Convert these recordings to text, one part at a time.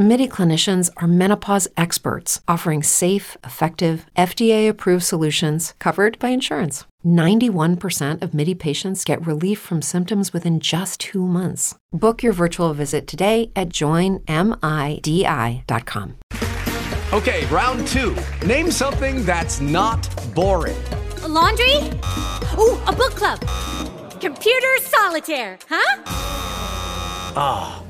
MIDI clinicians are menopause experts offering safe, effective, FDA approved solutions covered by insurance. 91% of MIDI patients get relief from symptoms within just two months. Book your virtual visit today at joinmidi.com. Okay, round two. Name something that's not boring. A laundry? Ooh, a book club. Computer solitaire, huh? Ah, oh,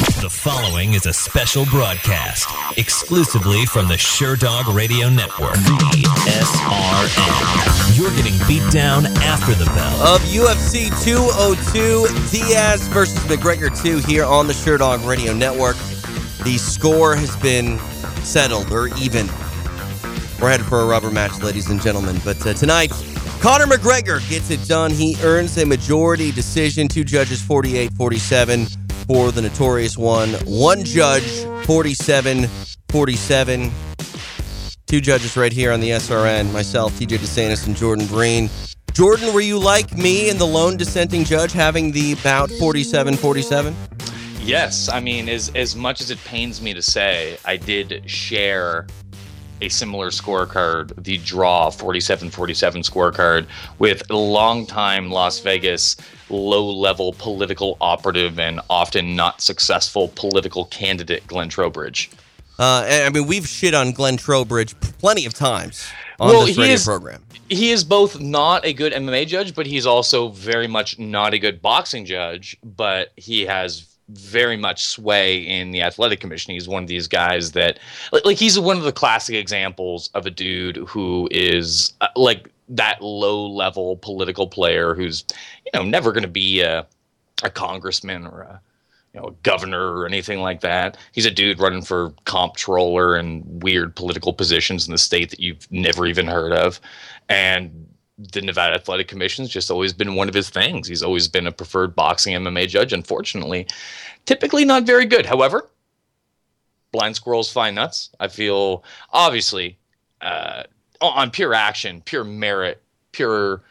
The following is a special broadcast exclusively from the Sherdog Radio Network. SRN. You're getting beat down after the bell. Of UFC 202, Diaz versus McGregor 2 here on the Sherdog Radio Network. The score has been settled or even. We're headed for a rubber match, ladies and gentlemen. But uh, tonight, Conor McGregor gets it done. He earns a majority decision. Two judges, 48 47 for the notorious one. One judge, 47 47. Two judges right here on the SRN myself, TJ DeSantis, and Jordan Breen. Jordan, were you like me and the lone dissenting judge having the bout 47 47? Yes. I mean, as, as much as it pains me to say, I did share a similar scorecard, the draw 47 47 scorecard, with longtime Las Vegas low level political operative and often not successful political candidate Glenn Trowbridge. Uh, I mean, we've shit on Glenn Trowbridge plenty of times on well, this radio is, program. He is both not a good MMA judge, but he's also very much not a good boxing judge. But he has very much sway in the athletic commission. He's one of these guys that, like, like he's one of the classic examples of a dude who is uh, like that low level political player who's, you know, never going to be a, a congressman or a, you know, a governor or anything like that. He's a dude running for comptroller and weird political positions in the state that you've never even heard of. And the Nevada Athletic Commission's just always been one of his things. He's always been a preferred boxing MMA judge, unfortunately. Typically not very good. However, blind squirrels find nuts. I feel obviously uh, on pure action, pure merit, pure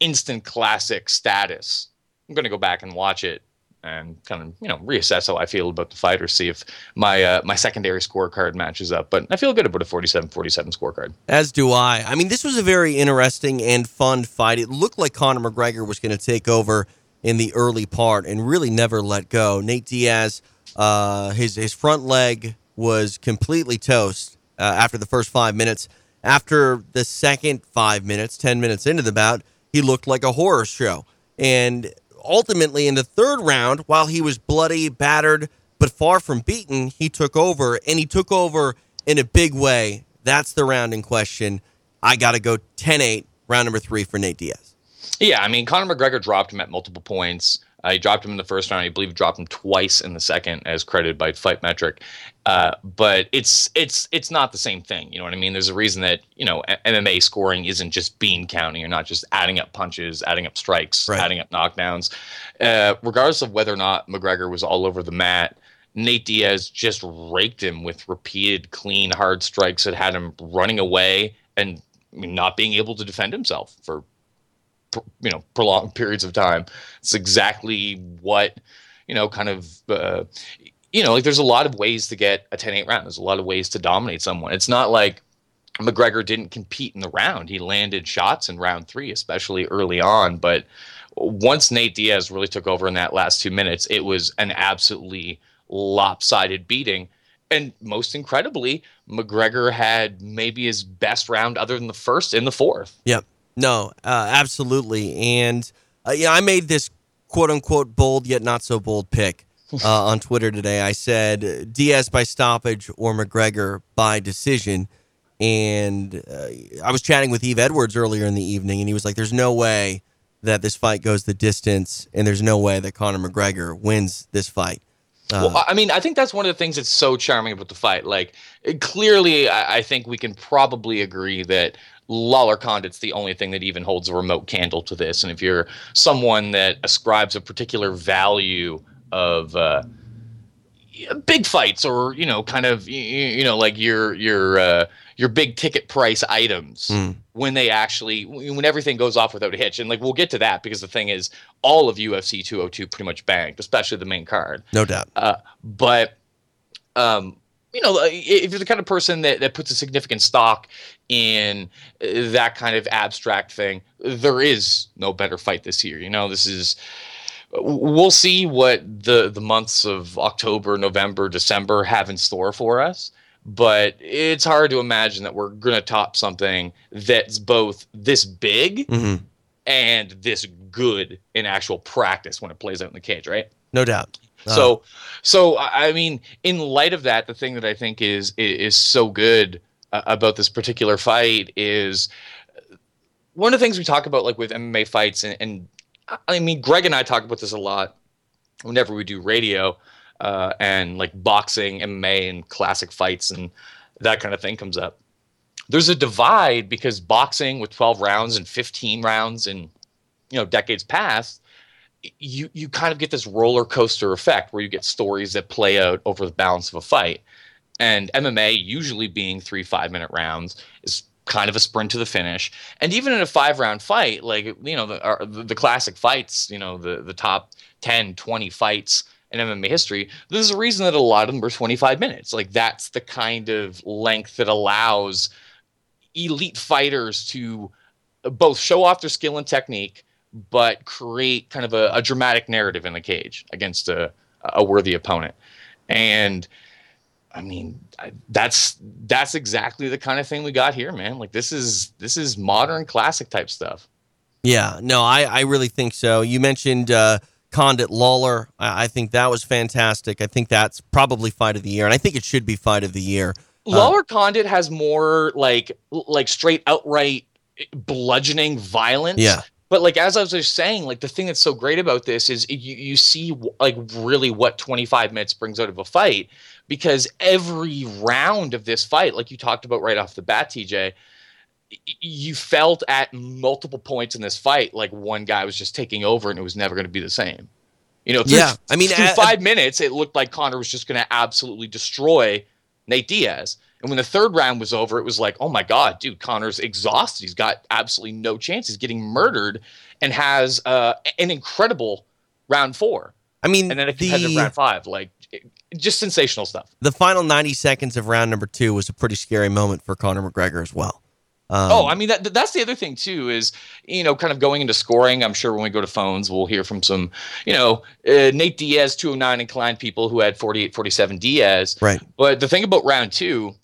instant classic status. I'm going to go back and watch it and kind of you know reassess how I feel about the fight or see if my uh, my secondary scorecard matches up. But I feel good about a 47-47 scorecard. As do I. I mean, this was a very interesting and fun fight. It looked like Conor McGregor was going to take over in the early part and really never let go. Nate Diaz, uh, his his front leg was completely toast uh, after the first five minutes. After the second five minutes, ten minutes into the bout, he looked like a horror show. And ultimately, in the third round, while he was bloody, battered, but far from beaten, he took over, and he took over in a big way. That's the round in question. I got to go 10 8, round number three for Nate Diaz. Yeah, I mean, Conor McGregor dropped him at multiple points. Uh, he dropped him in the first round. I believe dropped him twice in the second, as credited by Fight Metric. Uh, but it's it's it's not the same thing. You know what I mean? There's a reason that you know MMA scoring isn't just bean counting. You're not just adding up punches, adding up strikes, right. adding up knockdowns. Uh, regardless of whether or not McGregor was all over the mat, Nate Diaz just raked him with repeated clean hard strikes that had him running away and not being able to defend himself for you know prolonged periods of time. It's exactly what you know, kind of. Uh, you know, like there's a lot of ways to get a 10-8 round. There's a lot of ways to dominate someone. It's not like McGregor didn't compete in the round. He landed shots in round three, especially early on. But once Nate Diaz really took over in that last two minutes, it was an absolutely lopsided beating. And most incredibly, McGregor had maybe his best round other than the first in the fourth. Yep. No, uh, absolutely. And uh, yeah, I made this quote unquote bold yet not so bold pick uh, on Twitter today. I said Diaz by stoppage or McGregor by decision. And uh, I was chatting with Eve Edwards earlier in the evening, and he was like, "There's no way that this fight goes the distance, and there's no way that Conor McGregor wins this fight. Uh, well, I mean, I think that's one of the things that's so charming about the fight. Like, clearly, I, I think we can probably agree that Lawler Condit's the only thing that even holds a remote candle to this. And if you're someone that ascribes a particular value of uh, big fights or you know, kind of you, you know, like your your uh, your big ticket price items Mm. when they actually when everything goes off without a hitch. And like we'll get to that because the thing is, all of UFC 202 pretty much banked, especially the main card. no doubt. Uh, but um, you know, if you're the kind of person that, that puts a significant stock in uh, that kind of abstract thing, there is no better fight this year. You know, this is we'll see what the the months of October, November, December have in store for us. But it's hard to imagine that we're going to top something that's both this big hmm and this good in actual practice when it plays out in the cage, right? No doubt. Uh, So, so I mean, in light of that, the thing that I think is is, is so good uh, about this particular fight is uh, one of the things we talk about, like with MMA fights, and, and I mean, Greg and I talk about this a lot whenever we do radio uh, and like boxing, MMA, and classic fights, and that kind of thing comes up. There's a divide because boxing with 12 rounds and 15 rounds and you know decades past you you kind of get this roller coaster effect where you get stories that play out over the balance of a fight. And MMA, usually being three five minute rounds, is kind of a sprint to the finish. And even in a five round fight, like you know the uh, the, the classic fights, you know the the top 10, 20 fights in MMA history, there's a reason that a lot of them are 25 minutes. Like that's the kind of length that allows elite fighters to both show off their skill and technique but create kind of a, a dramatic narrative in the cage against a, a worthy opponent. And I mean, that's that's exactly the kind of thing we got here, man. Like this is this is modern classic type stuff. Yeah, no, I, I really think so. You mentioned uh, Condit Lawler. I, I think that was fantastic. I think that's probably fight of the year, and I think it should be fight of the year. Lawler Condit has more like like straight outright bludgeoning violence. Yeah. But like as I was just saying, like the thing that's so great about this is you you see like really what 25 minutes brings out of a fight because every round of this fight, like you talked about right off the bat, TJ, you felt at multiple points in this fight like one guy was just taking over and it was never going to be the same. You know, through, Yeah, I mean, through at- five minutes, it looked like Conor was just going to absolutely destroy Nate Diaz. And when the third round was over, it was like, oh my God, dude, Conor's exhausted. He's got absolutely no chance. He's getting murdered and has uh, an incredible round four. I mean, And then a competitive the, round five. Like, just sensational stuff. the final 90 seconds of round number two was a pretty scary moment for Conor McGregor as well. Um, Oh, I mean that that's the other thing too is you know kind of going into scoring. I'm sure when we go to phones, we'll hear from some you know uh, Nate Diaz 209 inclined people who had 48 47 Diaz. right. But the thing about round two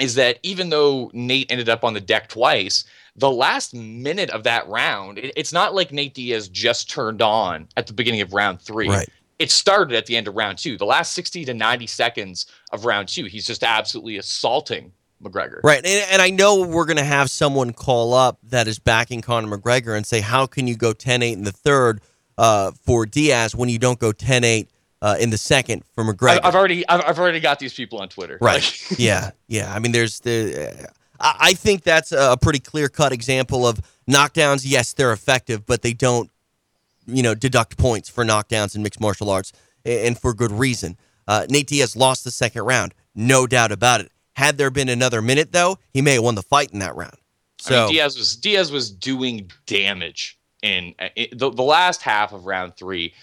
is that even though Nate ended up on the deck twice, the last minute of that round, it, it's not like Nate Diaz just turned on at the beginning of round three. Right. It started at the end of round two. The last 60 to 90 seconds of round two, he's just absolutely assaulting McGregor. Right. And, and I know we're going to have someone call up that is backing Conor McGregor and say, how can you go 10 8 in the third uh, for Diaz when you don't go 10 8 uh, in the second for McGregor? I- I've already I've, I've already got these people on Twitter. Right. Like, yeah. Yeah. I mean, there's the. I I think that's a pretty clear cut example of knockdowns. Yes, they're effective, but they don't, you know, deduct points for knockdowns in mixed martial arts, and for good reason. Uh, Nate Diaz lost the second round, no doubt about it. Had there been another minute, though, he may have won the fight in that round. I So mean, Diaz was Diaz was doing damage in, in the, the last half of round three.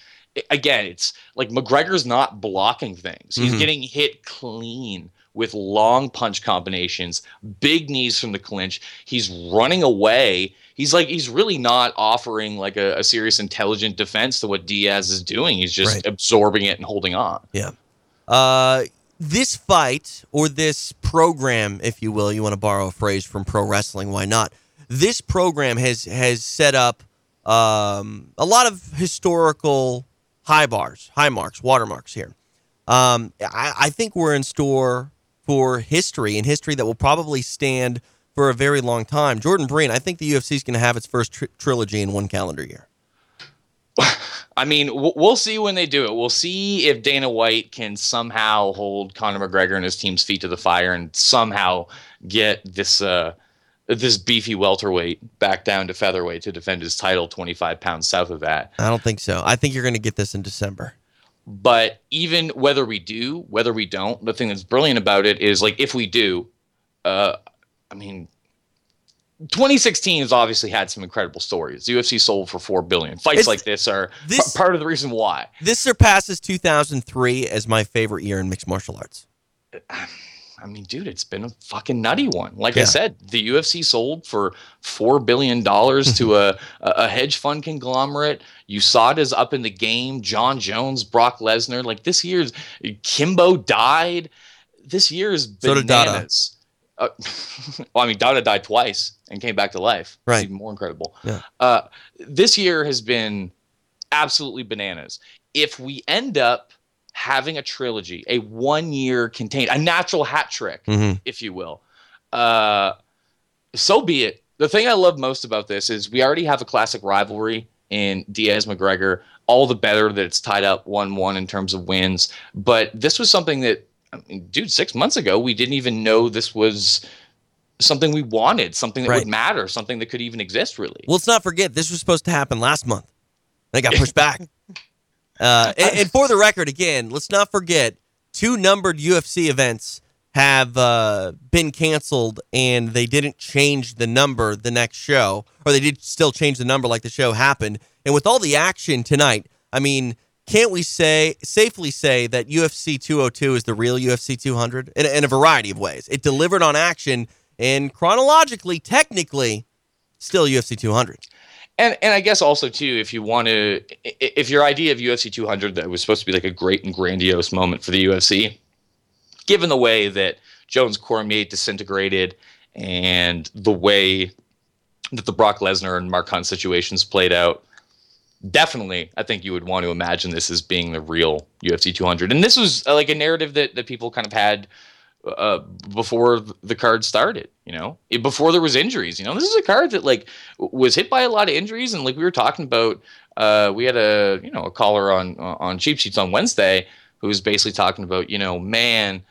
Again, it's like McGregor's not blocking things. He's Mhm. getting hit clean with long punch combinations, big knees from the clinch. He's running away. He's like he's really not offering like a, a serious intelligent defense to what Diaz is doing. He's just Right. absorbing it and holding on. Yeah. Uh, this fight or this program, if you will, you want to borrow a phrase from pro wrestling, why not? This program has has set up um, a lot of historical high bars, high marks, watermarks here. Um, I, I think we're in store for history and history that will probably stand for a very long time. Jordan Breen, I think the UFC is going to have its first tr- trilogy in one calendar year. I mean, we'll see when they do it. We'll see if Dana White can somehow hold Conor McGregor and his team's feet to the fire and somehow get this uh, this beefy welterweight back down to featherweight to defend his title 25 pounds south of that. I don't think so. I think you're going to get this in December. But even whether we do, whether we don't, the thing that's brilliant about it is like if we do, uh, I mean, 2016 has obviously had some incredible stories. The UFC sold for four billion. Fights It's- like this are this- p- part of the reason why. This surpasses 2003 as my favorite year in mixed martial arts. I mean, dude, it's been a fucking nutty one. Like I said, the UFC sold for four billion dollars to a a hedge fund conglomerate. USADA's up in the game. John Jones, Brock Lesnar. Like this year's Kimbo died. This year's So bananas. Uh, well, I mean, Dada died twice and came back to life. It's Right. even more incredible. Yeah. Uh, this year has been absolutely bananas. If we end up having a trilogy, a one year contained, a natural hat trick, Mhm. if you will, uh, so be it. The thing I love most about this is we already have a classic rivalry in Diaz McGregor. All the better that it's tied up 1 1 in terms of wins. But this was something that, I mean, dude, six months ago, we didn't even know this was something we wanted, something that Right. would matter, something that could even exist, really. Well, let's not forget this was supposed to happen last month. They got pushed back. Uh, and, and for the record, again, let's not forget two numbered UFC events have uh, been canceled, and they didn't change the number the next show, or they did still change the number like the show happened. And with all the action tonight, I mean, can't we say safely say that UFC 202 is the real UFC 200 in, in a variety of ways? It delivered on action, and chronologically, technically, still UFC 200. And and I guess also too, if you want to, if your idea of UFC 200 that was supposed to be like a great and grandiose moment for the UFC, given the way that Jones Cormier disintegrated and the way that the Brock Lesnar and Mark Hunt situations played out, definitely I think you would want to imagine this as being the real UFC 200. And this was uh, like a narrative that that people kind of had uh, before the card started, you know, It- before there was injuries, you know, this is a card that like was hit by a lot of injuries. And like we were talking about, uh, we had a, you know, a caller on, on cheap sheets on Wednesday who was basically talking about, you know, man,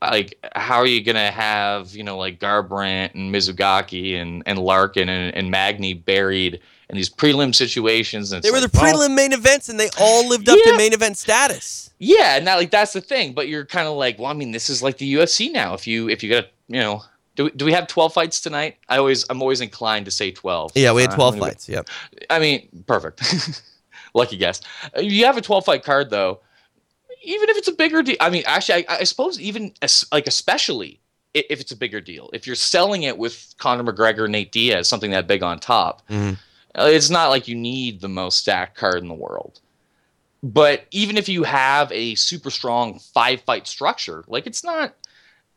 like how are you to have, you know, like Garbrandt and Mizugaki and, and Larkin and, and Magny buried in these prelim situations. And They were the like, well, prelim main events, and they all lived up Yeah. to main event status. Yeah, and that like that's the thing. But you're kind of like, well, I mean, this is like the UFC now. If you if you got you know, do we, do we have twelve fights tonight? I always I'm always inclined to say twelve. Yeah, we had Uh, 12 I'm fights. Yeah. I mean, perfect. Lucky guess. Uh, You have a twelve fight card though. Even if it's a bigger deal, I mean, actually, I, I suppose even as, like especially if it's a bigger deal, if you're selling it with Conor McGregor, Nate Diaz, something that big on top, Mhm. Uh, it's not like you need the most stacked card in the world. But even if you have a super strong five fight structure, like it's not,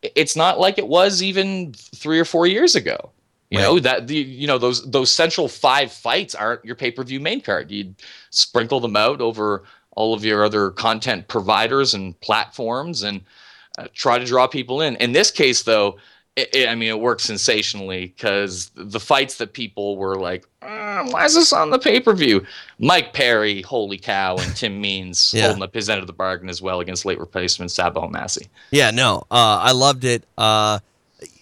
it's not like it was even three or four years ago. You know that the you know those those central five fights aren't your pay per view main card. You'd sprinkle them out over all of your other content providers and platforms and uh, try to draw people in. In this case, though, it, it- I mean, it works sensationally because the fights that people were like, "Uh, "Why is this on the pay per view?" Mike Perry, holy cow, and Tim Means Yeah. holding up his end of the bargain as well against late replacement Sabah Homasi. Yeah, no, uh, I loved it. Uh,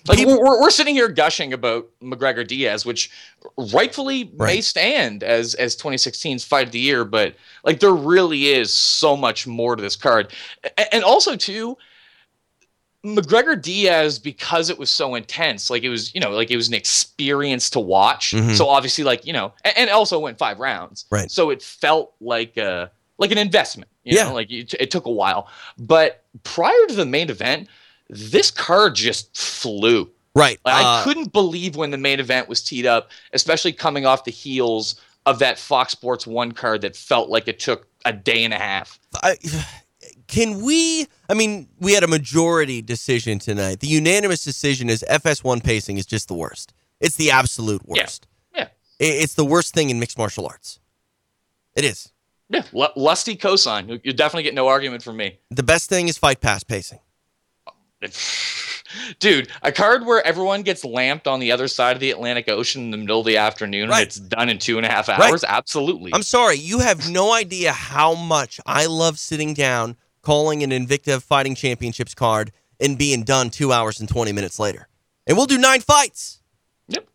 Like people- we're, we're sitting here gushing about McGregor Diaz, which rightfully may stand as as 2016's fight of the year, but like there really is so much more to this card, and also too. McGregor Diaz, because it was so intense, like it was, you know, like it was an experience to watch. Mhm. So obviously, like you know, and, and also went five rounds, Right. So it felt like a like an investment, you Yeah. know, like it, it took a while. But prior to the main event, this card just flew. right. Like, I uh, couldn't believe when the main event was teed up, especially coming off the heels of that Fox Sports One card that felt like it took a day and a half. I, can we? I mean, we had a majority decision tonight. The unanimous decision is FS1 pacing is just the worst. It's the absolute worst. Yeah. I- It's the worst thing in mixed martial arts. It is. Yeah, L- lusty cosign. You- definitely get no argument from me. The best thing is fight pass pacing. Dude, a card where everyone gets lamped on the other side of the Atlantic Ocean in the middle of the afternoon Right. and it's done in two and a half Right. hours? Absolutely. I'm sorry, you have no idea how much I love sitting down, calling an Invicta Fighting Championships card, and being done two hours and 20 minutes later. And we'll do nine fights. Yep.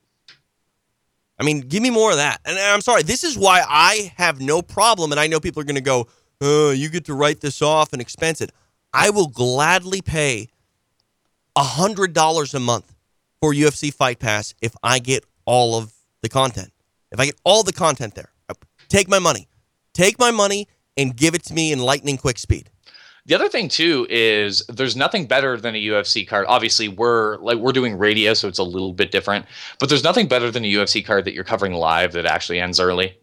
I mean, give me more of that. And I'm sorry, this is why I have no problem. And I know people are going to go, oh, you get to write this off and expense it. I will gladly pay $100 a month for UFC Fight Pass if I get all of the content. If I get all the content there, take my money. Take my money and give it to me in lightning quick speed. The other thing too is there's nothing better than a UFC card. Obviously, we're like we're doing radio, so it's a little bit different. But there's nothing better than a UFC card that you're covering live that actually ends early.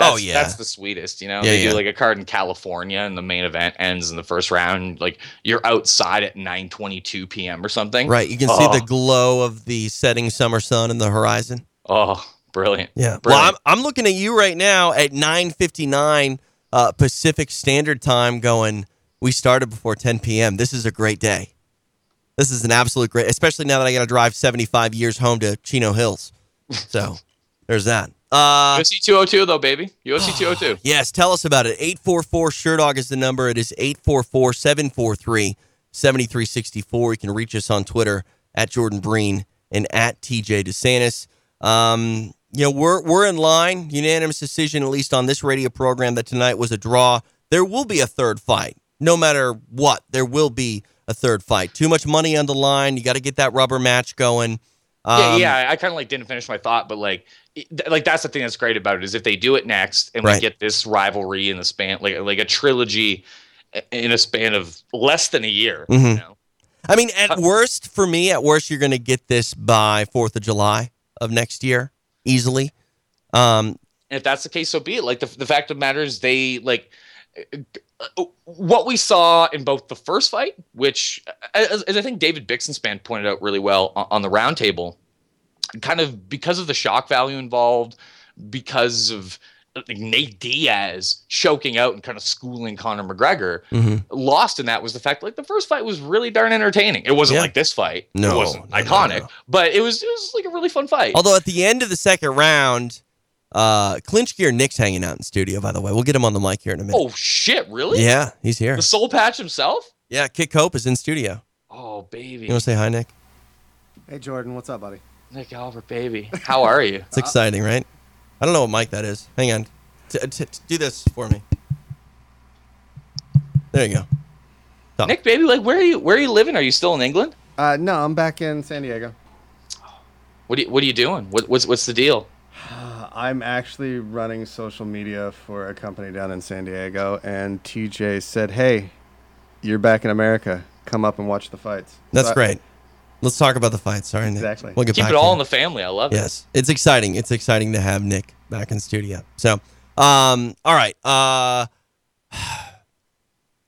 Oh, yeah. that's the sweetest. You know, Yeah, they yeah. do like a card in California, and the main event ends in the first round. Like you're outside at 9:22 p.m. or something. Right. You can Oh. see the glow of the setting summer sun in the horizon. Oh, brilliant. Yeah. Well, I'm, I'm looking at you right now at 9:59 uh, Pacific Standard Time. Going, we started before 10 p.m. This is a great day. This is an absolute great, especially now that I got to drive 75 years home to Chino Hills. So there's that. Uh, UFC 202 though, baby. UFC 202. Yes, tell us about it. 844 Sherdog is the number. It is 844 743 7364. You can reach us on Twitter at Jordan Breen and at TJ DeSantis. Um, you know, we're, we're in line, unanimous decision, at least on this radio program, that tonight was a draw. There will be a third fight. No matter what, there will be a third fight. Too much money on the line. You got to get that rubber match going. yeah, Um, yeah. I, I kind of like didn't finish my thought, but like, it- like that's the thing that's great about it is if they do it next and Right. we get this rivalry in the span, like like a trilogy in a span of less than a year. Mhm. You know? I mean, at worst, for me, at worst, you're going to get this by 4th of July of next year, easily. Um, if that's the case, so be it. Like the the fact of the matter is, they like uh, what we saw in both the first fight, which as, as I think David Bixenspan pointed out really well on, on the roundtable, kind of because of the shock value involved, because of like Nate Diaz choking out and kind of schooling Conor McGregor. mhm. Lost in that was the fact like the first fight was really darn entertaining. It wasn't Yeah. like this fight. No, it wasn't no, no, iconic, no. but it was it was like a really fun fight. Although at the end of the second round, uh, Clinch Gear Nick's hanging out in studio, by the way. We'll get him on the mic here in a minute. oh shit, really? yeah, he's here. The soul patch himself? Yeah, Kit Cope is in studio. Oh baby. You want to say hi, Nick? Hey Jordan, what's up, buddy? Nick Albert, baby. How are you? It's exciting, right? I don't know what mic that is. Hang on. T- t- t- do this for me. There you go. Stop. Nick, baby, like where are you where are you living? Are you still in England? Uh, no, I'm back in San Diego. What are you, what are you doing? What, what's what's the deal? I'm actually running social media for a company down in San Diego, and TJ said, "Hey, you're back in America. Come up and watch the fights." That's So I- great. Let's talk about the fight. Sorry, Nick. Exactly. We'll get Keep back it all in the family. I love it. Yes, it's exciting. It's exciting to have Nick back in studio. So, um, all right. Uh,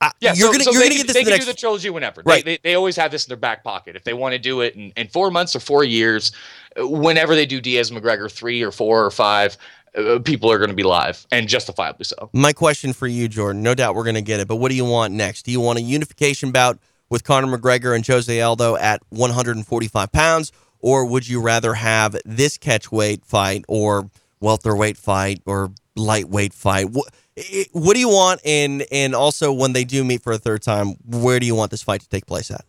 I- Yeah, you're so, gonna so you're they gonna can, get this they the can next. do the trilogy whenever. Right. They, they, they always have this in their back pocket. If they want to do it in, in four months or four years, whenever they do Diaz McGregor three or four or five, uh, people are going to be live and justifiably so. My question for you, Jordan. No doubt we're gonna get it, but what do you want next? Do you want a unification bout with Conor McGregor and Jose Aldo at 145 pounds, or would you rather have this catchweight fight or welterweight fight or lightweight fight? What, it- what do you want? And and also when they do meet for a third time, where do you want this fight to take place at?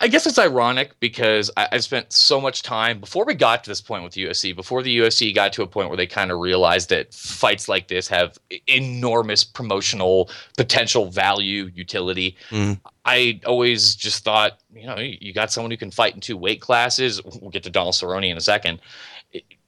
I guess it's ironic because I, I've spent so much time before we got to this point with UFC, before the UFC got to a point where they kind of realized that fights like this have enormous promotional potential, value, utility. Mhm. I always just thought, you know, you you got someone who can fight in two weight classes. We'll get to Donald Cerrone in a second.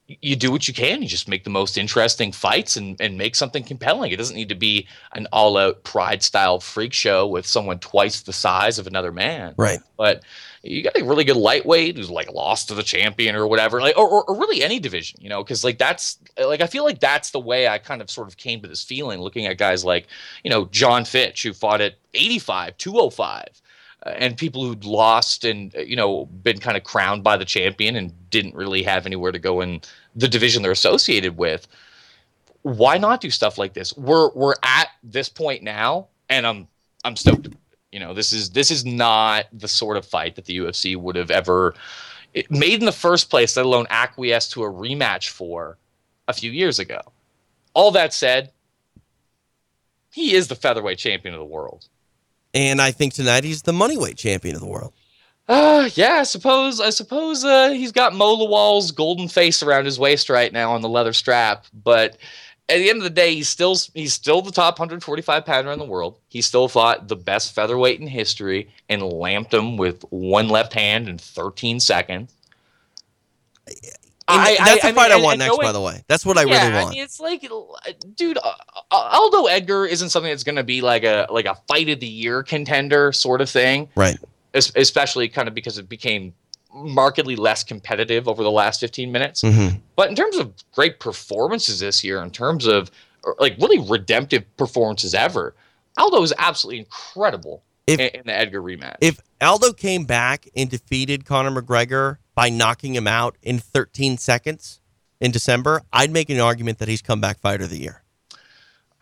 You do what you can. You just make the most interesting fights and, and make something compelling. It doesn't need to be an all out pride style freak show with someone twice the size of another man Right. but you got a really good lightweight who's like lost to the champion or whatever, like or, or, or really any division, you know, because like that's like I feel like that's the way I kind of sort of came to this feeling looking at guys like you know John Fitch who fought at 85, 205. And people who'd lost and uh, you know been kind of crowned by the champion and didn't really have anywhere to go in the division they're associated with. Why not do stuff like this? We're we're at this point now, and I'm I'm stoked. You know, this is this is not the sort of fight that the UFC would have ever made in the first place, let alone acquiesced to a rematch for a few years ago. All that said, he is the featherweight champion of the world. And I think tonight he's the money-weight champion of the world. Uh, yeah, I suppose. I suppose uh, he's got Mo Lawal's golden face around his waist right now on the leather strap. But at the end of the day, he's still he's still the top 145 pounder in the world. He still fought the best featherweight in history and lamped him with one left hand in 13 seconds. I, that's I, a fight I, mean, I want next, by the way. That's what I yeah, really want. I mean, it's like, dude, uh, uh, Aldo Edgar isn't something that's going to be like a like a fight of the year contender sort of thing, right? Es- especially kind of because it became markedly less competitive over the last 15 minutes. Mm-hmm. But in terms of great performances this year, in terms of like really redemptive performances ever, Aldo is absolutely incredible if, in, in the Edgar rematch. If Aldo came back and defeated Conor McGregor by knocking him out in 13 seconds in December, I'd make an argument that he's comeback fighter of the year.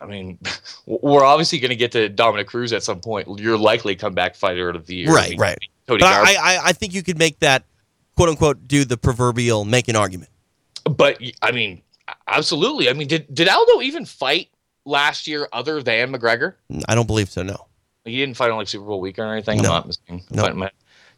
I mean, we're obviously going to get to Dominick Cruz at some point. You're likely comeback fighter of the year. Right, I mean, right. Cody but Gar- I, I, I think you could make that, quote unquote, do the proverbial make an argument. But I mean, absolutely. I mean, did did Aldo even fight last year other than McGregor? I don't believe so. No. He didn't fight on like Super Bowl week or anything. No. I'm not missing. No.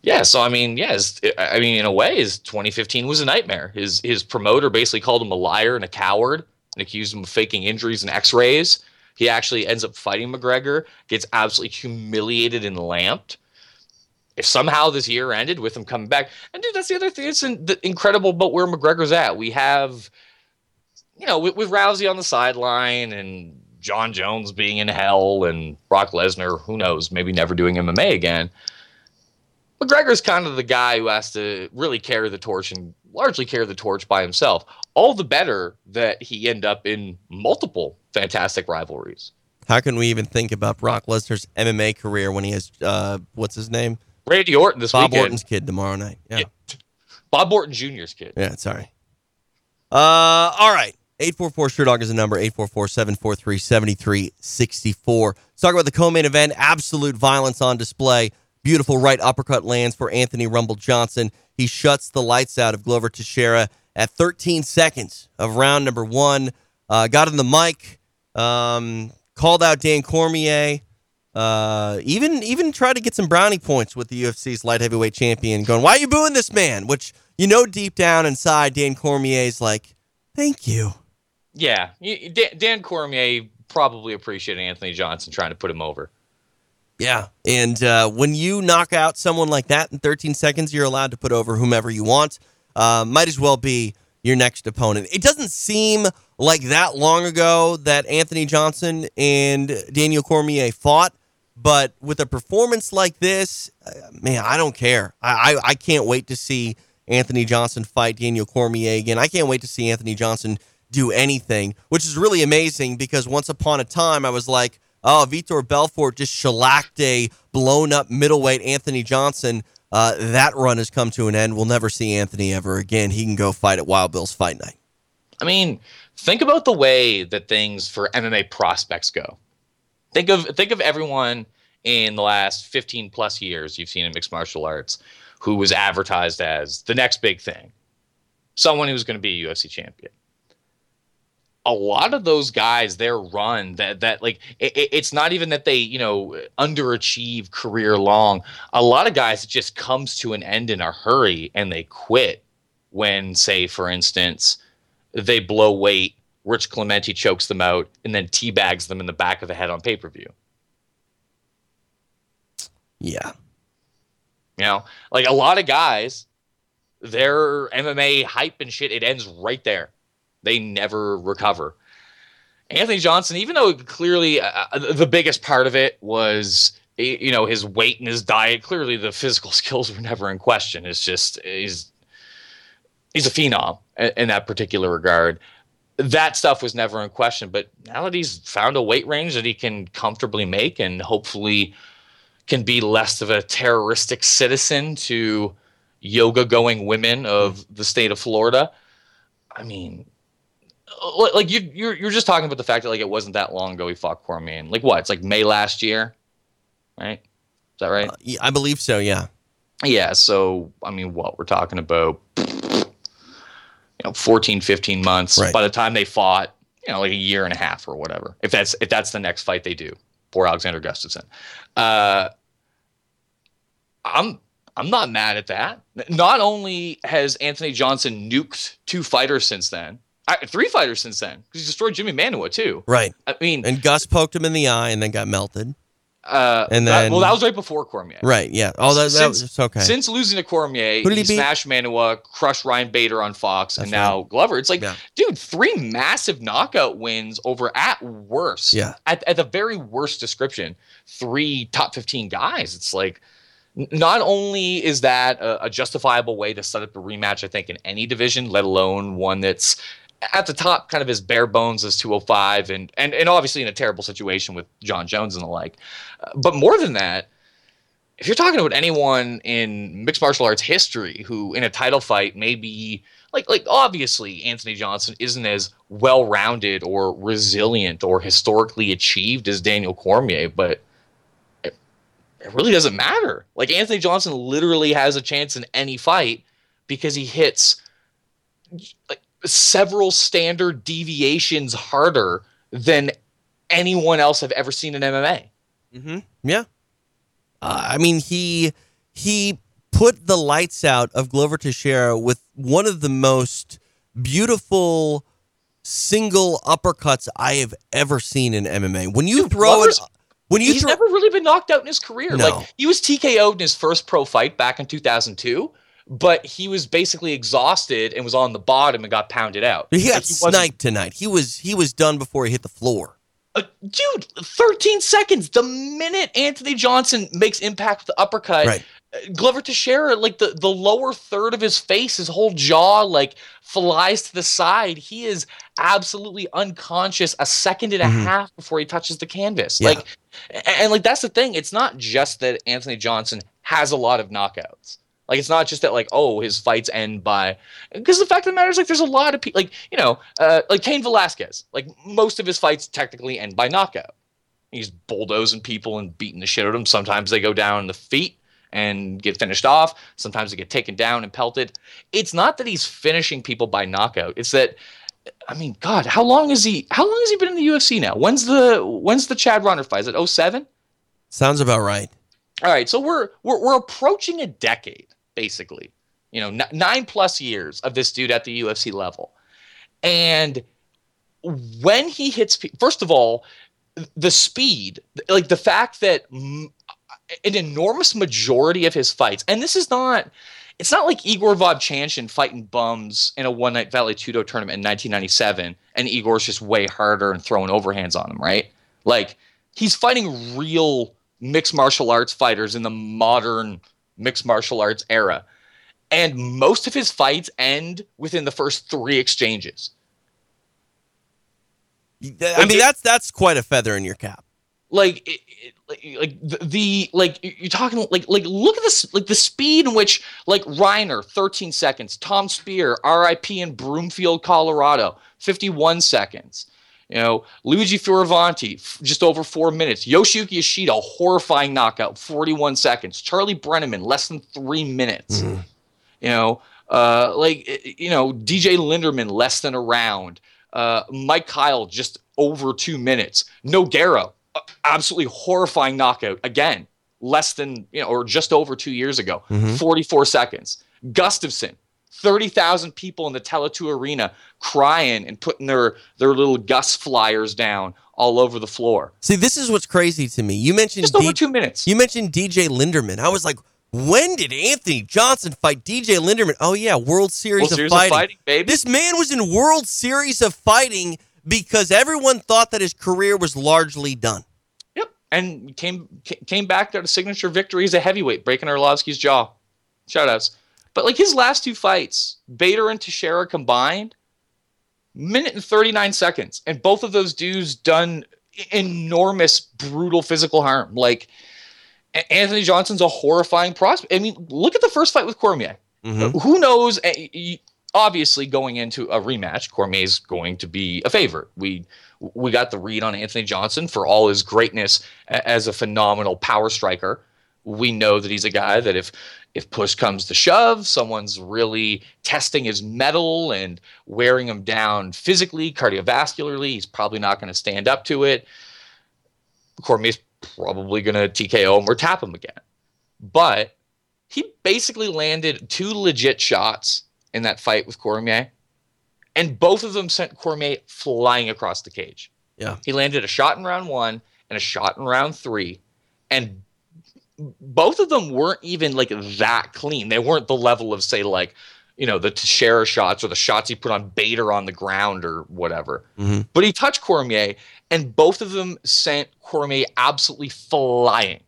Yeah, so I mean, yes, I mean, in a way, his 2015 was a nightmare. His his promoter basically called him a liar and a coward and accused him of faking injuries and X-rays. He actually ends up fighting McGregor, gets absolutely humiliated and lamped. If somehow this year ended with him coming back, and dude, that's the other thing It's in, incredible about where McGregor's at. We have, you know, with, with Rousey on the sideline and John Jones being in hell and Brock Lesnar, who knows, maybe never doing MMA again. McGregor's kind of the guy who has to really carry the torch and largely carry the torch by himself. All the better that he end up in multiple fantastic rivalries. How can we even think about Brock Lesnar's MMA career when he has uh, what's his name? Randy Orton this weekend. Bob weekend. Orton's kid tomorrow night. Yeah. Yeah. Bob Orton Jr.'s kid. Yeah, sorry. Uh, all right. 844 Sherdog is the number 844 743 7364. Let's talk about the co main event. Absolute violence on display. Beautiful right uppercut lands for Anthony Rumble Johnson. He shuts the lights out of Glover Teixeira at 13 seconds of round number one. Uh, got in the mic, um, called out Dan Cormier. Uh, even even tried to get some brownie points with the UFC's light heavyweight champion, going, "Why are you booing this man?" Which you know deep down inside, Dan Cormier's like, "Thank you." Yeah, Dan, Cormier probably appreciated Anthony Johnson trying to put him over. Yeah, and uh, when you knock out someone like that in 13 seconds, you're allowed to put over whomever you want. Uh, might as well be your next opponent. It doesn't seem like that long ago that Anthony Johnson and Daniel Cormier fought, but with a performance like this, uh, man, I don't care. I, I I can't wait to see Anthony Johnson fight Daniel Cormier again. I can't wait to see Anthony Johnson do anything, which is really amazing because once upon a time I was like, oh, Vitor Belfort just shellacked a blown up middleweight Anthony Johnson. Uh, that run has come to an end. We'll never see Anthony ever again. He can go fight at Wild Bill's Fight Night. I mean, think about the way that things for MMA prospects go. Think of think of everyone in the last 15 plus years you've seen in mixed martial arts who was advertised as the next big thing. Someone who's going to be a UFC champion. A lot of those guys, their run that that like it, it's not even that they you know underachieve career long. A lot of guys it just comes to an end in a hurry and they quit when, say, for instance, they blow weight, Rich Clemente chokes them out, and then teabags them in the back of the head on pay per view. Yeah. You know, like a lot of guys, their MMA hype and shit, it ends right there. They never recover. Anthony Johnson, even though clearly uh, the biggest part of it was, you know, his weight and his diet, clearly the physical skills were never in question. It's just, he's, he's a phenom in that particular regard. That stuff was never in question. But now that he's found a weight range that he can comfortably make and hopefully can be less of a terroristic citizen to yoga going women of the state of Florida. I mean, like you, you're you're just talking about the fact that like it wasn't that long ago he fought Cormier. Like what? It's like May last year, right? Is that right? Uh, yeah, I believe so. Yeah. Yeah. So, I mean, what we're talking about, you know, 14, 15 months. Right. By the time they fought, you know, like a year and a half or whatever. If that's if that's the next fight they do, poor Alexander Gustafsson. Uh, I'm I'm not mad at that. Not only has Anthony Johnson nuked two fighters since then, I, three fighters since then, because he destroyed Jimi Manuwa too. Right. I mean, And Gus poked him in the eye and then got melted. uh, and that- then- well, that was right before Cormier. Right. Yeah. Oh, that, that Since- was okay. Since losing to Cormier, Who did he, he smashed Manuwa, crushed Ryan Bader on Fox, and That's now Glover. It's like, Yeah. dude, three massive knockout wins over at worst. Yeah. At, at the very worst description, three top 15 guys. It's like, not only is that a, a justifiable way to set up a rematch, I think, in any division, let alone one that's at the top, kind of as bare bones as 205, and and and obviously in a terrible situation with John Jones and the like. Uh, but more than that, if you're talking about anyone in mixed martial arts history who in a title fight maybe like like obviously Anthony Johnson isn't as well-rounded or resilient or historically achieved as Daniel Cormier, but it, it really doesn't matter. Like Anthony Johnson literally has a chance in any fight because he hits like several standard deviations harder than anyone else I've ever seen in MMA. hmm Yeah. Uh, I mean, he he put the lights out of Glover Teixeira with one of the most beautiful single uppercuts I have ever seen in MMA. When you Dude, throw it, when you he's throw, never really been knocked out in his career. No. Like he was TKO'd in his first pro fight back in 2002, but he was basically exhausted and was on the bottom and got pounded out. he got Like, wasn't- sniped tonight. He was he was done before he hit the floor. Uh, dude, 13 seconds. The minute Anthony Johnson makes impact with the uppercut, Right. uh, Glover Teixeira, like the, the lower third of his face, his whole jaw, like flies to the side. He is absolutely unconscious a second and a half before he touches the canvas. Mm-hmm. Yeah. Like, and, and like that's the thing. It's not just that Anthony Johnson has a lot of knockouts. Like it's not just that like oh his fights end by because the fact of the matter is like there's a lot of people like you know uh, like Cain Velasquez like most of his fights technically end by knockout. He's bulldozing people and beating the shit out of them. Sometimes they go down in the feet and get finished off. Sometimes they get taken down and pelted. It's not that he's finishing people by knockout. It's that I mean, God, how long is he? How long has he been in the UFC now? When's the when's the Chad Reiner fight? Is it 07? Sounds about right. All right, so we're we're we're approaching a decade, basically. You know, n- nine plus years of this dude at the UFC level, and when he hits, first of all, the speed, like the fact that mm, an enormous majority of his fights, and this is not. It's not like Igor Vovchanchin fighting bums in a one night Vale Tudo tournament in 1997, and Igor's just way harder and throwing overhands on him, right? Like he's fighting real mixed martial arts fighters in the modern mixed martial arts era. And most of his fights end within the first three exchanges. I mean, that's that's quite a feather in your cap. Like, like, like the, the like you're talking like like look at this like the speed in which like Reiner 13 seconds, Tom Speer, RIP in Broomfield, Colorado, 51 seconds. You know, Luigi Fioravanti, just over four minutes. Yoshiyuki Yoshida, horrifying knockout, 41 seconds. Charlie Brenneman, less than three minutes. You know, uh, like, you know, DJ Linderman, less than a round. Uh, Mike Kyle, just over two minutes. Nogueira, absolutely horrifying knockout. Again, less than, you know, or just over two years ago, 44 seconds. Gustafsson, 30,000 people in the Tele2 arena crying and putting their, their little Gus flyers down all over the floor. See, this is what's crazy to me. You mentioned Just D- over two minutes. You mentioned DJ Linderman. I was like, when did Anthony Johnson fight DJ Linderman? Oh yeah, World Series, World of, Series of fighting. Fighting, baby. This man was in World Series of Fighting because everyone thought that his career was largely done. Yep, and came came back got a signature victory as a heavyweight, breaking Arlovsky's jaw. Shoutouts. But like his last two fights, Bader and Teixeira combined, minute and thirty nine seconds, and both of those dudes done enormous, brutal physical harm. Like Anthony Johnson's a horrifying prospect. I mean, look at the first fight with Cormier. Mm-hmm. Uh, who knows? Obviously, going into a rematch, Cormier's going to be a favorite. We we got the read on Anthony Johnson for all his greatness as a phenomenal power striker. We know that he's a guy that if if push comes to shove, someone's really testing his mettle and wearing him down physically, cardiovascularly, he's probably not going to stand up to it. Cormier's probably going to TKO him or tap him again. But he basically landed two legit shots in that fight with Cormier, and both of them sent Cormier flying across the cage. Yeah. He landed a shot in round one and a shot in round three, and both of them weren't even like that clean. They weren't the level of say like, you know, the Teixeira shots or the shots he put on Bader on the ground or whatever. Mm-hmm. But he touched Cormier, and both of them sent Cormier absolutely flying.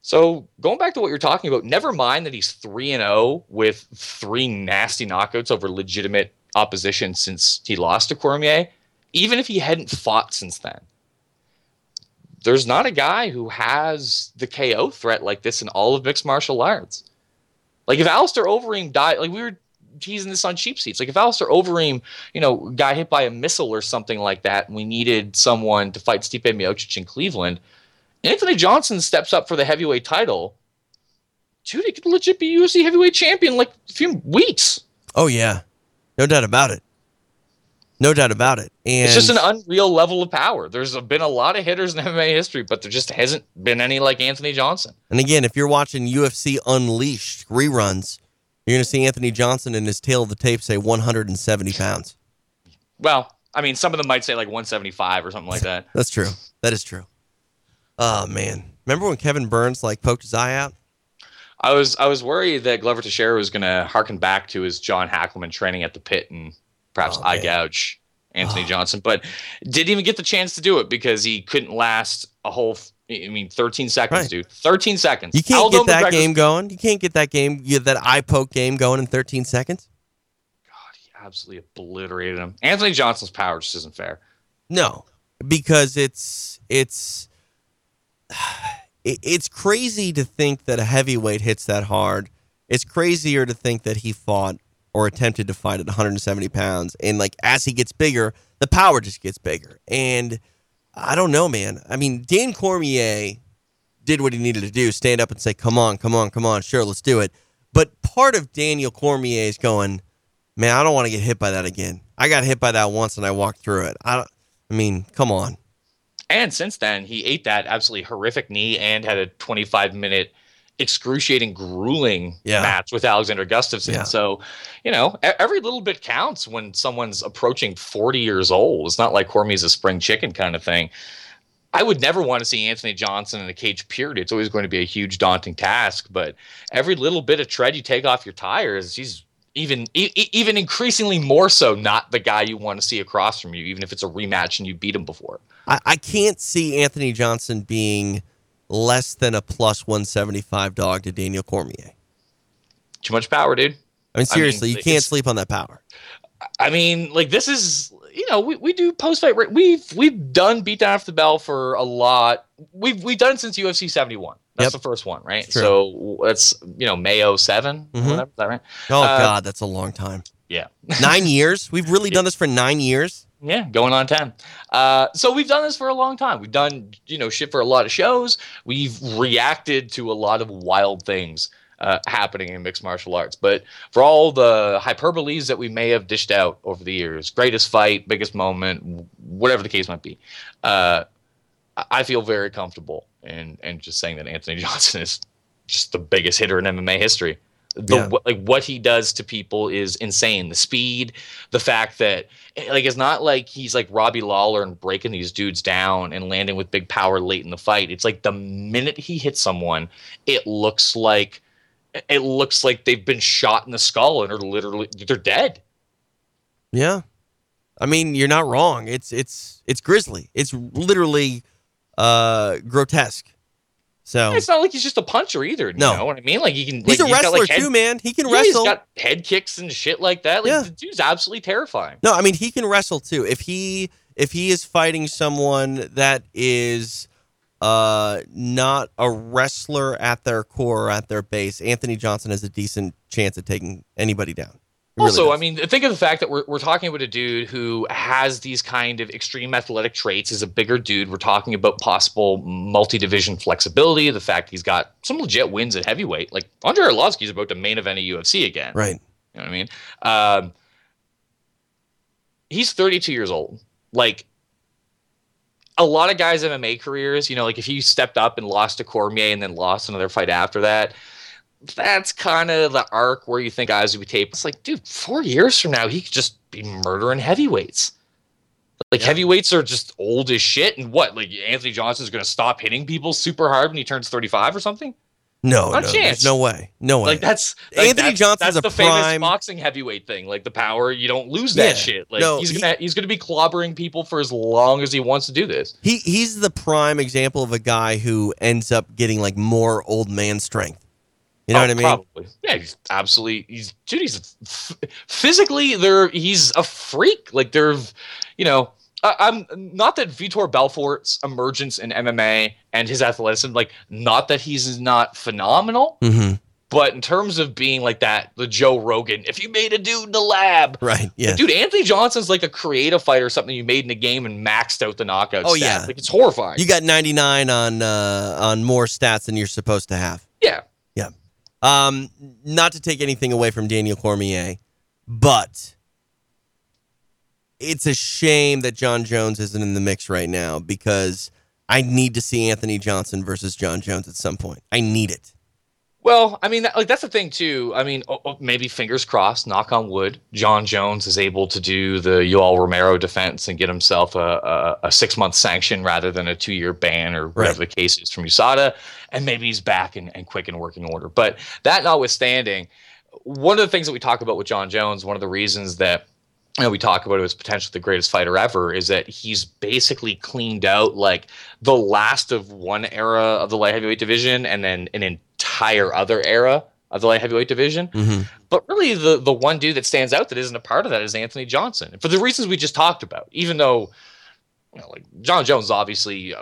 So going back to what you're talking about, never mind that he's three and zero with three nasty knockouts over legitimate opposition since he lost to Cormier. Even if he hadn't fought since then, there's not a guy who has the KO threat like this in all of mixed martial arts. Like if Alistair Overeem died, like we were teasing this on cheap seats. Like if Alistair Overeem, you know, got hit by a missile or something like that, and we needed someone to fight Stipe Miocic in Cleveland, Anthony Johnson steps up for the heavyweight title. Dude, he could legit be UFC heavyweight champion like a few weeks. Oh yeah, no doubt about it. No doubt about it. And it's just an unreal level of power. There's been a lot of hitters in MMA history, but there just hasn't been any like Anthony Johnson. And again, if you're watching UFC Unleashed reruns, you're going to see Anthony Johnson in his tale of the tape say 170 pounds. Well, I mean, some of them might say like 175 or something like that. That's true. That is true. Oh man, remember when Kevin Burns like poked his eye out? I was I was worried that Glover Teixeira was going to harken back to his John Hackleman training at the pit and perhaps Oh, eye gouge Anthony oh. Johnson, but didn't even get the chance to do it because he couldn't last a whole. f- I mean, 13 seconds, Right. dude. 13 seconds. You can't Aldo get that McGregor's- game going. You can't get that game, that eye poke game going in 13 seconds. God, he absolutely obliterated him. Anthony Johnson's power just isn't fair. No, because it's it's it's crazy to think that a heavyweight hits that hard. It's crazier to think that he fought or attempted to fight at 170 pounds, and like as he gets bigger, the power just gets bigger. And I don't know, man. I mean, Dan Cormier did what he needed to do: stand up and say, "Come on, come on, come on, sure, let's do it." But part of Daniel Cormier is going, man, I don't want to get hit by that again. I got hit by that once and I walked through it. I don't. I mean, come on. And since then, he ate that absolutely horrific knee and had a 25 minute excruciating, grueling Yeah. match with Alexander Gustafsson. Yeah. So, you know, every little bit counts when someone's approaching 40 years old. It's not like Cormier's a spring chicken kind of thing. I would never want to see Anthony Johnson in a cage, period. It's always going to be a huge, daunting task. But every little bit of tread you take off your tires, he's even e- even increasingly more so not the guy you want to see across from you, even if it's a rematch and you beat him before. I, I can't see Anthony Johnson being less than a plus 175 dog to Daniel Cormier. Too much power, dude. I mean, seriously, you can't sleep on that power. I mean, like this is you know we, we do post fight. We've we've done beat down after the bell for a lot. We've we've done it since UFC seventy one. That's Yep. the first one, right? True. So that's you know May 7 Mhm. whatever. Is that right? Oh, Uh, God, that's a long time. Yeah. Nine years? We've really done this for nine years? Yeah, going on 10. Uh, so we've done this for a long time. We've done, you know, shit for a lot of shows. We've reacted to a lot of wild things uh, happening in mixed martial arts. But for all the hyperboles that we may have dished out over the years, greatest fight, biggest moment, whatever the case might be, uh, I- feel very comfortable in, in just saying that Anthony Johnson is just the biggest hitter in MMA history. The, Yeah. like what he does to people is insane. The speed, the fact that like it's not like he's like Robbie Lawler and breaking these dudes down and landing with big power late in the fight. It's like the minute he hits someone, it looks like it looks like they've been shot in the skull and are literally they're dead. Yeah. I mean, you're not wrong. It's it's it's grisly. It's literally uh grotesque. So It's not like he's just a puncher either. You No. know what I mean? Like he can. he's like, a got, wrestler like, head- too, man. He can Yeah, wrestle. He's got head kicks and shit like that. Like Yeah. the dude's absolutely terrifying. No, I mean he can wrestle too. If he if he is fighting someone that is uh not a wrestler at their core or at their base, Anthony Johnson has a decent chance at taking anybody down. Really also, I mean, think of the fact that we're, we're talking about a dude who has these kind of extreme athletic traits. Is a bigger dude. We're talking about possible multi-division flexibility. The fact he's got some legit wins at heavyweight. Like Andrei Arlovsky's about to main event a UFC again. right. You know what I mean? Um, he's 32 years old. Like a lot of guys' MMA careers, you know, like if he stepped up and lost to Cormier and then lost another fight after that, that's kind of the arc where you think guys would be taped. It's like, dude, four years from now, he could just be murdering heavyweights. Like heavyweights are just old as shit. And what? Like Anthony Johnson's going to stop hitting people super hard when he turns 35 or something? No, Not no, a chance. no way. No way. Like that's like, Anthony that's, Johnson's that's the famous boxing heavyweight thing. Like the power, you don't lose that Yeah. shit. Like No, he's he- gonna he's gonna be clobbering people for as long as he wants to do this. He he's the prime example of a guy who ends up getting like more old man strength. You know Oh, what I mean? Probably. Yeah, he's absolutely. He's dude. He's f- physically there. He's a freak. Like they're, you know. I, I'm not that Vitor Belfort's emergence in MMA and his athleticism, like, not that he's not phenomenal, Mm-hmm. but in terms of being like that, the Joe Rogan, if you made a dude in the lab, Right. Yeah. Dude, Anthony Johnson's like a creative fighter, or something you made in a game and maxed out the knockout. Oh, stats. yeah. like it's horrifying. You got 99 on uh, on more stats than you're supposed to have. Yeah. Um, not to take anything away from Daniel Cormier, but it's a shame that John Jones isn't in the mix right now because I need to see Anthony Johnson versus John Jones at some point. I need it. Well, I mean, like that's the thing too. I mean, oh, oh, maybe fingers crossed, knock on wood, John Jones is able to do the Yoel Romero defense and get himself a, a, a six month sanction rather than a two year ban or whatever the case is from USADA, and maybe he's back and, and quick in working order. But that notwithstanding, one of the things that we talk about with John Jones, one of the reasons that you know, we talk about him as potentially the greatest fighter ever is that he's basically cleaned out like the last of one era of the light heavyweight division and then an entire other era of the light heavyweight division. Mhm. But really, the the one dude that stands out that isn't a part of that is Anthony Johnson for the reasons we just talked about. Even though, you know, like John Jones is obviously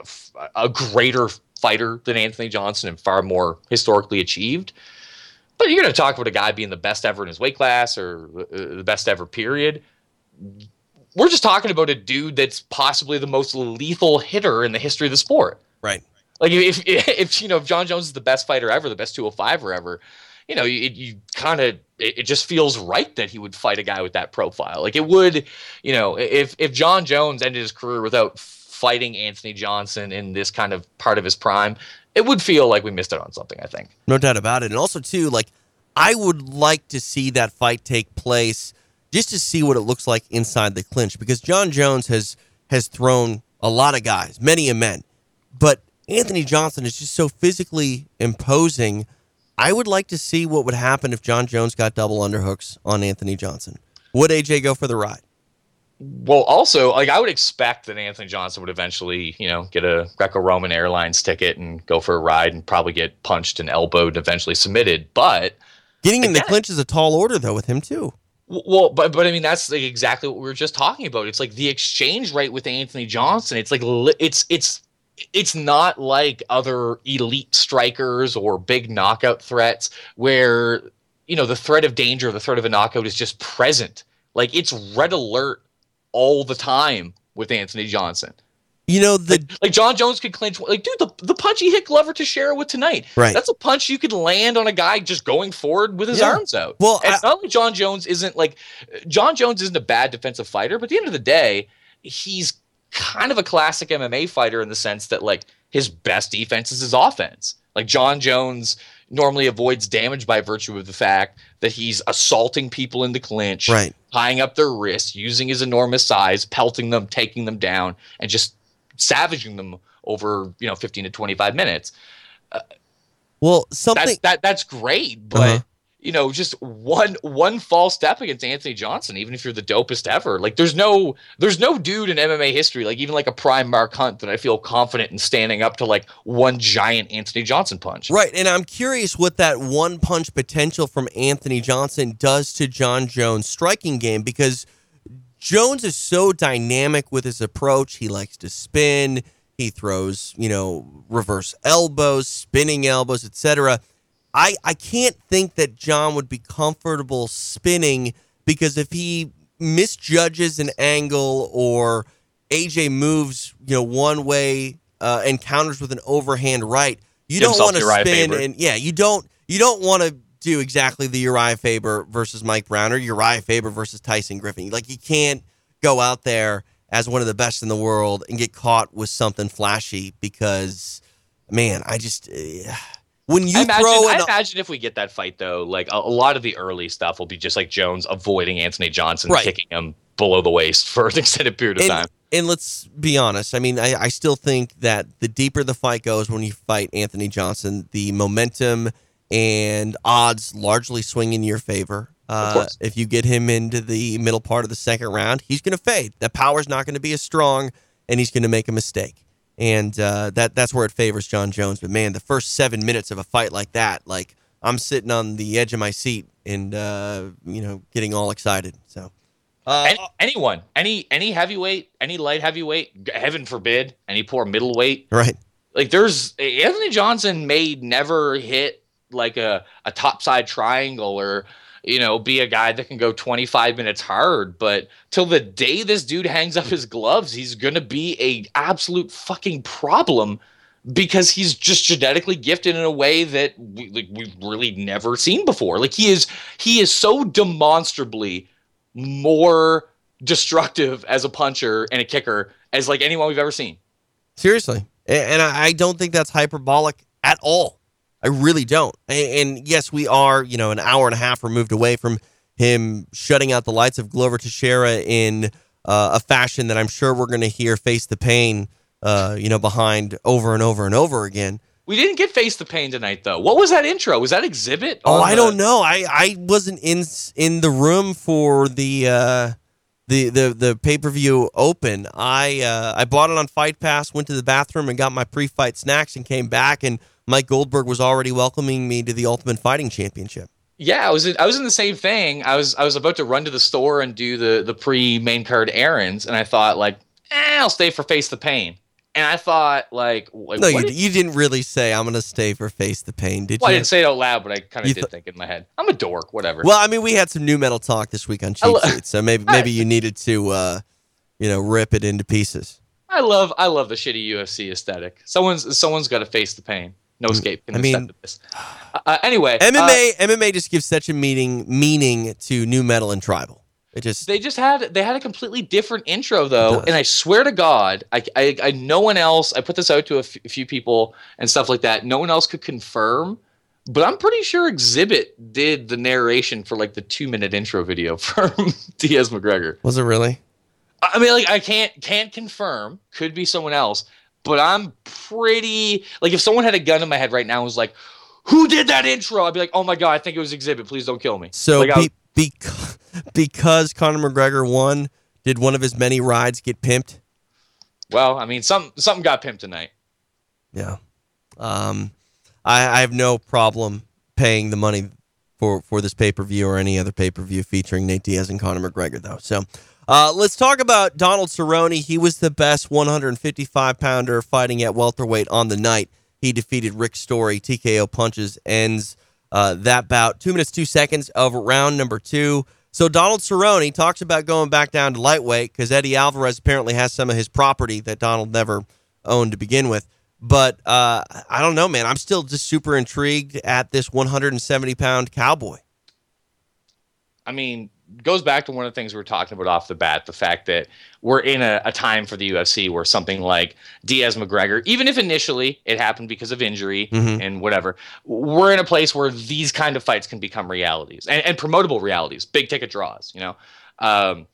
a greater fighter than Anthony Johnson and far more historically achieved. But you're going to talk about a guy being the best ever in his weight class or uh, the best ever, period. We're just talking about a dude that's possibly the most lethal hitter in the history of the sport. Right. Like if if you know if John Jones is the best fighter ever, the best 205er ever, you know, you, you kind of it, it just feels right that he would fight a guy with that profile. Like it would, you know, if if John Jones ended his career without fighting Anthony Johnson in this kind of part of his prime, it would feel like we missed out on something. I think. No doubt about it. And also, too, like, I would like to see that fight take place just to see what it looks like inside the clinch because John Jones has has thrown a lot of guys, many a men, but Anthony Johnson is just so physically imposing. I would like to see what would happen if John Jones got double underhooks on Anthony Johnson. Would AJ go for the ride? Well, also, like I would expect that Anthony Johnson would eventually, you know, get a Greco-Roman Airlines ticket and go for a ride and probably get punched and elbowed and eventually submitted. But Getting in the clinch is a tall order, though, with him too. Well, but but I mean that's like exactly what we were just talking about. It's like the exchange rate with Anthony Johnson. It's like it's it's it's not like other elite strikers or big knockout threats where you know the threat of danger, the threat of a knockout is just present. Like it's red alert all the time with Anthony Johnson. You know the Like John Jones could clinch. Like, dude, the, the punch he hit Glover Teixeira with tonight. Right. That's a punch you could land on a guy just going forward with his Yeah. arms out. Well, and I- it's not like John Jones isn't like John Jones isn't a bad defensive fighter, but at the end of the day, he's kind of a classic MMA fighter in the sense that like his best defense is his offense. Like John Jones normally avoids damage by virtue of the fact that he's assaulting people in the clinch, Right. tying up their wrists, using his enormous size, pelting them, taking them down, and just savaging them over you know 15 to 25 minutes. well That's something. that that's great, but Uh-huh. you know, just one one false step against Anthony Johnson, even if you're the dopest ever. Like there's no there's no dude in MMA history, like even like a prime Mark Hunt, that I feel confident in standing up to like one giant Anthony Johnson punch. Right, and I'm curious what that one punch potential from Anthony Johnson does to John Jones' striking game because Jones is so dynamic with his approach. He likes to spin, he throws, you know, reverse elbows, spinning elbows, etc. I I can't think that John would be comfortable spinning because if he misjudges an angle or AJ moves, you know, one way uh, and counters with an overhand right, you don't want to spin and yeah, you don't you don't want to do exactly the Uriah Faber versus Mike Brown or Uriah Faber versus Tyson Griffin. Like you can't go out there as one of the best in the world and get caught with something flashy because man, I just uh, when you I imagine, throw I imagine if we get that fight though, like a, a lot of the early stuff will be just like Jones avoiding Anthony Johnson, Right. kicking him below the waist for an extended period of and, time. and let's be honest. I mean, I, I still think that the deeper the fight goes when you fight Anthony Johnson, the momentum and odds largely swing in your favor. Uh, if you get him into the middle part of the second round, he's going to fade. The power's not going to be as strong, and he's going to make a mistake. And uh, that that's where it favors John Jones. But man, the first seven minutes of a fight like that, like I'm sitting on the edge of my seat and uh, you know getting all excited. So. Uh, Any, anyone, any any heavyweight, any light heavyweight, heaven forbid, any poor middleweight, right. like there's Anthony Johnson may never hit like a, a top side triangle or you know be a guy that can go 25 minutes hard but till the day this dude hangs up his gloves he's gonna be a absolute fucking problem because he's just genetically gifted in a way that we, like, we've really never seen before like he is he is so demonstrably more destructive as a puncher and a kicker as like anyone we've ever seen Seriously. And I don't think that's hyperbolic at all. I really don't. And yes, we are, you know, an hour and a half removed away from him shutting out the lights of Glover Teixeira in uh, a fashion that I'm sure we're going to hear face the pain, uh, you know, behind over and over and over again. We didn't get face the pain tonight, though. What was that intro? Was that Xzibit? Oh, I the- don't know. I, I wasn't in in the room for the uh, the the the pay per view open. I uh, I bought it on Fight Pass. Went to the bathroom and got my pre fight snacks and came back. And Mike Goldberg was already welcoming me to the Ultimate Fighting Championship. Yeah, I was. In, I was in the same thing. I was. I was about to run to the store and do the the pre main card errands, and I thought like, eh, I'll stay for face the pain. And I thought like, like No, you, did- you didn't really say I'm going to stay for Face the Pain, did you? I didn't say it out loud, but I kind of did th- think in my head. I'm a dork. Whatever. Well, I mean, we had some nu metal talk this week on I Cheap lo- Seats, so maybe maybe you needed to, uh, you know, rip it into pieces. I love. I love the shitty UFC aesthetic. Someone's someone's got to face the pain. No escape. Mm, I mean- this. Uh, uh, anyway, uh, MMA MMA just gives such a meaning meaning to nu metal and tribal. It just They just had they had a completely different intro though, and I swear to God, I, I, I no one else. I put this out to a f- a few people and stuff like that. No one else could confirm, but I'm pretty sure Xzibit did the narration for like the two minute intro video from Diaz McGregor. was it really. I mean, like I can't can't confirm. Could be someone else, but I'm pretty like if someone had a gun in my head right now and was like, "Who did that intro?" I'd be like, "Oh my God, I think it was Xzibit. Please don't kill me." So like, be, because because Conor McGregor won, did one of his many rides get pimped? well, I mean, some something got pimped tonight. Yeah. Um, I, I have no problem paying the money for for this pay per view or any other pay per view featuring Nate Diaz and Conor McGregor, though. So. Uh, let's talk about Donald Cerrone. He was the best 155 pounder fighting at welterweight on the night. He defeated Rick Story. TKO punches ends uh, that bout. Two minutes, two seconds of round number two. So Donald Cerrone talks about going back down to lightweight because Eddie Alvarez apparently has some of his property that Donald never owned to begin with. But uh, I don't know, man. I'm still just super intrigued at this 170 pound cowboy. I mean, goes back to one of the things we were talking about off the bat the fact that we're in a, a time for the UFC where something like Diaz McGregor, even if initially it happened because of injury Mhm. and whatever, we're in a place where these kind of fights can become realities and, and promotable realities, big ticket draws, you know. Um,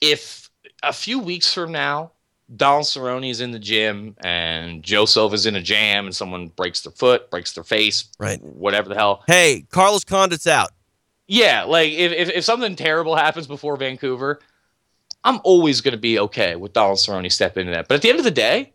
if a few weeks from now, Donald Cerrone is in the gym and Joe Silva's in a jam and someone breaks their foot, breaks their face, Right. whatever the hell, Hey, Carlos Condit's out. yeah, like if, if, if something terrible happens before Vancouver, I'm always going to be okay with Donald Cerrone stepping into that. But at the end of the day,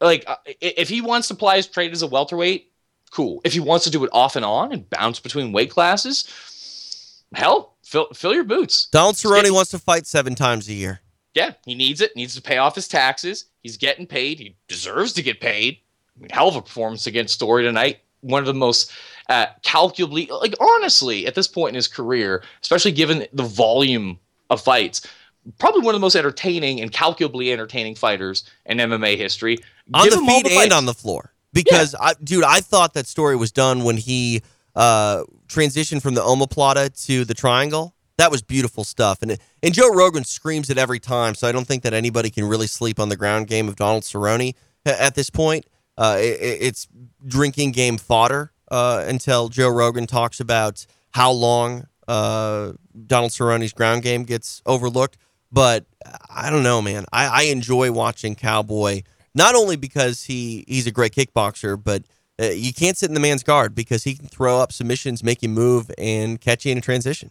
like uh, if he wants to apply his trade as a welterweight, cool. If he wants to do it off and on and bounce between weight classes, hell, fill, fill your boots. Donald Cerrone wants to fight seven times a year. Yeah, he needs it. Needs to pay off his taxes. He's getting paid. He deserves to get paid. I mean, hell of a performance against Story tonight. one of the most uh, calculably, like honestly, at this point in his career, especially given the volume of fights, probably one of the most entertaining and calculably entertaining fighters in MMA history. on Give the feet and on the floor. Because, I, dude, I thought that story was done when he uh, transitioned from the omoplata to the triangle. That was beautiful stuff. And and Joe Rogan screams it every time, so I don't think that anybody can really sleep on the ground game of Donald Cerrone at this point. Uh, it, it's drinking game fodder uh, until Joe Rogan talks about how long uh, Donald Cerrone's ground game gets overlooked. But I don't know, man. I, I enjoy watching Cowboy not only because he he's a great kickboxer, but uh, you can't sit in the man's guard because he can throw up submissions, make you move, and catch you in a transition.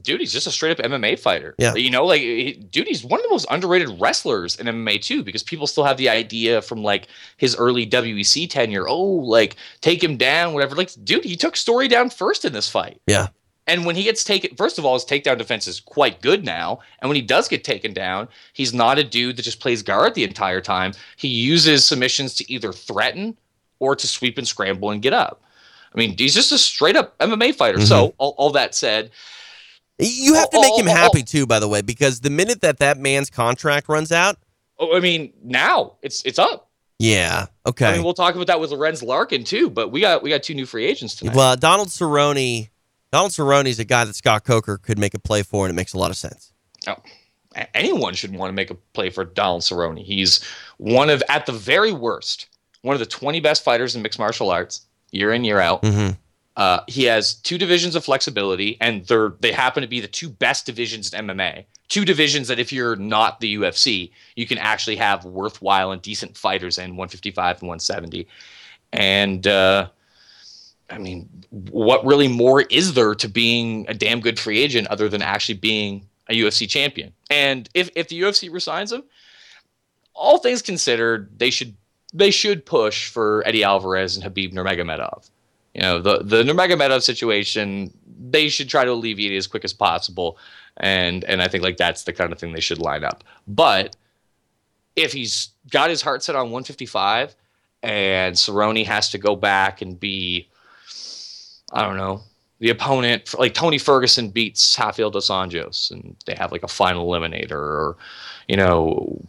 Dude, he's just a straight up MMA fighter. Yeah. You know, like, he, dude, he's one of the most underrated wrestlers in MMA too, because people still have the idea from like his early WEC tenure, oh, like take him down, whatever. Like, dude, he took Story down first in this fight. Yeah. And when he gets taken, first of all, his takedown defense is quite good now. And when he does get taken down, he's not a dude that just plays guard the entire time. He uses submissions to either threaten or to sweep and scramble and get up. I mean, he's just a straight up MMA fighter. So, mm-hmm. all, all that said, You have to Oh, make him oh, oh. happy too, by the way, because the minute that that man's contract runs out, oh, I mean, now it's it's up. yeah, okay. I mean, we'll talk about that with Lorenz Larkin too. But we got we got two new free agents tonight. Well, Donald Cerrone, Donald Cerrone's a guy that Scott Coker could make a play for, and it makes a lot of sense. Oh, anyone should want to make a play for Donald Cerrone. He's one of, at the very worst, one of the 20 best fighters in mixed martial arts, year in year out. Mhm. Uh, he has two divisions of flexibility, and they're they happen to be the two best divisions in MMA. Two divisions that, if you're not the UFC, you can actually have worthwhile and decent fighters in 155 and 170. And uh, I mean, what really more is there to being a damn good free agent other than actually being a UFC champion? And if if the UFC resigns him, all things considered, they should they should push for Eddie Alvarez and Habib Nurmagomedov. You know, the the Nurmagomedov situation, they should try to alleviate as quick as possible, and and I think like that's the kind of thing they should line up. But if he's got his heart set on 155, and Cerrone has to go back and be, I don't know, the opponent like Tony Ferguson beats Rafael dos Anjos, and they have like a final eliminator, or you know,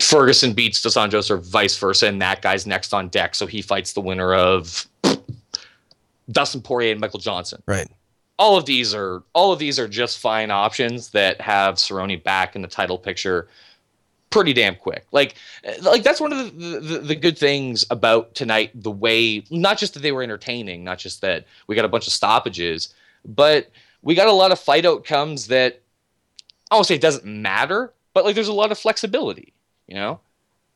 Ferguson beats Dos Anjos or vice versa, and that guy's next on deck, so he fights the winner of Dustin Poirier and Michael Johnson. Right. All of these are all of these are just fine options that have Cerrone back in the title picture pretty damn quick. Like like that's one of the, the the good things about tonight. The way not just that they were entertaining, not just that we got a bunch of stoppages, but we got a lot of fight outcomes that I won't say it doesn't matter, but like there's a lot of flexibility. You know,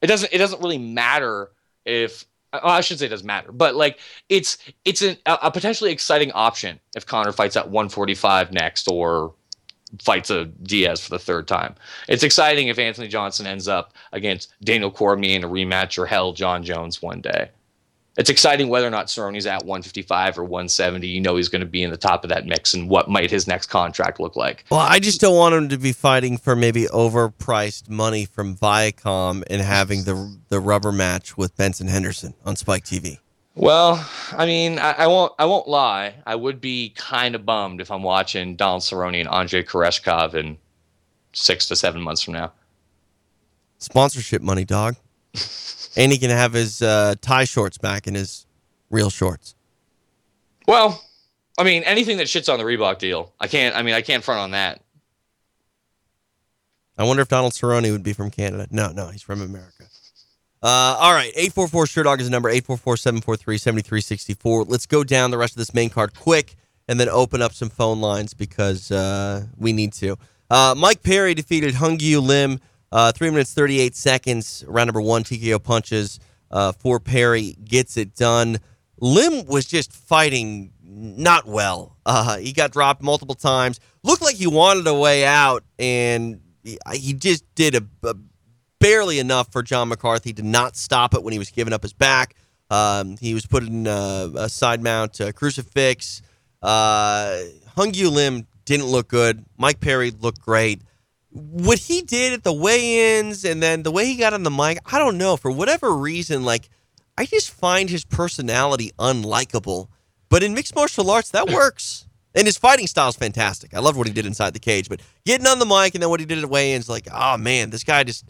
it doesn't it doesn't really matter if I should say it doesn't matter, but like it's it's an, a, potentially exciting option if Conor fights at 145 next or fights a Diaz for the third time. It's exciting if Anthony Johnson ends up against Daniel Cormier in a rematch or hell John Jones one day. It's exciting whether or not Cerrone's at 155 or 170. You know he's going to be in the top of that mix, and what might his next contract look like? Well, I just don't want him to be fighting for maybe overpriced money from Viacom and having the the rubber match with Benson Henderson on Spike TV. Well, I mean, I, I won't. I won't lie. I would be kind of bummed if I'm watching Donald Cerrone and Andrey Koreshkov in six to seven months from now. Sponsorship money, dog. and he can have his uh, tie shorts back in his real shorts. Well, I mean, anything that shits on the Reebok deal, I can't. I mean, I can't front on that. I wonder if Donald Cerrone would be from Canada. No, no, he's from America. Uh, all right, 844 Sherdog is the number 844 743 7364. Let's go down the rest of this main card quick and then open up uh, 3 minutes 38 seconds, round number one, TKO punches uh, for Perry, gets it done. Lim was just fighting not well. Uh, he got dropped multiple times. Looked like he wanted a way out, and he, he just did a, a barely enough for John McCarthy to not stop it when he was giving up his back. Um, he was put in uh, a side mount uh, crucifix. Uh, Hyun Gyu Lim didn't look good. Mike Perry looked great. What he did at the weigh-ins and then the way he got on the mic, I don't know. For whatever reason, like I just find his personality unlikable. But in mixed martial arts, that works. And his fighting style is fantastic. I loved what he did inside the cage. But getting on the mic and then what he did at weigh-ins, like, oh man, this guy just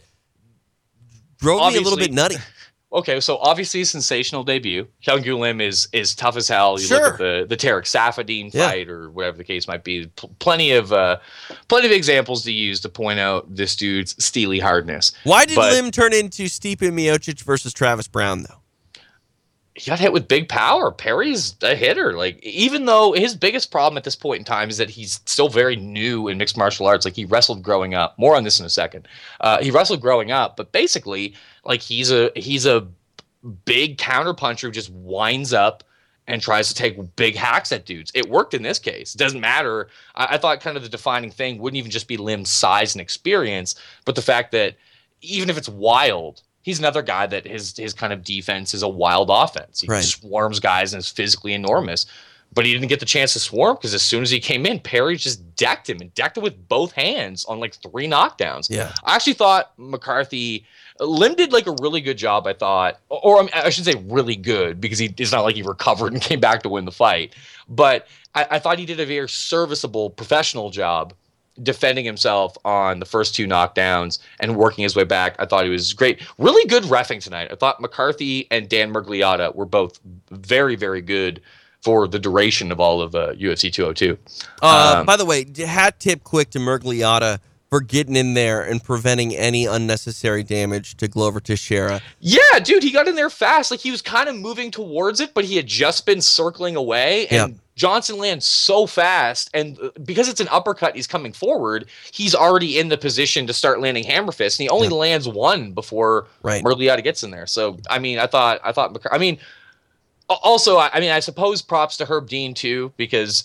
drove me a little bit nutty. Okay, so obviously sensational debut. Hyun Gyu Lim is is tough as hell. You Sure. look at the the Tarek Saffiedine Yeah. fight or whatever the case might be. Pl- plenty of uh, plenty of examples to use to point out this dude's steely hardness. Why did But- Lim turn into Stipe Miocic versus Travis Browne though? He got hit with big power. Perry's a hitter. Like even though his biggest problem at this point in time is that he's still very new in mixed martial arts. Like he wrestled growing up. More on this in a second. Uh, he wrestled growing up, but basically, like he's a he's a big counterpuncher who just winds up and tries to take big hacks at dudes. It worked in this case. Doesn't matter. I, I thought kind of the defining thing wouldn't even just be limb size and experience, but the fact that even if it's wild, he's another guy that his his kind of defense is a wild offense. He Right. swarms guys and is physically enormous. But he didn't get the chance to swarm because as soon as he came in, Perry just decked him and decked him with both hands on like three knockdowns. Yeah. I actually thought McCarthy Lim did like a really good job. I thought, or I, mean, I should say really good because he it's not like he recovered and came back to win the fight. But I, I thought he did a very serviceable professional job defending himself on the first two knockdowns and working his way back. I thought he was great. Really good refing tonight. I thought McCarthy and Dan Miragliotta were both very, very good for the duration of all of uh, UFC 202. Uh, Um, by the way, hat tip quick to Miragliotta for getting in there and preventing any unnecessary damage to Glover Teixeira. Yeah, dude, he got in there fast. Like he was kind of moving towards it, but he had just been circling away. And Yeah. Johnson lands so fast, and uh, because it's an uppercut, he's coming forward. He's already in the position to start landing hammer fists, and he only lands one before Right. Gets in there. So, I mean, I thought, I thought, I mean, also, I mean, I suppose props to Herb Dean too, because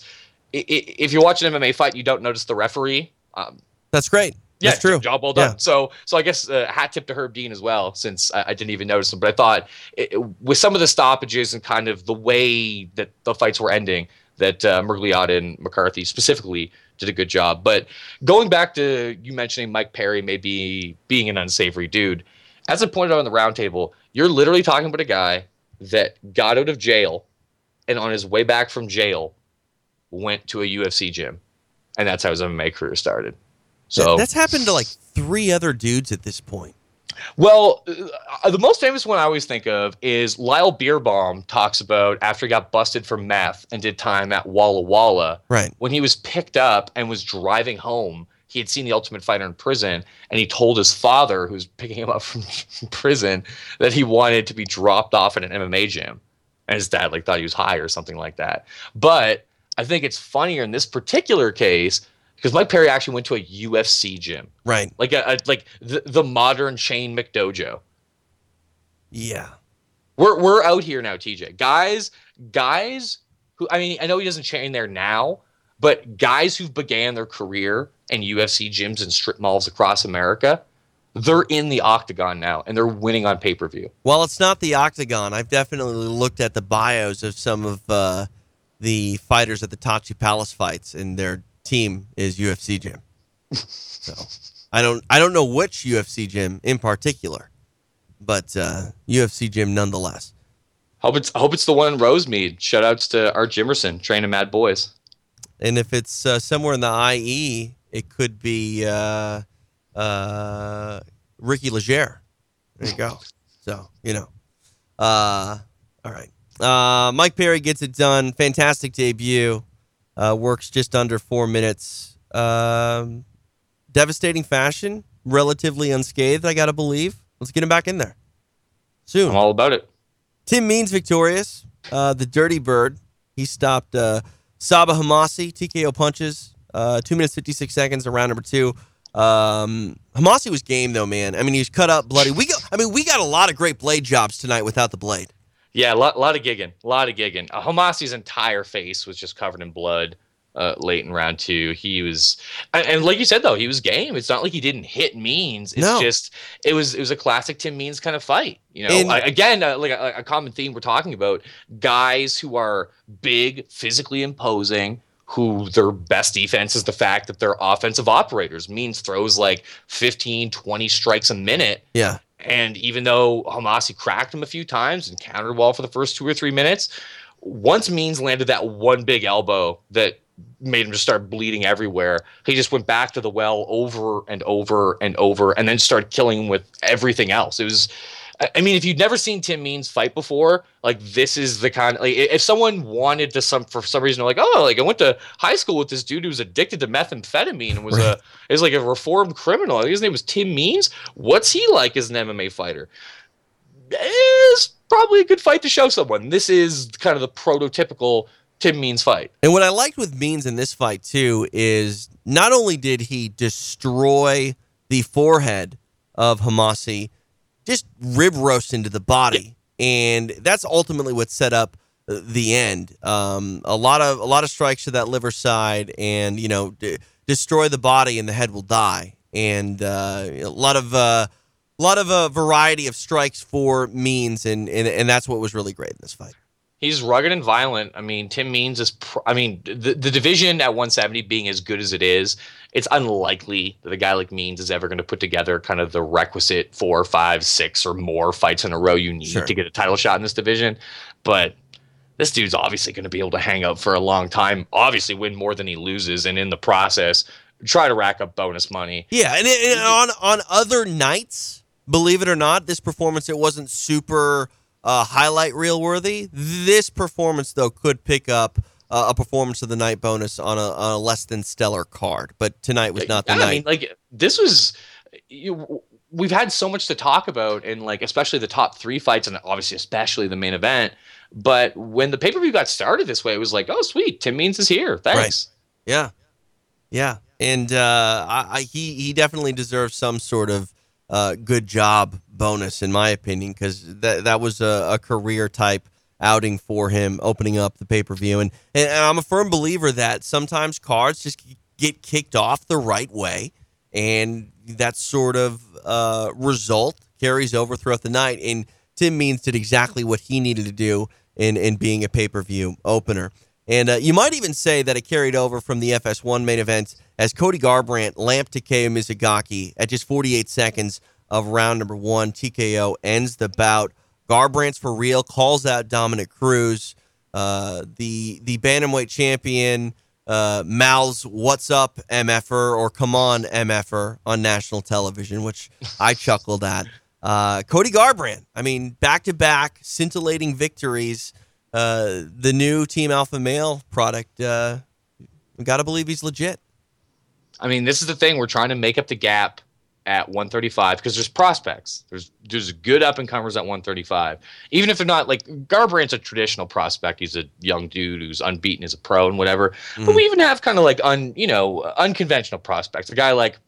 if you're watching an MMA fight, you don't notice the referee. Um, That's great. Yeah, That's true. Job well done. Yeah. So, so I guess uh, hat tip to Herb Dean as well, since I, I didn't even notice him. But I thought it, it- with some of the stoppages and kind of the way that the fights were ending, that uh, Miragliotta and McCarthy specifically did a good job. But going back to you mentioning Mike Perry maybe being an unsavory dude, as I pointed out on the roundtable, you're literally talking about a guy that got out of jail and on his way back from jail went to a UFC gym, and that's how his MMA career started. So that's happened to like three other dudes at this point. well, uh, the most famous one I always think of is Lyle Beerbohm talks about after he got busted for meth and did time at Walla Walla. Right. When he was picked up and was driving home, he had seen the Ultimate Fighter in prison, and he told his father, who's picking him up from prison, that he wanted to be dropped off at an MMA gym, and his dad like thought he was high or something like that. But I think it's funnier in this particular case because Mike Perry actually went to a UFC gym Right. like a, a like the, the modern chain McDojo. Yeah. We're we're out here now, TJ. Guys, guys who I mean, I know he doesn't train there now, but guys who've began their career in UFC gyms and strip malls across America, they're in the octagon now and they're winning on pay per view. Well, it's not the octagon, I've definitely looked at the bios of some of uh, the fighters at the Tachi Palace fights, and their team is UFC gym. so I don't I don't know which UFC gym in particular, but uh, UFC gym nonetheless. Hope it's hope it's the one in Rosemead. Shout outs to Art Jimmerson, training Mad Boys. And if it's uh, somewhere in the IE, it could be uh, uh, Ricky Leger. There you go. So you know. Uh, all right. Uh, Mike Perry gets it done. Fantastic debut. Uh, works just under four minutes. Um, devastating fashion. Relatively unscathed, I gotta believe. Let's get him back in there soon. I'm all about it. Tim Means victorious. Uh, the Dirty Bird. He stopped uh, Sabah Homasi, TKO punches. Uh, two minutes, 56 seconds in round number two. Um, Homasi was game, though, man. I mean, he was cut up, bloody. We got, I mean, we got a lot of great blade jobs tonight without the blade. Yeah, a lot, lot of gigging, a lot of gigging. Uh, Homasi's entire face was just covered in blood uh, late in round two. He was, and, and like you said though, he was game. It's not like he didn't hit Means. It's No. just it was it was a classic Tim Means kind of fight. You know, And- I- again, uh, like a, a common theme we're talking about guys who are big, physically imposing. Who their best defense is the fact that they're offensive operators. Means throws like 15, 20 strikes a minute Yeah. And even though Homasi cracked him a few times and countered well for the first two or three minutes, once Means landed that one big elbow that made him just start bleeding everywhere, he just went back to the well over and over and over and then started killing him with everything else. It was I mean, if you've never seen Tim Means fight before, like this is the kind. Of, like, if someone wanted to some for some reason, like, oh, like I went to high school with this dude who was addicted to methamphetamine and was a is like a reformed criminal. I think his name was Tim Means. What's he like as an MMA fighter? Is probably a good fight to show someone. This is kind of the prototypical Tim Means fight. And what I liked with Means in this fight too is not only did he destroy the forehead of Homasi just rib roast into the body, and that's ultimately what set up the end. Um, a lot of a lot of strikes to that liver side, and you know, d- destroy the body, and the head will die. And uh, a lot of uh, a lot of a uh, variety of strikes for Means, and, and and that's what was really great in this fight. He's rugged and violent. I mean, Tim Means is. Pr- I mean, the the division at 170 being as good as it is, it's unlikely that a guy like Means is ever going to put together kind of the requisite four, five, six, or more fights in a row you need sure. to get a title shot in this division. But this dude's obviously going to be able to hang out for a long time. Obviously, win more than he loses, and in the process, try to rack up bonus money. Yeah, and, and on on other nights, believe it or not, this performance it wasn't super uh, highlight reel worthy. This performance though could pick up uh, a performance of the night bonus on a, on a, less than stellar card. But tonight was not the yeah, night. I mean, like this was. You, we've had so much to talk about, and like especially the top three fights, and obviously especially the main event. But when the pay per view got started this way, it was like, oh sweet, Tim Means is here. Thanks. Right. Yeah, yeah, and uh, I, I, he he definitely deserves some sort of uh, good job bonus in my opinion because that that was a, a career type outing for him, opening up the pay per view. And, and I'm a firm believer that sometimes cards just get kicked off the right way, and that sort of uh, result carries over throughout the night. And Tim Means did exactly what he needed to do in, in being a pay per view opener. And uh, you might even say that it carried over from the FS1 main event as Cody Garbrandt lamped Takeya Mizugaki at just 48 seconds of round number one. TKO ends the bout Garbrandt's for real, calls out Dominick Cruz. Uh, the the bantamweight champion uh, mouths "What's up, MFer?" or "Come on, MFer?" on national television, which I chuckled at. Uh, Cody Garbrandt, I mean, back to back scintillating victories. Uh, the new Team Alpha Male product. Uh, we got to believe he's legit. I mean, this is the thing. We're trying to make up the gap at 135 because there's prospects. There's there's good up and comers at 135. Even if they're not like Garbrandt's a traditional prospect. He's a young dude who's unbeaten as a pro and whatever. Mm. But we even have kind of like un you know unconventional prospects. A guy like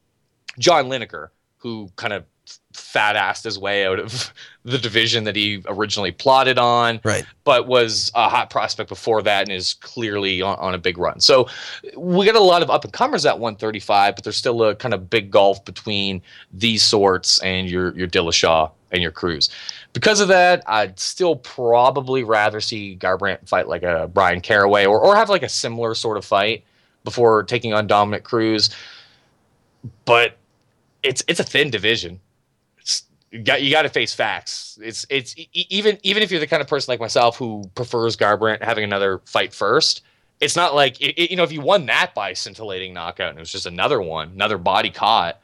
John Lineker who kind of fat assed his way out of the division that he originally plotted on, right? But was a hot prospect before that and is clearly on, on a big run. So we got a lot of up and comers at 135, but there's still a kind of big gulf between these sorts and your your Dillashaw and your Cruz. Because of that, I'd still probably rather see Garbrandt fight like a Bryan Caraway or or have like a similar sort of fight before taking on Dominick Cruz. But it's it's a thin division you got you got to face facts. It's it's even even if you're the kind of person like myself who prefers Garbrandt having another fight first. It's not like it, you know if you won that by scintillating knockout and it was just another one, another body caught.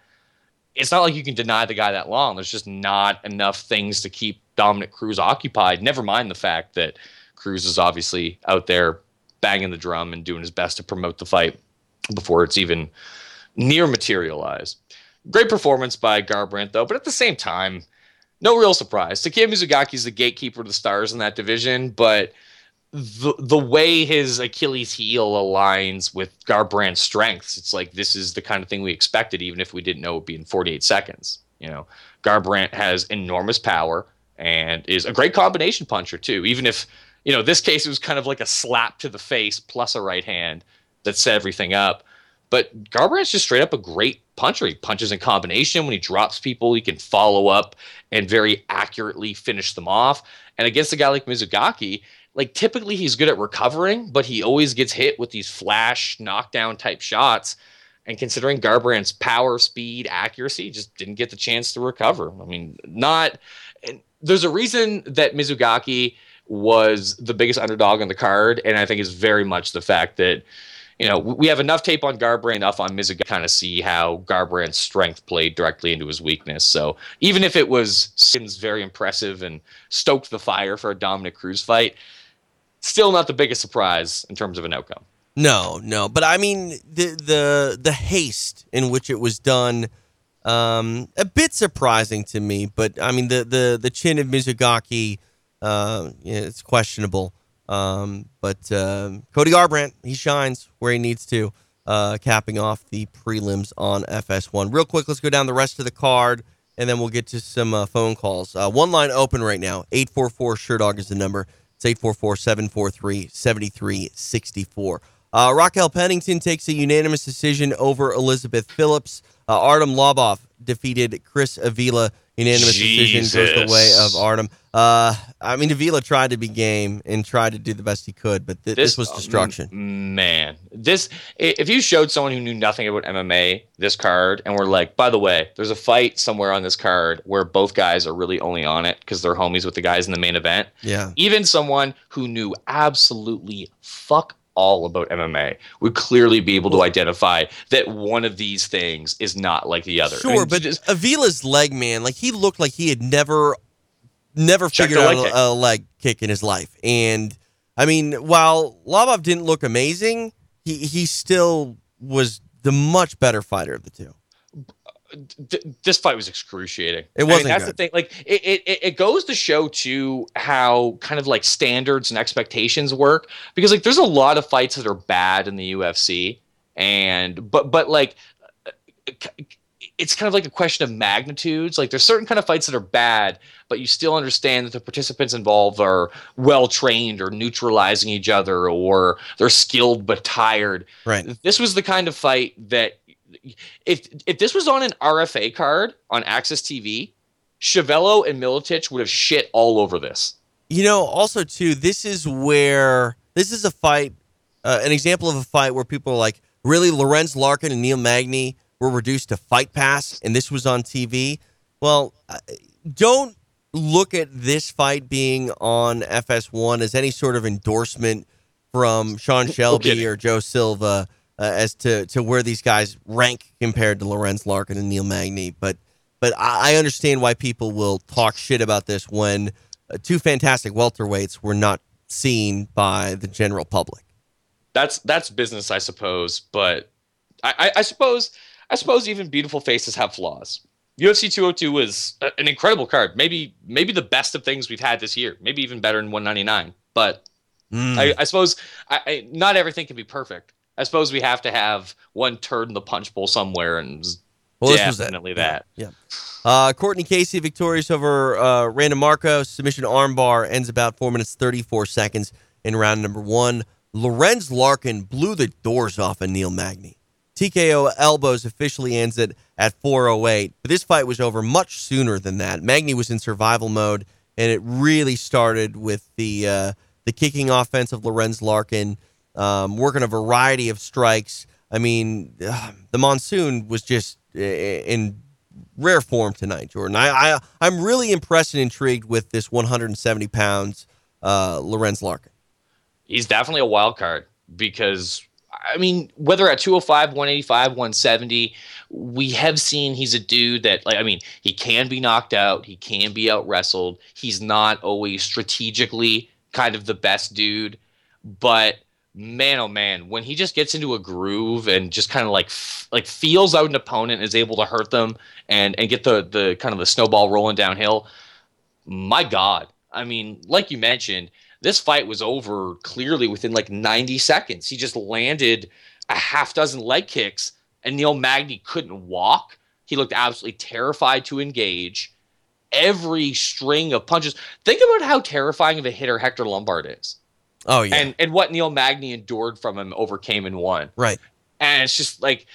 It's not like you can deny the guy that long. There's just not enough things to keep Dominick Cruz occupied. Never mind the fact that Cruz is obviously out there banging the drum and doing his best to promote the fight before it's even near materialized. Great performance by Garbrandt, though, but at the same time, no real surprise. Takeya Mizugaki is the gatekeeper of the stars in that division, but the the way his Achilles heel aligns with Garbrandt's strengths, it's like this is the kind of thing we expected, even if we didn't know it would be in 48 seconds. You know, Garbrandt has enormous power and is a great combination puncher too. Even if you know this case it was kind of like a slap to the face plus a right hand that set everything up. But Garbrandt's just straight up a great puncher. He punches in combination. When he drops people, he can follow up and very accurately finish them off. And against a guy like Mizugaki, like typically he's good at recovering, but he always gets hit with these flash knockdown type shots. And considering Garbrandt's power, speed, accuracy, just didn't get the chance to recover. I mean, not. There's a reason that Mizugaki was the biggest underdog on the card, and I think it's very much the fact that you know, we have enough tape on Garbrandt, enough on Mizuga to kind of see how Garbrandt's strength played directly into his weakness. So even if it was Sims very impressive and stoked the fire for a Dominick Cruz fight, still not the biggest surprise in terms of an outcome. No, no, but I mean the the the haste in which it was done, um, a bit surprising to me. But I mean the the the chin of Mizugaki, uh, yeah, it's questionable. Um, but uh, Cody Garbrandt, he shines where he needs to, uh, capping off the prelims on FS1. Real quick, let's go down the rest of the card, and then we'll get to some uh, phone calls. Uh, one line open right now. 844 Sherdog is the number. It's 844 743 7364. Uh, Raquel Pennington takes a unanimous decision over Elizabeth Phillips. Uh, Artem Lobov defeated Chris Avila. Unanimous Jesus. decision goes the way of Artem. Uh, I mean, Avila tried to be game and tried to do the best he could, but th- this, was destruction. m- man, this if you showed someone who knew nothing about MMA this card and were like, by the way, there's a fight somewhere on this card where both guys are really only on it because they're homies with the guys in the main event. Yeah. Even someone who knew absolutely fuck all about MMA would clearly be able to identify that one of these things is not like the other. I Sure, mean, but just- Avila's leg, man, like he looked like he had never, never figured a out leg a, a leg kick in his life. And I mean, while Lobov didn't look amazing, he he still was the much better fighter of the two. Th- this fight was excruciating. It I mean, wasn't that's good. the thing. Like it, it, it- it goes to show too how kind of like standards and expectations work. Because like there's a lot of fights that are bad in the UFC, and but but like uh, it's kind of like a question of magnitudes. Like there's certain kind of fights that are bad, but you still understand that the participants involved are well trained or neutralizing each other or they're skilled but tired. Right. This was the kind of fight that if if this was on an RFA card on AXS TV, Chevello and Milicic would have shit all over this. You know, also too, this is where this is a fight, uh, an example of a fight where people are like, really, Lorenz Larkin and Neil Magny were reduced to fight pass, and this was on TV. Well, uh, don't look at this fight being on FS1 as any sort of endorsement from Sean Shelby or Joe Silva uh, as to to where these guys rank compared to Lorenz Larkin and Neil Magny. But but I I understand why people will talk shit about this when uh, two fantastic welterweights were not seen by the general public. That's that's business, I suppose. But I, I, I suppose I suppose even beautiful faces have flaws. UFC 202 was a- an incredible card. Maybe maybe the best of things we've had this year. Maybe even better than 199. But I, I suppose I, not everything can be perfect. I suppose we have to have one turd in the punch bowl somewhere, and Well, this was it. definitely Yeah, that. Yeah. Uh, Courtney Casey victorious over uh, Randa Markos. Submission armbar ends about four minutes thirty four seconds in round number one. Lorenz Larkin blew the doors off of Neil Magny. TKO elbows officially ends it at 408. But this fight was over much sooner than that. Magny was in survival mode, and it really started with the uh, the kicking offense of Lorenz Larkin, um, working a variety of strikes. I mean, the monsoon was just uh, in rare form tonight, Jordan. I, I I'm really impressed and intrigued with this 170 pounds uh, Lorenz Larkin. he's definitely a wild card because I mean, whether at 205, 185, 170, we have seen he's a dude that like I mean, he can be knocked out, he can be out wrestled. He's not always strategically kind of the best dude, but man oh man, when he just gets into a groove and just kind of like like feels out an opponent is able to hurt them and and get the the kind of the snowball rolling downhill, my god. I mean, like you mentioned, this fight was over clearly within like 90 seconds. He just landed a half dozen leg kicks, and Neil Magny couldn't walk. He looked absolutely terrified to engage. Every string of punches. Think about how terrifying of a hitter Hector Lombard is, Oh yeah, and and what Neil Magny endured from him, overcame and won. right. And it's just like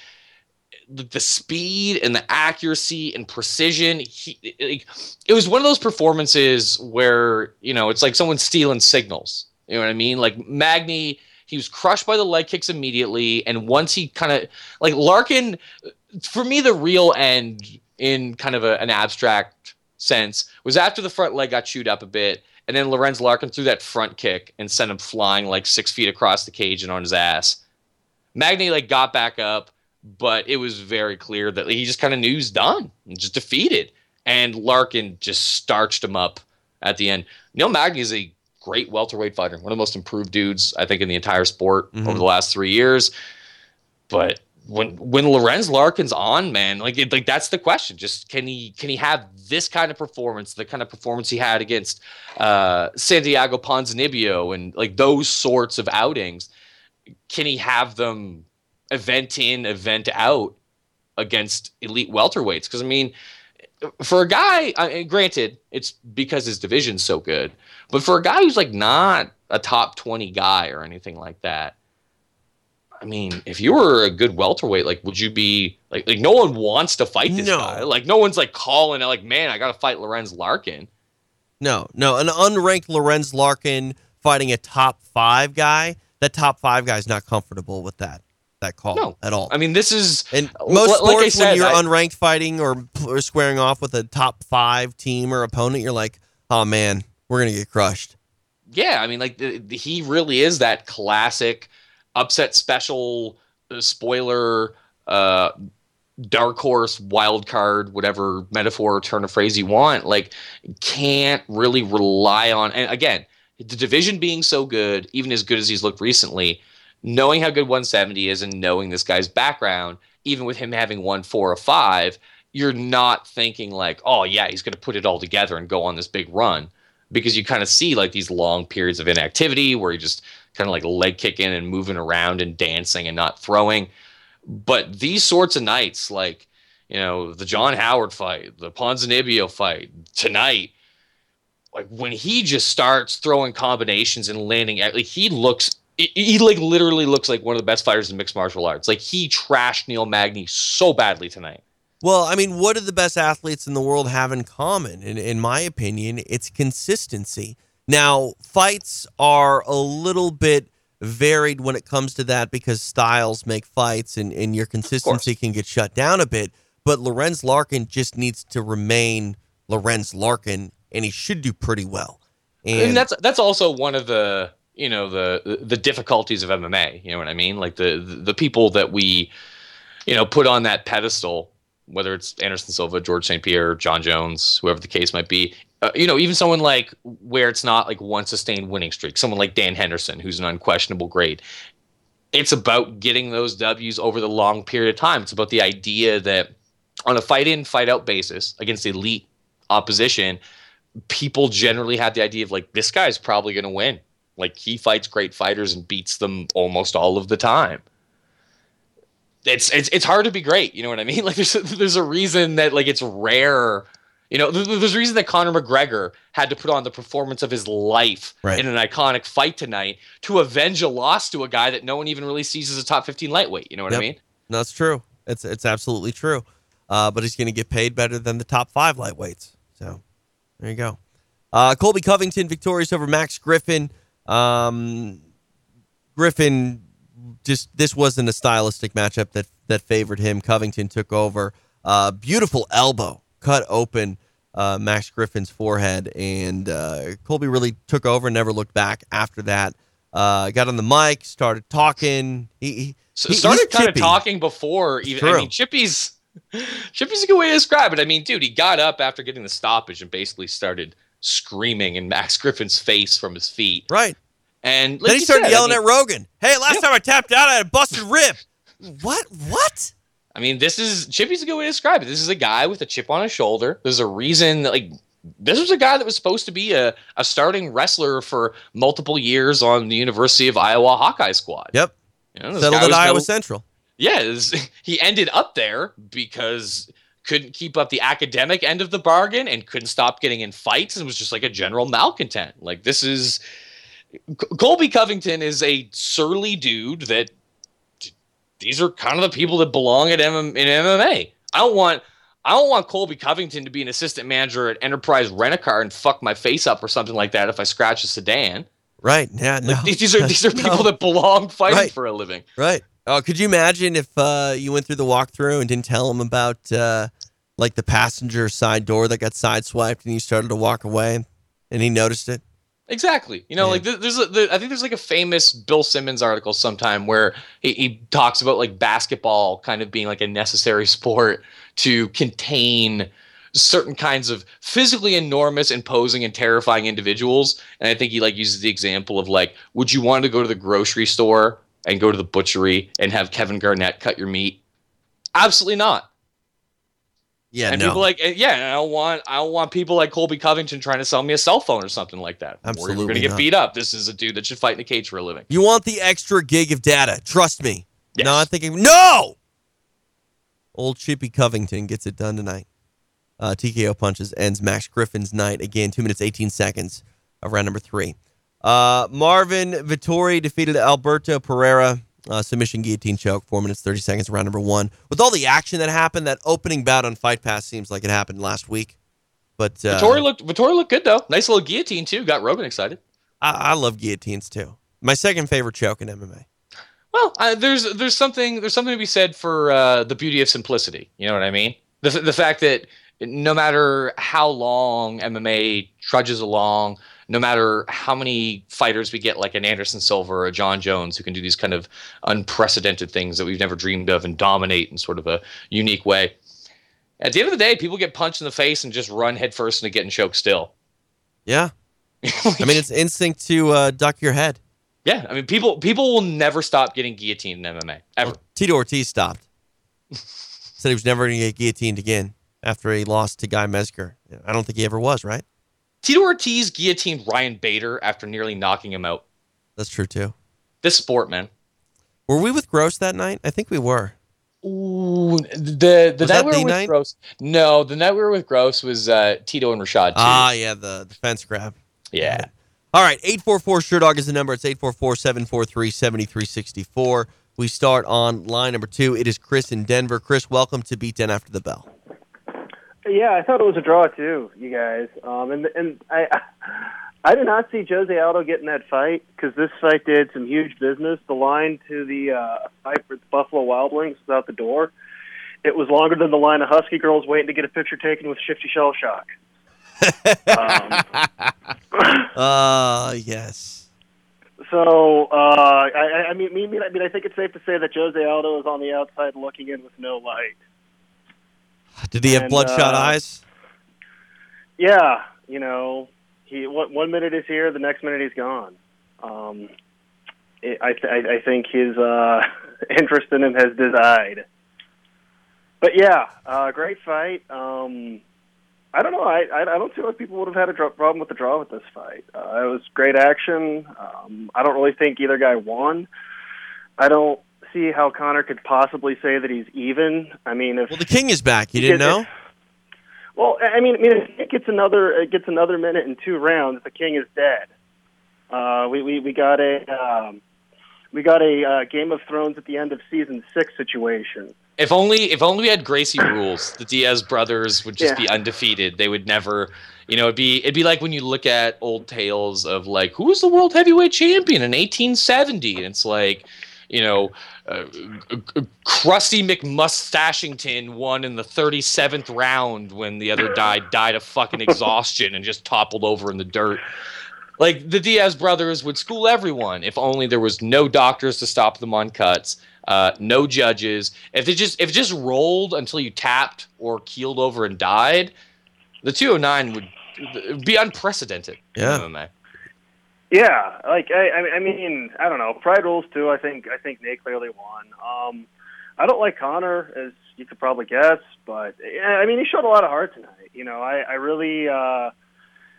the, speed and the accuracy and precision. He, like, it was one of those performances where you know it's like someone stealing signals. You know what I mean? Like Magny, He was crushed by the leg kicks immediately, and once he kind of like Larkin, for me, the real end in kind of a, an abstract sense was after the front leg got chewed up a bit, and then Lorenz Larkin threw that front kick and sent him flying like six feet across the cage and on his ass. Magny like got back up, but it was very clear that he just kind of knew he's done, and just defeated, and Larkin just starched him up at the end. Neil Magny is a great welterweight fighter, one of the most improved dudes I think in the entire sport mm-hmm. over the last three years. But when when Lorenz Larkin's on, man, like it, like that's the question. Just can he can he have this kind of performance, the kind of performance he had against uh, Santiago Ponzinibbio and like those sorts of outings? Can he have them event in, event out against elite welterweights? Because I mean, for a guy, uh, granted, it's because his division's so good, but for a guy who's like not a top twenty guy or anything like that I mean, if you were a good welterweight, like, would you be like, like no one wants to fight this no. guy? Like, no one's like calling like, man, I got to fight Lorenz Larkin. No, no, an unranked Lorenz Larkin fighting a top five guy. That top five guy's not comfortable with that that call no. at all. I mean, this is and most sports like said, when you're I, unranked fighting or, or squaring off with a top five team or opponent, you're like, oh man, we're gonna get crushed. Yeah, I mean, like the, the, he really is that classic upset special, uh, spoiler, uh, dark horse, wild card, whatever metaphor, or turn of phrase you want, like can't really rely on. And again, the division being so good, even as good as he's looked recently, knowing how good 170 is and knowing this guy's background, even with him having won four or five, you're not thinking like, oh yeah, he's going to put it all together and go on this big run because you kind of see like these long periods of inactivity where he just kind of like leg kicking and moving around and dancing and not throwing. But these sorts of nights, like, you know, the John Howard fight, the Ponzinibbio fight tonight, like when he just starts throwing combinations and landing, like he looks, he like literally looks like one of the best fighters in mixed martial arts. Like he trashed Neil Magny so badly tonight. Well, I mean, what do the best athletes in the world have in common? In, in my opinion, it's consistency. Now, fights are a little bit varied when it comes to that because styles make fights and, and your consistency can get shut down a bit. But Lorenz Larkin just needs to remain Lorenz Larkin, and he should do pretty well. And, and that's that's also one of the you know the the difficulties of MMA. You know what I mean? Like the the people that we you know put on that pedestal whether it's Anderson Silva, George St. Pierre, Jon Jones, whoever the case might be, uh, you know, even someone like where it's not like one sustained winning streak, someone like Dan Henderson, who's an unquestionable great. It's about getting those W's over the long period of time. It's about the idea that on a fight in, fight out basis against elite opposition, people generally have the idea of like, this guy's probably going to win. Like, he fights great fighters and beats them almost all of the time it's it's it's hard to be great. You know what I mean? Like there's a, there's a reason that like it's rare. You know, there's a reason that Conor McGregor had to put on the performance of his life right. in an iconic fight tonight to avenge a loss to a guy that no one even really sees as a top 15 lightweight. You know what yep. I mean? That's true. It's it's absolutely true. Uh, but he's going to get paid better than the top five lightweights. So there you go. Uh, Colby Covington victorious over Max Griffin. Um, Griffin just this wasn't a stylistic matchup that that favored him. Covington took over. Uh, beautiful elbow cut open uh, Max Griffin's forehead, and uh, Colby really took over and never looked back after that. Uh, got on the mic, started talking. He, he so started kind of talking before even. I mean, Chippy's Chippy's a good way to describe it. I mean, dude, he got up after getting the stoppage and basically started screaming in Max Griffin's face from his feet. Right. And like then he started said, yelling I mean, at Rogan. Hey, last yeah. time I tapped out, I had a busted rib. what? What? I mean, this is Chippy's a good way to describe it. This is a guy with a chip on his shoulder. There's a reason that, like, this was a guy that was supposed to be a, a starting wrestler for multiple years on the University of Iowa Hawkeye squad. Yep. You know, Settled at Iowa Central. Yeah, was, he ended up there because couldn't keep up the academic end of the bargain and couldn't stop getting in fights and was just like a general malcontent. Like this is Colby Covington is a surly dude that these are kind of the people that belong at M- in MMA. I don't want I don't want Colby Covington to be an assistant manager at Enterprise Rent a Car and fuck my face up or something like that if I scratch a sedan. Right. Yeah. No. Like, these are these are people No. that belong fighting Right. for a living. Right. Oh, could you imagine if uh, you went through the walkthrough and didn't tell him about uh, like the passenger side door that got sideswiped and you started to walk away and he noticed it? Exactly. You know, Yeah. like there's a, there, I think there's like a famous Bill Simmons article sometime where he, he talks about like basketball kind of being like a necessary sport to contain certain kinds of physically enormous, imposing, and terrifying individuals. And I think he like uses the example of like, would you want to go to the grocery store and go to the butchery and have Kevin Garnett cut your meat? Absolutely not. Yeah. and no. people like, eh, yeah, I don't want, I don't want people like Colby Covington trying to sell me a cell phone or something like that. Or you're gonna get not. beat up. This is a dude that should fight in a cage for a living. you want the extra gig of data. Trust me. Yes. No, I'm thinking, no! Old Chippy Covington gets it done tonight. Uh, TKO punches ends Max Griffin's night. Again, 2 minutes, 18 seconds of round number three. Uh, Marvin Vettori defeated Alberto Pereira. Uh, submission guillotine choke, 4 minutes, 30 seconds, round number one. With all the action that happened, that opening bout on Fight Pass seems like it happened last week. But uh, Vettori looked Vettori looked good though. Nice little guillotine too. Got Rogan excited. I, I love guillotines too. My second favorite choke in MMA. Well, uh, there's there's something there's something to be said for uh, the beauty of simplicity. You know what I mean? The the fact that no matter how long MMA trudges along, no matter how many fighters we get, like an Anderson Silva or a Jon Jones, who can do these kind of unprecedented things that we've never dreamed of and dominate in sort of a unique way. At the end of the day, people get punched in the face and just run headfirst into getting choked still. Yeah. I mean, it's instinct to uh, duck your head. Yeah, I mean, people people will never stop getting guillotined in MMA ever. Tito Ortiz stopped. Said he was never going to get guillotined again after he lost to Guy Mezger. I don't think he ever was, right? Tito Ortiz guillotined Ryan Bader after nearly knocking him out. That's true, too. This sport, man. Were we with Gross that night? I think we were. Ooh, the the Was night that we were with night? Gross. No, the night we were with Gross was uh, Tito and Rashad too. Ah, yeah, the, the fence grab. yeah. All right, 844 Sherdog is the number. It's 844 743 7364. We start on line number two. It is Chris in Denver. Chris, welcome to Beatdown After the Bell. Yeah, I thought it was a draw too, you guys. Um, and and I I did not see Jose Aldo getting that fight because this fight did some huge business. The line to the uh, fight for the Buffalo Wild Wings was out the door. It was longer than the line of Husky girls waiting to get a picture taken with Shifty Shell Shock. um, Uh, yes. so uh, I, I mean, I mean, I mean, I think it's safe to say that Jose Aldo is on the outside looking in with no light. Did he have And, bloodshot uh, eyes? Yeah, you know, he one, one minute is here, the next minute he's gone. Um, it, I, th- I I think his uh, interest in him has died. But yeah, uh, great fight. Um, I don't know. I, I I don't see why people would have had a draw, problem with the draw with this fight. Uh, it was great action. Um, I don't really think either guy won. I don't see how Conor could possibly say that he's even. I mean, if Well, the king is back. You didn't know? it- well, I mean, I mean, if it gets another, it gets another minute and two rounds. The king is dead. Uh, we, we we got a um, we got a uh, Game of Thrones at the end of season six situation. If only if only we had Gracie rules, the Diaz brothers would just Yeah. be undefeated. They would never, you know, it'd be it'd be like when you look at old tales of like who was the world heavyweight champion in 1870, and it's like, you know, uh, Krusty McMustashington won in the 37th round when the other guy died of fucking exhaustion and just toppled over in the dirt. Like the Diaz brothers would school everyone if only there was no doctors to stop them on cuts, uh, no judges. If it just if it just rolled until you tapped or keeled over and died, the 209 would be unprecedented. in Yeah. Yeah, like I, I I mean, I don't know. Pride rules too. I think I think Nate clearly won. Um, I don't like Conor, as you could probably guess, but I mean, he showed a lot of heart tonight. You know, I I really. Uh,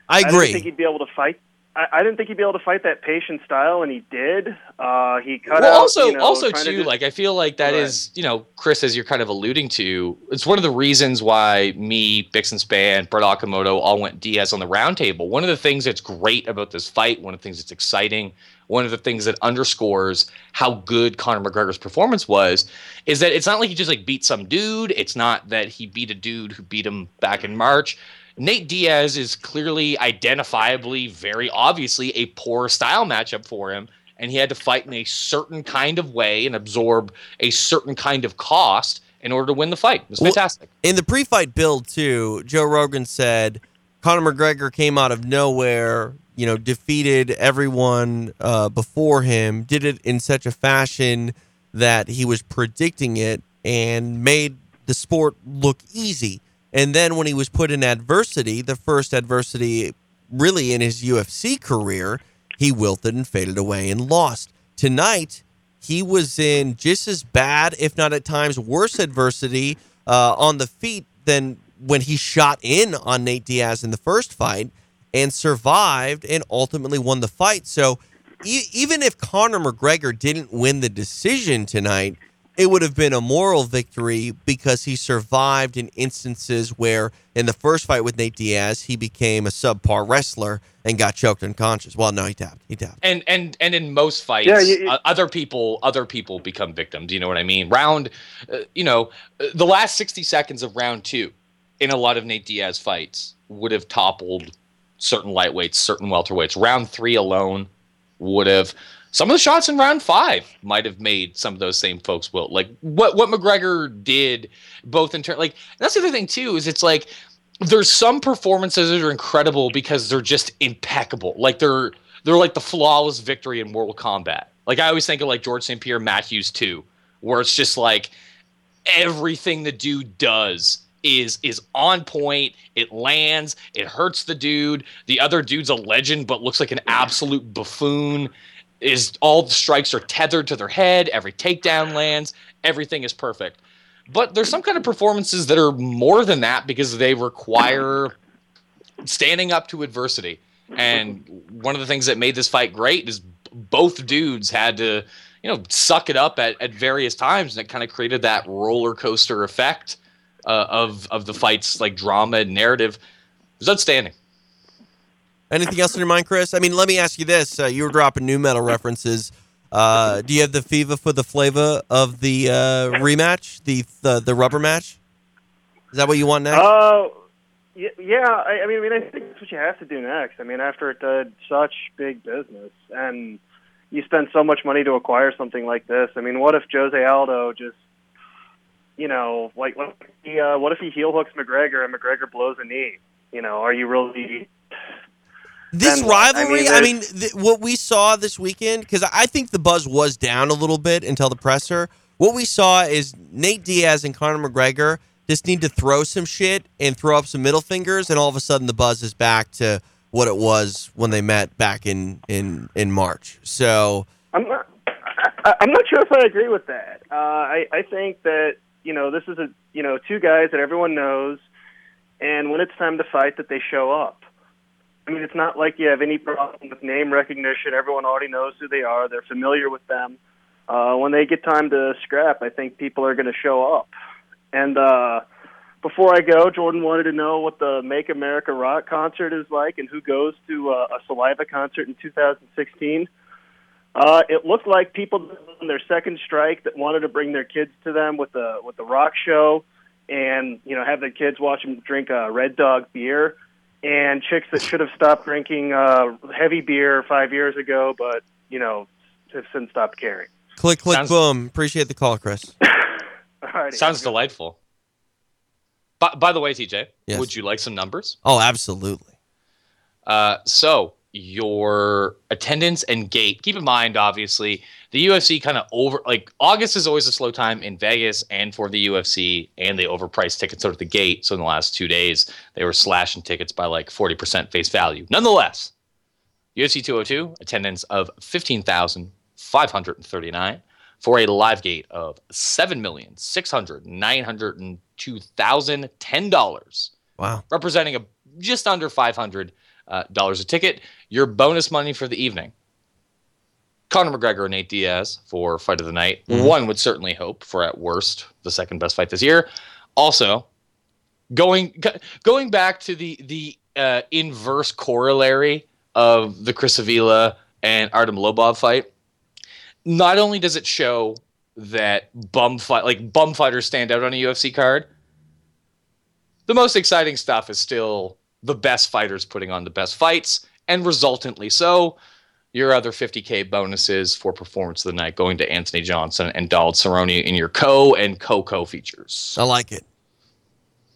I agree. I think he'd be able to fight. I, I didn't think he'd be able to fight that patient style, and he did. Uh, he cut well, out. also, you know, also to too, just- like I feel like that is, you know, Chris, as you're kind of alluding to, it's one of the reasons why me, Bixen Span, Brett Okamoto all went Diaz on the roundtable. One of the things that's great about this fight, one of the things that's exciting, one of the things that underscores how good Conor McGregor's performance was, is that it's not like he just like beat some dude. It's not that he beat a dude who beat him back in March. Nate Diaz is clearly, identifiably, very obviously a poor style matchup for him. And he had to fight in a certain kind of way and absorb a certain kind of cost in order to win the fight. It was Well, fantastic. In the pre-fight build too, Joe Rogan said Conor McGregor came out of nowhere, you know, defeated everyone uh, before him, did it in such a fashion that he was predicting it and made the sport look easy. And then when he was put in adversity, the first adversity really in his UFC career, he wilted and faded away and lost. Tonight, he was in just as bad, if not at times worse adversity uh, on the feet than when he shot in on Nate Diaz in the first fight and survived and ultimately won the fight. So e- even if Conor McGregor didn't win the decision tonight, it would have been a moral victory because he survived in instances where in the first fight with Nate Diaz, he became a subpar wrestler and got choked unconscious. Well, no, he tapped. He tapped. and and and in most fights Yeah, you- you- uh, other people other people become victims you know what i mean round uh, you know uh, the last 60 seconds of round 2 in a lot of Nate Diaz fights would have toppled certain lightweights certain welterweights round 3 alone would have some of the shots in round 5 might have made some of those same folks wilt. like what what McGregor did both in turn like that's the other thing too is it's like there's some performances that are incredible because they're just impeccable. Like they're they're like the flawless victory in Mortal Kombat. Like I always think of like George St. Pierre Matt Hughes too, where it's just like everything the dude does is is on point. It lands. It hurts the dude. The other dude's a legend, but looks like an absolute buffoon. Is all the strikes are tethered to their head. Every takedown lands. Everything is perfect. But there's some kind of performances that are more than that because they require standing up to adversity. And one of the things that made this fight great is both dudes had to, you know, suck it up at, at various times, and it kind of created that roller coaster effect uh, of of the fight's like drama and narrative. It was outstanding. Anything else in your mind, Chris? I mean, let me ask you this: uh, you were dropping nu metal references. Uh, do you have the fever for the flavor of the uh, rematch, the, the the rubber match? Is that what you want next? Uh, yeah. I, I mean, I think that's what you have to do next. I mean, after it did such big business, and you spend so much money to acquire something like this. I mean, what if Jose Aldo just, you know, like, what if he, uh, what if he heel hooks McGregor and McGregor blows a knee? You know, are you really? This what? I rivalry, mean, I mean, th- what we saw this weekend, because I think the buzz was down a little bit until the presser. What we saw is Nate Diaz and Conor McGregor just need to throw some shit and throw up some middle fingers, and all of a sudden the buzz is back to what it was when they met back in in in March. So. I'm not. I, I'm not sure if I agree with that. Uh, I I think that you know this is a you know two guys that everyone knows, and when it's time to fight, that they show up. I mean, it's not like you have any problem with name recognition. Everyone already knows who they are. They're familiar with them. Uh, when they get time to scrap, I think people are going to show up. And uh, before I go, Jordan wanted to know what the Make America Rock concert is like and who goes to uh, a Saliva concert in 2016. Uh, it looked like people on their second strike that wanted to bring their kids to them with the with the rock show, and you know have their kids watch them drink uh, Red Dog beer, and chicks that should have stopped drinking uh, heavy beer five years ago, but you know have since stopped caring. Click, click, Sounds- boom. Appreciate the call, Chris. Alrighty. Sounds delightful. By, by the way, TJ, Yes. would you like some numbers? Oh, absolutely. Uh, so your attendance and gate. Keep in mind, obviously, the UFC kind of over like August is always a slow time in Vegas and for the UFC, and they overpriced tickets out at the gate. So in the last two days, they were slashing tickets by like forty percent face value. Nonetheless, UFC 202 attendance of fifteen thousand five hundred and thirty nine for a live gate of seven million six hundred nine hundred and two thousand ten dollars Wow. representing a just under five hundred uh, dollars a ticket. Your bonus money for the evening: Conor McGregor and Nate Diaz for fight of the night. One would certainly hope for at worst the second best fight this year. Also, going going back to the the uh, inverse corollary of the Chris Avila and Artem Lobov fight. Not only does it show that bum fight like bum fighters stand out on a UFC card, the most exciting stuff is still the best fighters putting on the best fights, and resultantly so, your other 50k bonuses for performance of the night going to Anthony Johnson and Donald Cerrone in your co and co-co features. I like it.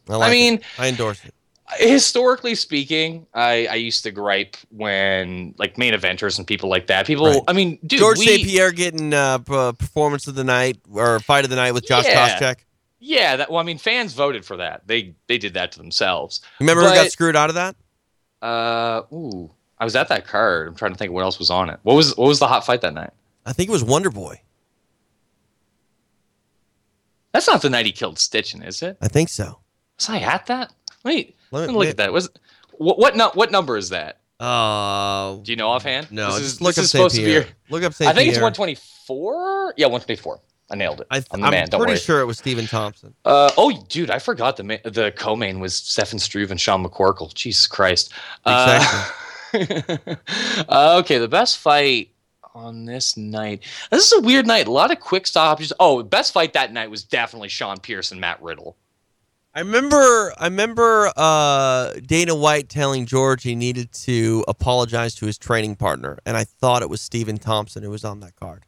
I, like I mean, it. I endorse it. historically speaking, I, I used to gripe when like main eventers and people like that. People, Right. I mean, dude, George we, St. Pierre getting uh, performance of the night or fight of the night with Josh Yeah. Koscheck. yeah, that well, I mean, fans voted for that. They they did that to themselves. Remember who got screwed out of that? Uh, ooh, I was at that card. I'm trying to think what else was on it. What was what was the hot fight that night? I think it was Wonder Boy. That's not the night he killed Stittgen, is it? I think so. Was I at that? Wait, Let me- look at that. Was what what nu- what number is that? Uh, Do you know offhand? no, this is, look this up is supposed to be Pierre. your- Look up St. I think it's 124. Yeah, 124. I nailed it. I I'm the I'm man. Don't pretty sure it was Stephen Thompson. Uh, oh, dude, I forgot the ma- the co-main was Stefan Struve and Sean McCorkle. Jesus Christ. Uh, uh, okay, the best fight on this night. This is a weird night. A lot of quick stops. Oh, best fight that night was definitely Sean Pierson and Matt Riddle. I remember I remember uh, Dana White telling George he needed to apologize to his training partner, and I thought it was Stephen Thompson who was on that card.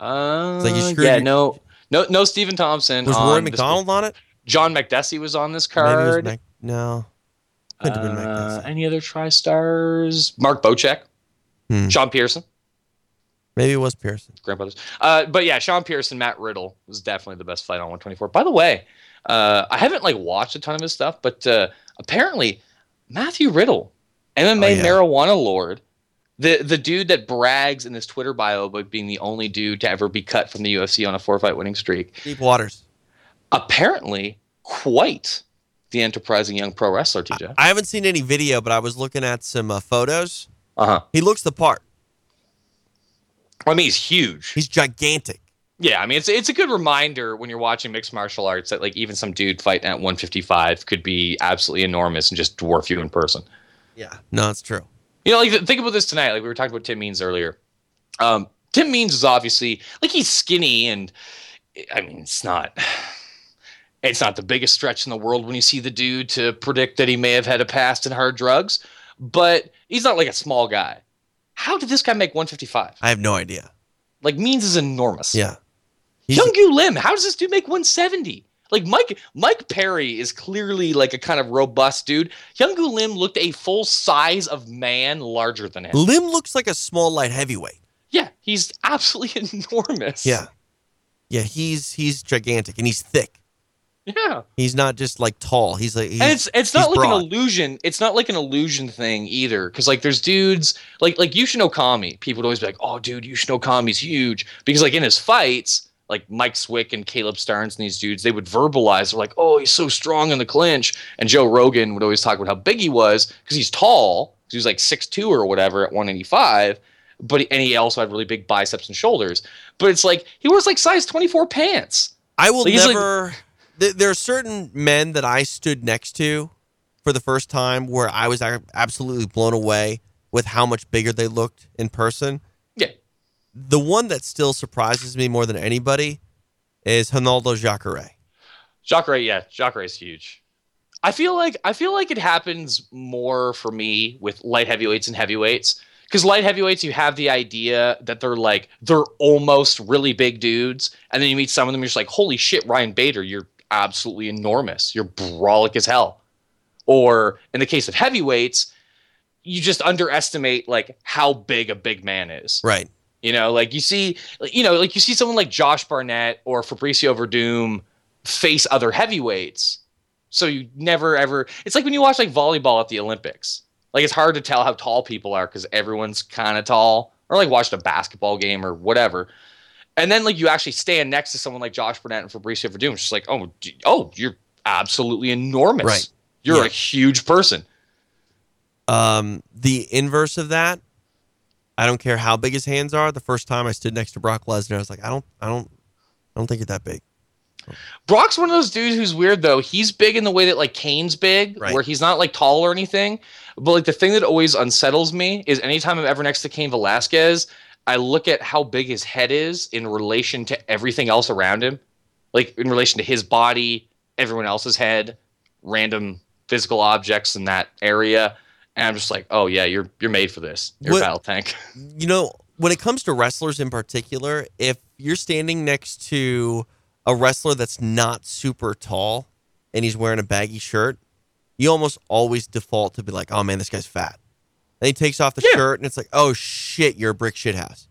Uh, like yeah, your- no, no, no. Stephen Thompson. Was Roy McDonald on it? John Makdessi was on this Maybe it was card. Mac- no, couldn't have been Uh, any other TriStars? Mark Bocek, Hmm. Sean Pierson, Maybe it was Pierson. grandfathers. Uh, but yeah, Sean Pierson, Matt Riddle was definitely the best fight on 124. By the way, uh, I haven't like watched a ton of his stuff, but uh, apparently Matthew Riddle, MMA Oh, yeah. marijuana lord, the the dude that brags in his Twitter bio about being the only dude to ever be cut from the UFC on a four fight winning streak. Deep waters. Apparently, quite the enterprising young pro wrestler. TJ. I haven't seen any video, but I was looking at some uh, photos. Uh huh. He looks the part. I mean, he's huge. He's gigantic. Yeah, I mean it's it's a good reminder when you're watching mixed martial arts that like even some dude fighting at 155 could be absolutely enormous and just dwarf you in person. Yeah. No, it's true. You know, like think about this tonight. Like we were talking about Tim Means earlier. Um, Tim Means is obviously like he's skinny and I mean it's not it's not the biggest stretch in the world when you see the dude to predict that he may have had a past in hard drugs, but he's not like a small guy. How did this guy make 155? I have no idea. Like Means is enormous. Yeah. He's- Hyun Gyu Lim, how does this dude make 170? Like Mike Mike Perry is clearly like a kind of robust dude. Hyun Gyu Lim looked a full size of man larger than him. Lim looks like a small light heavyweight. Yeah, he's absolutely enormous. Yeah. Yeah, he's he's gigantic and he's thick. Yeah. He's not just like tall. He's like he's, and it's it's not like broad. an illusion. It's not like an illusion thing either. Because like there's dudes like like Yushin Okami. People would always be like, "Oh, dude, Yushin Okami's huge." Because like in his fights, like Mike Swick and Caleb Starnes and these dudes, they would verbalize. They're like, "Oh, he's so strong in the clinch." And Joe Rogan would always talk about how big he was because he's tall. 'cause He was like 6'2 or whatever at 185. But and he also had really big biceps and shoulders. But it's like he wears like size 24 pants. I will Like, he's like- never. Th- there are certain men that I stood next to for the first time where I was absolutely blown away with how much bigger they looked in person. Yeah. The one that still surprises me more than anybody is Ronaldo Jacare. Jacare, yeah, Jacare is huge. I feel like I feel like it happens more for me with light heavyweights and heavyweights because light heavyweights you have the idea that they're like they're almost really big dudes, and then you meet some of them, you're just like, holy shit, Ryan Bader, you're absolutely enormous, you're brolic as hell. Or in the case of heavyweights, you just underestimate like how big a big man is. Right. You know, like you see, you know, like you see someone like Josh Barnett or Fabricio Werdum face other heavyweights. So you never ever. It's like when you watch like volleyball at the Olympics. Like it's hard to tell how tall people are because everyone's kind of tall, or like watching a basketball game or whatever. And then like you actually stand next to someone like Josh Barnett and Fabricio Werdum. It's just like, oh, oh, you're absolutely enormous. Right. You're Yeah. a huge person. Um, the inverse of that, I don't care how big his hands are. The first time I stood next to Brock Lesnar, I was like, I don't, I don't, I don't think you're that big. Brock's one of those dudes who's weird though. He's big in the way that like Cain's big, Right. where he's not like tall or anything. But like the thing that always unsettles me is anytime I'm ever next to Cain Velasquez, I look at how big his head is in relation to everything else around him. Like in relation to his body, everyone else's head, random physical objects in that area. And I'm just like, oh yeah, you're you're made for this. You're What- a battle tank. you know, when it comes to wrestlers in particular, if you're standing next to a wrestler that's not super tall and he's wearing a baggy shirt, you almost always default to be like, oh man, this guy's fat. And he takes off the Yeah. shirt and it's like, oh shit, you're a brick shit house.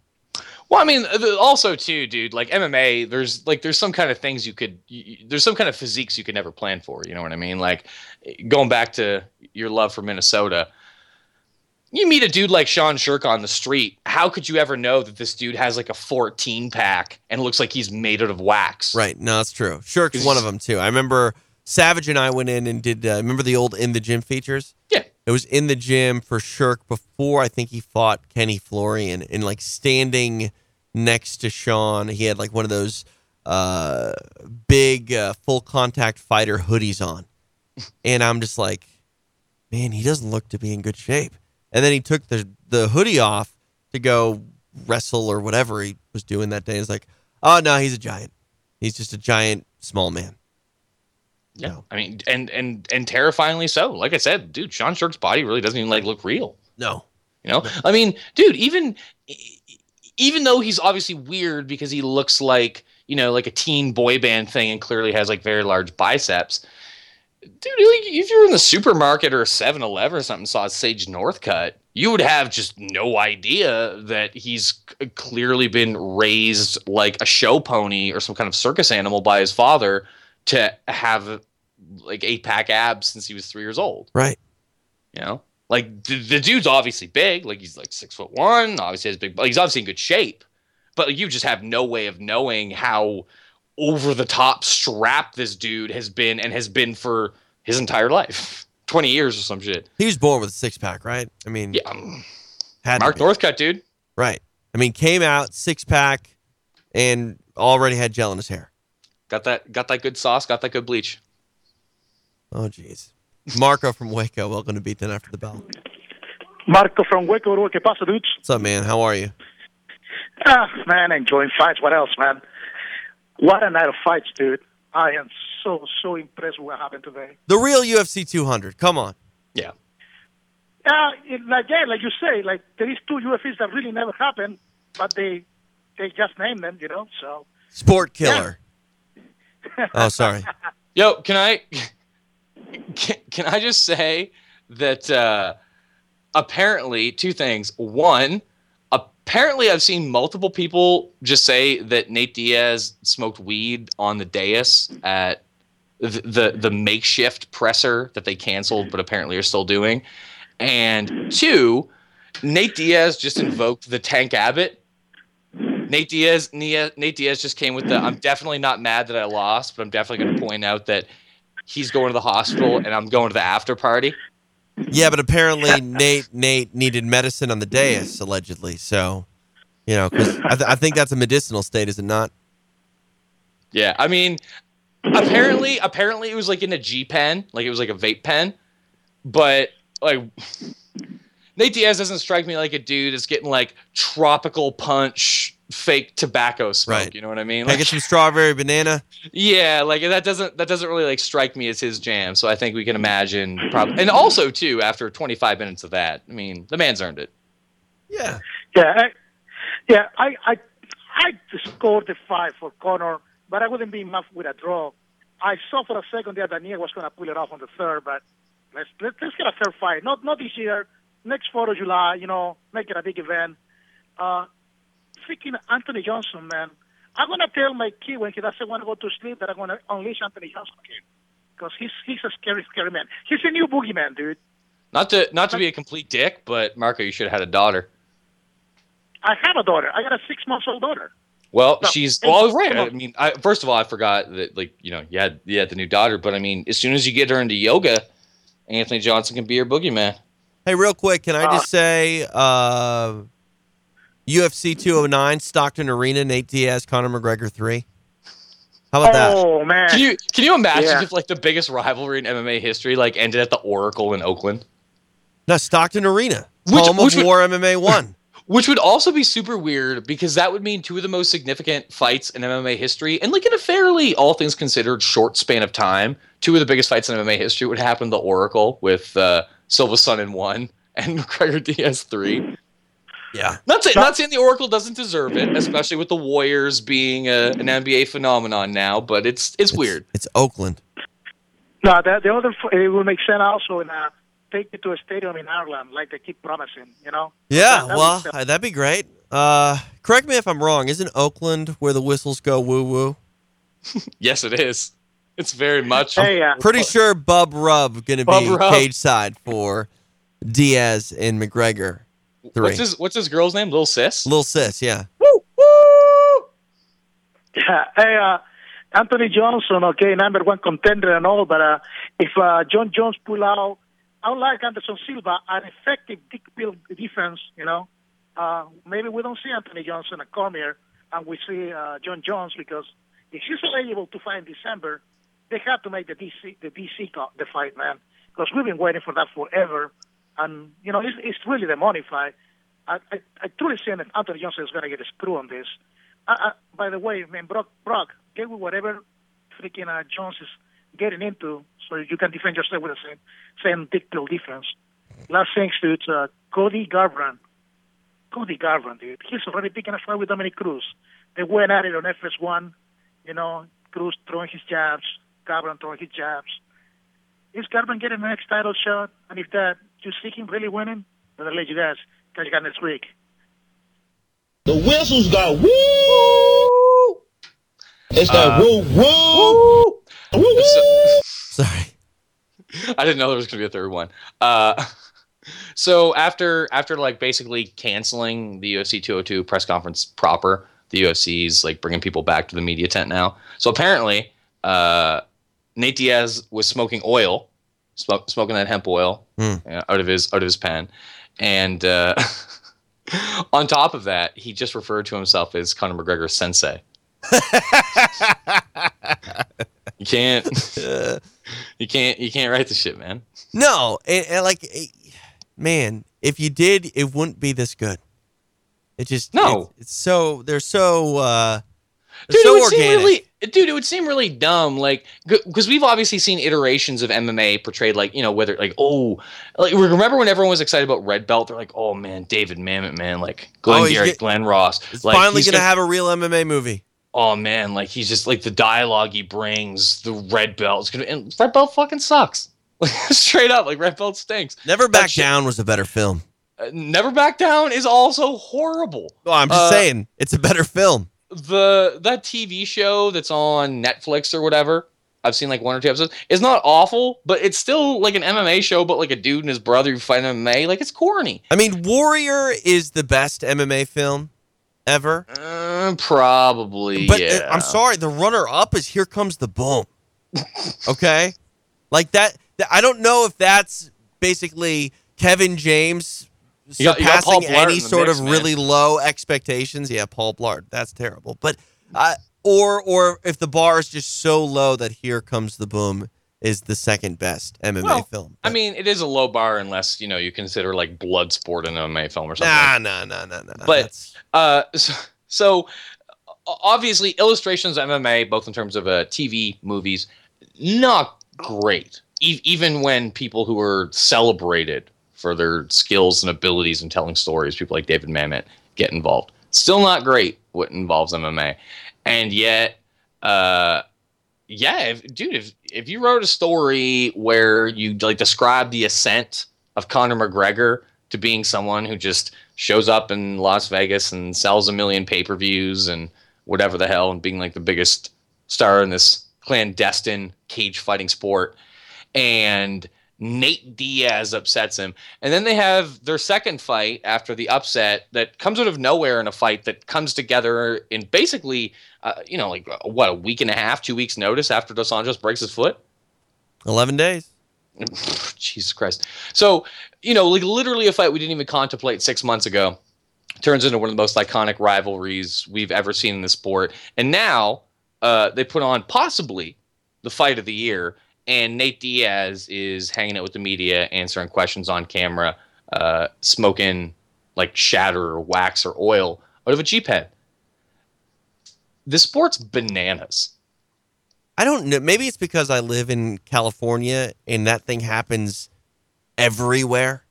Well, I mean, also too, dude. Like MMA, there's like there's some kind of things you could, y y- there's some kind of physiques you could never plan for. You know what I mean? Like going back to your love for Minnesota, you meet a dude like Sean Sherk on the street. How could you ever know that this dude has like a 14 pack and looks like he's made out of wax? Right. No, that's true. Sherk's one of them too. I remember Savage and I went in and did, uh, remember the old in the gym features? Yeah. It was in the gym for Sherk before I think he fought Kenny Florian and like standing next to Sean. He had like one of those uh, big uh, full contact fighter hoodies on. And I'm just like, man, he doesn't look to be in good shape. And then he took the, the hoodie off to go wrestle or whatever he was doing that day. It's like, oh, no, he's a giant. He's just a giant small man. Yeah. No. I mean, and and and terrifyingly so. Like I said, dude, Sean Sherk's body really doesn't even like look real. No. You know, I mean, dude, even even though he's obviously weird because he looks like you know like a teen boy band thing and clearly has like very large biceps. Dude, if you're in the supermarket or a 7-Eleven or something, saw Sage Northcutt, you would have just no idea that he's clearly been raised like a show pony or some kind of circus animal by his father to have like eight pack abs since he was three years old. Right. You know, like the, the dude's obviously big. Like he's like six foot one. Obviously has big. He's obviously in good shape, but like, you just have no way of knowing how over the top strap this dude has been and has been for his entire life, twenty years or some shit. He was born with a six pack, right? I mean, Yeah, um, Mark. Northcutt, dude. Right. I mean, came out six pack and already had gel in his hair. Got that. Got that good sauce. Got that good bleach. Oh, jeez. Marco from Waco, welcome to Beatdown After the Bell. Marco from Waco, ¿qué pasa, dudes? What's up, man? How are you? Ah, man, enjoying fights. What else, man? What a night of fights, dude. I am so, so impressed with what happened today. The real UFC 200. Come on. Yeah. Yeah, it, like, yeah, like you say, like there is two UFCs that really never happened, but they they just named them, you know, so. Sport killer. Oh, sorry. Yo, can I can, can I just say that uh, apparently two things. One, apparently I've seen multiple people just say that Nate Diaz smoked weed on the dais at the the, the makeshift presser that they canceled, but apparently are still doing. And two, Nate Diaz just invoked the Tank Abbott. Nate Diaz, Nia, Nate Diaz just came with the. I'm definitely not mad that I lost, but I'm definitely going to point out that he's going to the hospital and I'm going to the after party. Yeah, but apparently Nate Nate needed medicine on the dais, allegedly. So, you know, because I, th- I think that's a medicinal state, is it not? Yeah, I mean, apparently, apparently it was like in a G pen, like it was like a vape pen, but like Nate Diaz doesn't strike me like a dude that's getting like tropical punch fake tobacco smoke. Right. You know what I mean? Can I Like, get some strawberry banana? yeah, like that doesn't that doesn't really like strike me as his jam. So I think we can imagine probably, and also too after 25 minutes of that, I mean, the man's earned it. Yeah. Yeah, I, yeah, I, I, I scored the five for Conor, but I wouldn't be enough with a draw. I saw for a second there that Nia was going to pull it off on the third, but let's let, let's get a third fight. Not not this year. Next Fourth of July, you know, make it a big event. Uh, freaking Anthony Johnson, man. I'm gonna tell my kid when he doesn't want to go to sleep that I'm gonna unleash Anthony Johnson again, because he's he's a scary, scary man. He's a new boogeyman, dude. Not to not to be a complete dick, but Marco, you should have had a daughter. I have a daughter. I got a six months old daughter. Well, No, she's hey, well, right. I mean, I, first of all, I forgot that like you know you had you had the new daughter, but I mean, as soon as you get her into yoga, Anthony Johnson can be your boogeyman. Hey, real quick, can I just say uh, UFC 209, Stockton Arena, Nate Diaz, Conor McGregor 3? How about that? Oh man. Can you can you imagine Yeah. if like the biggest rivalry in MMA history like ended at the Oracle in Oakland? No, Stockton Arena, Which- home which of would- War MMA 1. Which would also be super weird because that would mean two of the most significant fights in MMA history, and like in a fairly, all things considered, short span of time, two of the biggest fights in MMA history would happen. The Oracle with uh, Silva Sonnen one and McGregor Diaz three. Yeah. Not, say, not saying the Oracle doesn't deserve it, especially with the Warriors being a, an NBA phenomenon now, but it's it's, weird. It's Oakland. No, the, the other it will make sense also in uh, take it to a stadium in Ireland, like they keep promising. You know. Yeah, That- that well, would- uh, that'd be great. Uh, correct me if I'm wrong. Isn't Oakland where the whistles go woo woo? Yes, it is. It's very much. Hey, uh, Pretty sure Bubb Rubb gonna be Rub. cage side for Diaz and McGregor. Three. What's his What's his girl's name? Little Sis. Little sis, yeah. Woo woo. Yeah, hey, uh, Anthony Johnson, okay, number one contender and all, but uh, if uh, Jon Jones pull out, unlike Anderson Silva, an effective dick pill defense, you know, uh, maybe we don't see Anthony Johnson at Cormier and we see uh, Jon Jones because if he's available to fight in December, they have to make the DC the DC the fight, man, because we've been waiting for that forever, and you know it's, it's really the money. I, I, I truly think that Anthony Johnson is going to get a screw on this. Uh, uh, by the way, man, Brock, Brock, get with whatever freaking uh, Jones is getting into, so you can defend yourself with the same same dick pill defense. Last things, dude, uh, Cody Garbrandt. Cody Garbrandt, dude, he's already picking a fight with Dominick Cruz. They went at it on FS1, you know, Cruz throwing his jabs, Garbrandt throwing his jabs. Is Garbrandt getting the next title shot? And if that, you see him really winning? Then I'll let you guys catch you guys next week. The whistles got woo. It's got Uh, woo woo. Woo woo. Sorry. I didn't know there was going to be a third one. Uh, so after after like basically canceling the UFC 202 press conference proper, the UFC's like bringing people back to the media tent now. So apparently, uh, Nate Diaz was smoking oil, smoke, smoking that hemp oil uh, out of his out of his pen, and uh, on top of that, he just referred to himself as Conor McGregor's sensei. you can't, you can't, you can't write the shit, man. No, and, like, eh, man, if you did, it wouldn't be this good. It just No. It's, it's so they're so uh, they're Dude, so it organic. seem really, dude, it would seem really dumb. Like, because we've obviously seen iterations of MMA portrayed, like, you know, whether like, oh, like remember when everyone was excited about Red Belt? They're like, oh man, David Mamet, man, like Glenn Oh, Garrett, get- Glen Ross, like, finally gonna have a real MMA movie. Oh man, like he's just like the dialogue he brings, the Red Belt gonna, and Red Belt fucking sucks. Like straight up, like Red Belt stinks. Never That Back shit- Down was a better film. Uh, Never Back Down is also horrible. Well, I'm just Uh, saying it's a better film. The that TV show that's on Netflix or whatever. I've seen like one or two episodes. It's not awful, but it's still like an MMA show, but like a dude and his brother who fight MMA. Like it's corny. I mean, Warrior is the best MMA film ever. Uh, probably. But uh, yeah. I'm sorry, the runner up is Here Comes the Boom. okay? Like that, I don't know if that's basically Kevin James You got- you got Paul surpassing Blart any sort mix, of man. really low expectations. Yeah, Paul Blart. That's terrible. But uh, or or if the bar is just so low that Here Comes the Boom is the second best MMA Well, film. I mean, it is a low bar unless you know you consider like Bloodsport an MMA film or something. Nah, nah, nah, nah, nah. but uh, so, so obviously illustrations of MMA, both in terms of uh, TV movies, not great. E- even when people who are celebrated for their skills and abilities in telling stories, people like David Mamet, get involved. Still not great what involves MMA, and yet, uh, yeah, if, dude, if if you wrote a story where you like describe the ascent of Conor McGregor to being someone who just shows up in Las Vegas and sells a million pay-per-views and whatever the hell and being like the biggest star in this clandestine cage fighting sport and Nate Diaz upsets him. And then they have their second fight after the upset that comes out of nowhere in a fight that comes together in basically, uh, you know, like uh, what, a week and a half, two weeks notice after Dos Anjos breaks his foot? 11 days. Jesus Christ. So, you know, like literally a fight we didn't even contemplate six months ago turns into one of the most iconic rivalries we've ever seen in the sport. And now uh, they put on possibly the fight of the year, and Nate Diaz is hanging out with the media, answering questions on camera, uh, smoking like shatter or wax or oil out of a G pen. The sport's bananas. I don't know. Maybe it's because I live in California and that thing happens everywhere.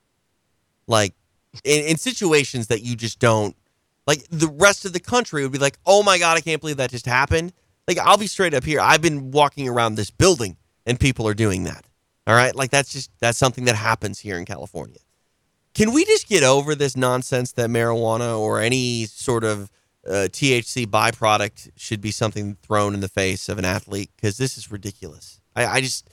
Like in, in situations that you just don't like the rest of the country would be like, oh my God, I can't believe that just happened. Like I'll be straight up here. I've been walking around this building and people are doing that. All right. Like that's just that's something that happens here in California. Can we just get over this nonsense that marijuana or any sort of uh, THC byproduct should be something thrown in the face of an athlete? Because this is ridiculous. I, I just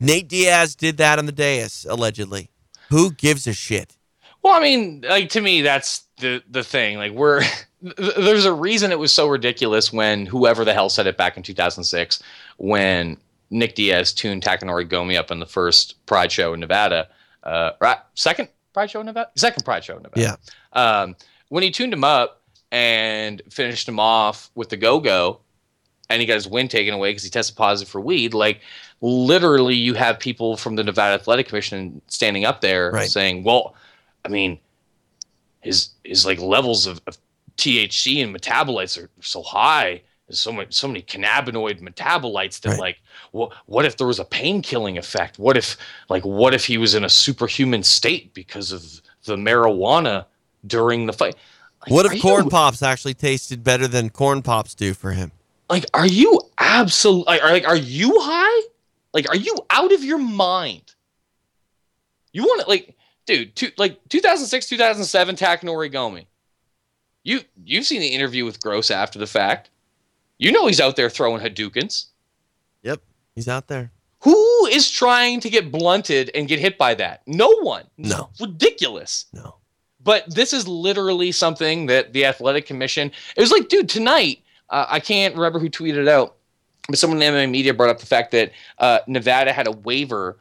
Nate Diaz did that on the dais allegedly. Who gives a shit? Well, I mean, like to me, that's the the thing. Like we're there's a reason it was so ridiculous when whoever the hell said it back in 2006 when Nick Diaz tuned Takanori Gomi up in the first Pride show in Nevada. Uh, right, second Pride show in Nevada, second Pride show in Nevada. Yeah. Um, when he tuned him up and finished him off with the go go, and he got his win taken away because he tested positive for weed. Like literally, you have people from the Nevada Athletic Commission standing up there Right. saying, "Well, I mean, his his like levels of, of THC and metabolites are so high. There's so many so many cannabinoid metabolites that Right. like, what what if there was a pain killing effect? What if like what if he was in a superhuman state because of the marijuana during the fight? Like, What if corn you- pops actually tasted better than corn pops do for him? like are you absolutely like, are like are you high like are you out of your mind you want to like dude two, like 2006 2007 takanori gomi you you've seen the interview with gross after the fact you know he's out there throwing hadoukens Yep, he's out there. who is trying to get blunted and get hit by that no one It's No. ridiculous No. but this is literally something that the athletic commission it was like dude tonight uh, i can't remember who tweeted it out but someone in MMA media brought up the fact that uh, nevada had a waiver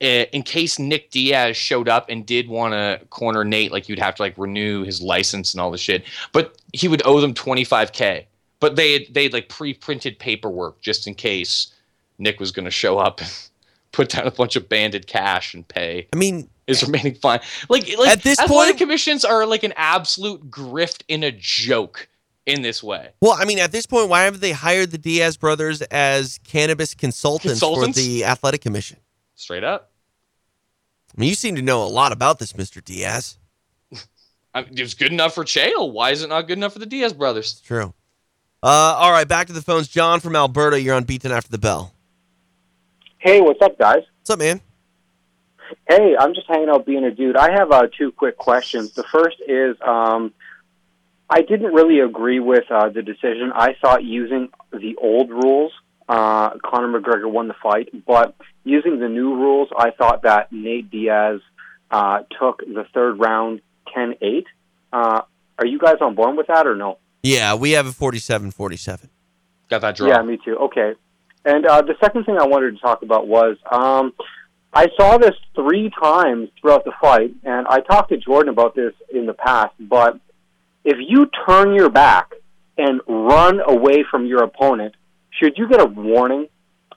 uh, in case nick diaz showed up and did want to corner nate like you'd have to like renew his license and all this shit but he would owe them 25k but they had they had like pre-printed paperwork just in case nick was going to show up and put down a bunch of banded cash and pay I mean, his remaining fine. Like, like At this athletic point- commissions are like an absolute grift in a joke in this way. well, I mean, at this point, why haven't they hired the Diaz brothers as cannabis consultants, Consultants? for the athletic commission? Straight up. I mean, you seem to know a lot about this, Mister Diaz. I mean, it was good enough for Chael. Why is it not good enough for the Diaz brothers? True. Uh, all right, back to the phones. John from Alberta, you're on Beatdown after the bell. Hey, what's up, guys? What's up, man? Hey, I'm just hanging out being a dude. I have uh, two quick questions. The first is um, I didn't really agree with uh, the decision. I thought using the old rules, uh, Conor McGregor won the fight, but using the new rules, I thought that Nate Diaz uh, took the third round 10 8. Uh, are you guys on board with that or no? Yeah, we have a 47-47. Got that draw. Yeah, me too. Okay. And uh, the second thing I wanted to talk about was um, I saw this three times throughout the fight, and I talked to Jordan about this in the past. But if you turn your back and run away from your opponent, should you get a warning?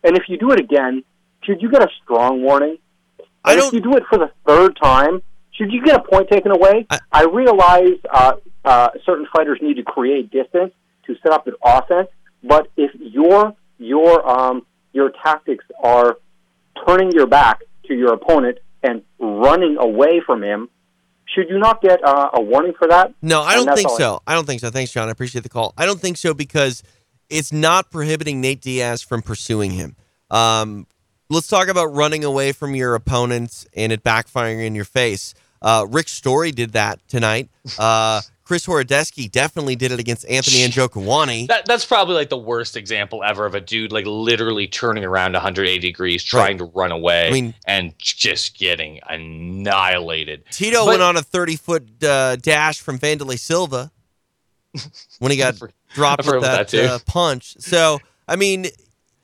And if you do it again, should you get a strong warning? I And don't- if you do it for the third time, should you get a point taken away? I- I realize uh, uh, certain fighters need to create distance to set up an offense, but if your your um, your tactics are turning your back to your opponent and running away from him, should you not get uh, a warning for that? No, I don't think all I- so. I don't think so. Thanks, John. I appreciate the call. I don't think so because it's not prohibiting Nate Diaz from pursuing him. Um, let's talk about running away from your opponents and it backfiring in your face. Uh, Rick Story did that tonight. Uh, Chris Horodecki definitely did it against Anthony Njokuani. That that's probably like the worst example ever of a dude like literally turning around 180 degrees, trying to run away, I mean- and just getting annihilated. Tito But- went on a 30 foot uh, dash from Wanderlei Silva when he got I've dropped with that, that uh, punch. So, I mean,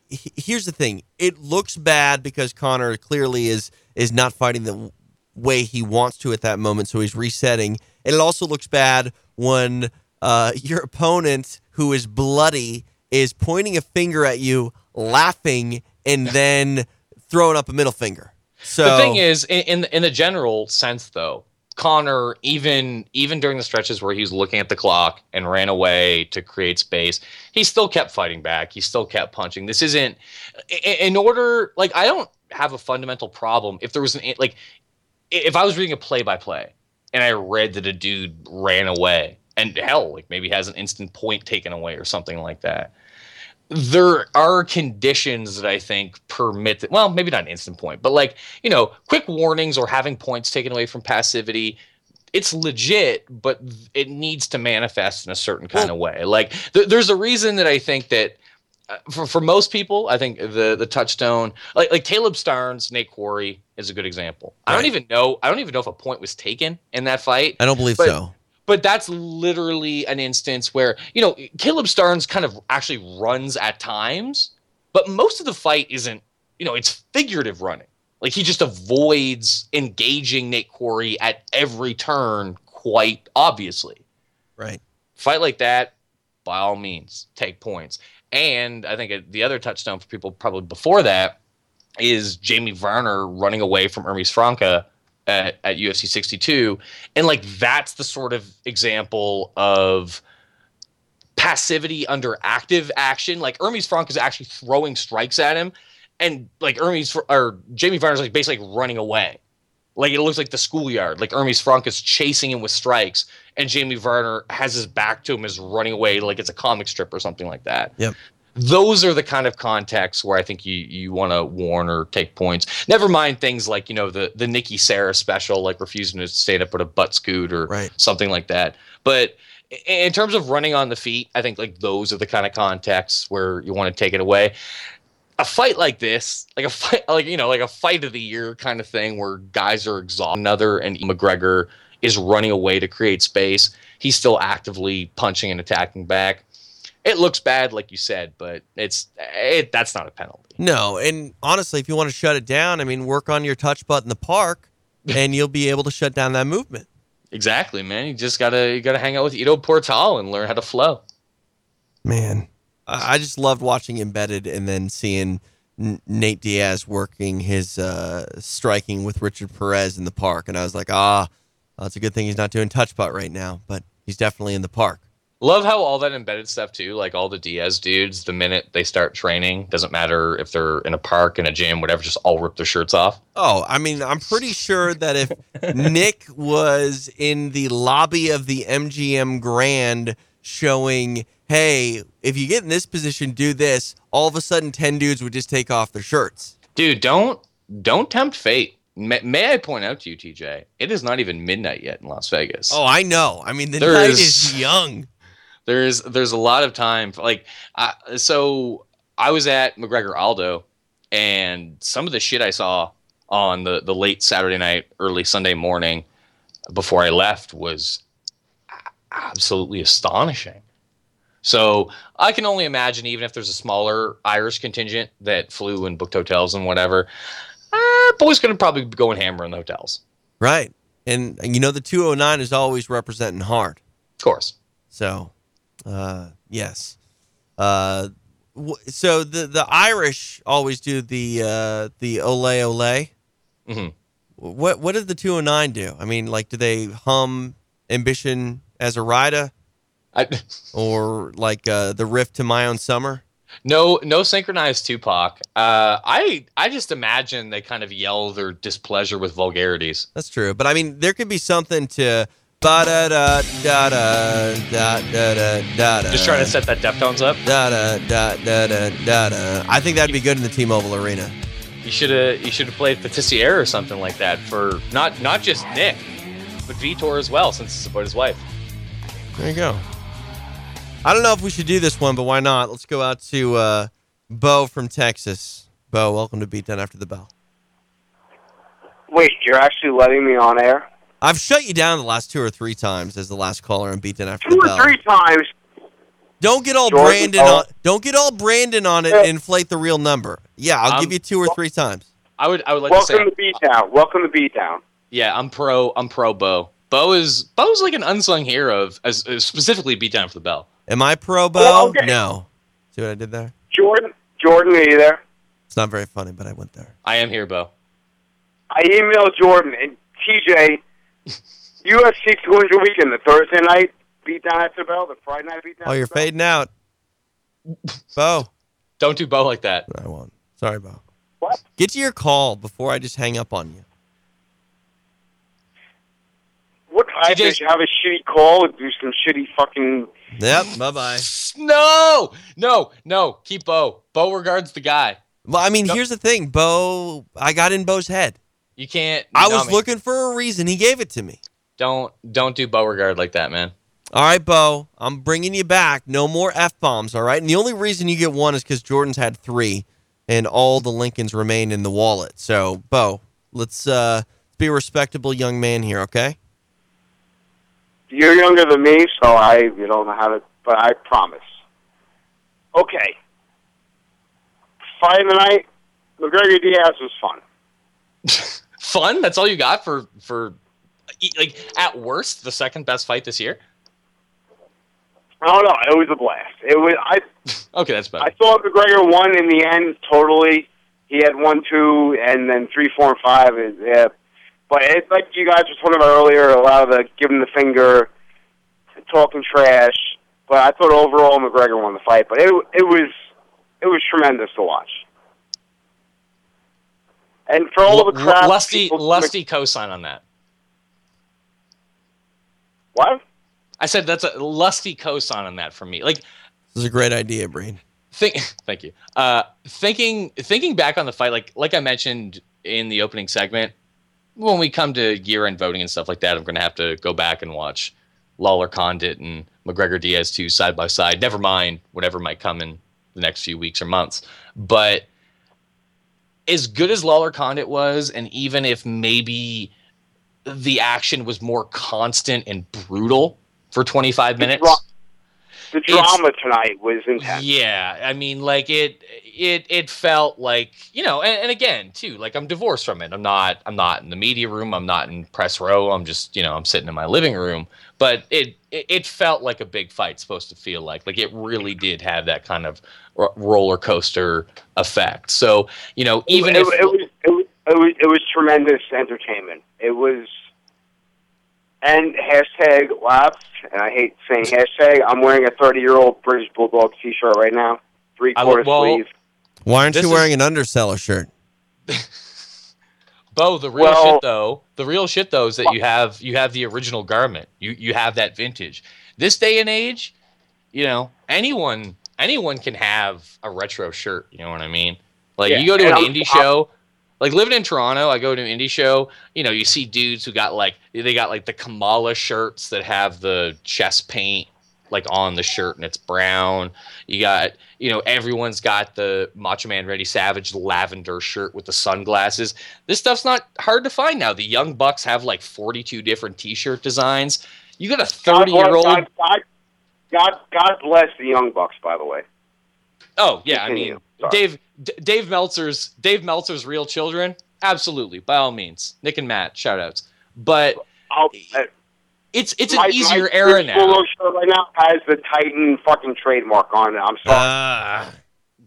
he- here's the thing it looks bad because Conor clearly is is not fighting the way he wants to at that moment. So he's resetting. And it also looks bad when uh, your opponent, who is bloody, is pointing a finger at you, laughing, and then throwing up a middle finger. So the thing is, in, in in the general sense, though, Conor, even even during the stretches where he was looking at the clock and ran away to create space, he still kept fighting back. He still kept punching. This isn't in order. Like I don't have a fundamental problem if there was an like if I was reading a play by play and I read that a dude ran away and hell, like maybe has an instant point taken away or something like that. There are conditions that I think permit that, well, maybe not an instant point, but like, you know, quick warnings or having points taken away from passivity. It's legit, but it needs to manifest in a certain kind of way. Like, th- there's a reason that I think that Uh, for, for most people, I think the the touchstone, like like Caleb Starnes, Nate Quarry is a good example. I don't even know. I don't even know if a point was taken in that fight. I don't believe but, so. But that's literally an instance where you know Caleb Starnes kind of actually runs at times, but most of the fight isn't. You know, it's figurative running. Like he just avoids engaging Nate Quarry at every turn, quite obviously. Right. Fight like that, by all means, take points. And I think the other touchstone for people probably before that is Jamie Varner running away from Hermes Franca at, at UFC 62. And like that's the sort of example of passivity under active action. Like Hermes Franca is actually throwing strikes at him. And like Hermes or Jamie Varner's like basically running away. Like it looks like the schoolyard. Like Hermes Franca is chasing him with strikes, and Jamie Varner has his back to him, is running away like it's a comic strip or something like that. Yep. Those are the kind of contexts where I think you you want to warn or take points. Never mind things like you know the the Nikki Sarah special, like refusing to stand up with a butt scoot or right. something like that. But in terms of running on the feet, I think like those are the kind of contexts where you want to take it away a fight like this, like a fight, like you know, like a fight of the year kind of thing, where guys are exhausted. Another and McGregor is running away to create space. He's still actively punching and attacking back. It looks bad, like you said, but it's it. That's not a penalty. No, and honestly, if you want to shut it down, I mean, work on your touch butt in the park, and you'll be able to shut down that movement. Exactly, man. You just gotta you gotta hang out with Ido Portal and learn how to flow. Man, I just loved watching Embedded and then seeing N- Nate Diaz working his uh, striking with Richard Perez in the park, and I was like, ah, it's a good thing he's not doing touch putt right now, but he's definitely in the park. Love how all that embedded stuff too, like all the Diaz dudes, the minute they start training, doesn't matter if they're in a park, in a gym, whatever, just all rip their shirts off. Oh, I mean, I'm pretty sure that if Nick was in the lobby of the MGM Grand showing hey, if you get in this position, do this. All of a sudden, ten dudes would just take off their shirts. Dude, don't don't tempt fate. May, may I point out to you, TJ, it is not even midnight yet in Las Vegas. Oh, I know. I mean, the There night is- is young. There's there's a lot of time. For, like, I, so I was at McGregor Aldo, and some of the shit I saw on the the late Saturday night, early Sunday morning, before I left was absolutely astonishing. So I can only imagine, even if there's a smaller Irish contingent that flew and booked hotels and whatever, uh, boys gonna probably be going hammer in the hotels. Right. And, and you know, the 209 is always representing hard. Of course. So, uh, yes. Uh, w- so the the Irish always do the uh, the ole ole. Mhm. What what did the 209 do? I mean, like, do they hum "Ambition" as a rider, I, or like uh, the riff to "My Own Summer"? No, no synchronized Tupac. Uh, I I just imagine they kind of yell their displeasure with vulgarities. That's true, but I mean, there could be something to ba da da da da da da da da. Just trying to set that Deftones up. Da da da da da da da. I think that'd be good in the T-Mobile Arena. You should have you should have played Patissier or something like that for not not just Nick, but Vitor as well, since it's about his wife. There you go. I don't know if we should do this one, but why not? Let's go out to uh, Bo from Texas. Bo, welcome to Beatdown After the Bell. Wait, you're actually letting me on air? I've shut you down the last two or three times as the last caller on Beatdown After Two the or three times. Don't get all Jordan, Brandon oh. on. Don't get all Brandon on it. Yeah. and inflate the real number. Yeah, I'll Um, give you two or three times. I would I would like to say Welcome to Beatdown. Welcome to Beatdown. yeah I'm pro I'm pro Bo. Bo is Bo's like an unsung hero of as, as specifically beat down for the bell. Am I pro oh, Bo? Well, okay. No. See what I did there? Jordan, Jordan, are you there? It's not very funny, but I went there. I am here, Bo. I emailed Jordan and TJ. UFC 200 weekend, the Thursday night beatdown after the bell, the Friday night beatdown. Oh, you're fading out. Bo. Don't do Bo like that. I won't. Sorry, Bo. What? Get to your call before I just hang up on you. What time did you have a shitty call and do some shitty fucking? Yep. Bye bye. No, no, no. Keep Bo. Bo regards the guy. Well, I mean, here's the thing, Bo. I got in Bo's head. You can't. I was man. looking for a reason. He gave it to me. Don't don't do Beauregard like that, man. All right, Bo. I'm bringing you back. No more f bombs. All right. And the only reason you get one is because Jordan's had three, and all the Lincolns remain in the wallet. So, Bo, let's uh, be a respectable young man here. Okay. You're younger than me, so I you don't know how to. But I promise. Okay. Fight of the night. McGregor Diaz was fun. Fun. That's all you got for for like at worst the second best fight this year. Oh no, it was a blast. It was I. Okay, that's better. I thought McGregor won in the end. Totally, he had one, two, and then three, four, and five. Is yeah, but it's like you guys were talking about earlier. A lot of the giving the finger, talking trash. But I thought overall McGregor won the fight. But it it was it was tremendous to watch. And for all of the L- crap, lusty people- lusty cosign on that. What? I said that's a lusty cosign on that for me. Like This is a great idea, Breen. think thank you uh thinking thinking back on the fight like like i mentioned in the opening segment when we come to year end voting and stuff like that i'm gonna have to go back and watch lawler condit and mcgregor diaz 2 side by side. Never mind whatever might come in the next few weeks or months. But as good as lawler condit was and even if maybe the action was more constant and brutal for 25 minutes the drama tonight was intense. yeah, I mean, like it, it, it felt like you know, and, and again, too, like I'm divorced from it. I'm not, I'm not in the media room. I'm not in press row. I'm just, you know, I'm sitting in my living room. But it, it, it felt like a big fight supposed to feel like. Like it really did have that kind of ro- roller coaster effect. So you know, even it, if it, was, it was it was it was tremendous entertainment. It was and hashtag laps, and I hate saying hashtag. I'm wearing a 30 year old British Bulldog T-shirt right now, three I quarter look- well, sleeve. Why aren't This you is- wearing an underseller shirt? Bo, the real Well- shit though, the real shit though is that you have you have the original garment. You you have that vintage. This day and age, you know, anyone anyone can have a retro shirt. You know what I mean? Like Yeah, you go to an I'm- indie show. Like living in Toronto, I go to an indie show. You know, you see dudes who got like they got like the Kamala shirts that have the chest paint like on the shirt and it's brown. You got, you know, everyone's got the Macho Man Randy Savage lavender shirt with the sunglasses. This stuff's not hard to find now. The Young Bucks have like 42 different t-shirt designs. You got a 30 year old. God, God, God, God bless the Young Bucks, by the way. Oh yeah, I mean, Sorry. Dave D- Dave Meltzer's Dave Meltzer's real children. Absolutely, by all means, Nick and Matt, shout outs. But I'll, uh, it's it's an my, easier my era now. Bulldog right now has the Titan fucking trademark on it. I'm sorry. Ah.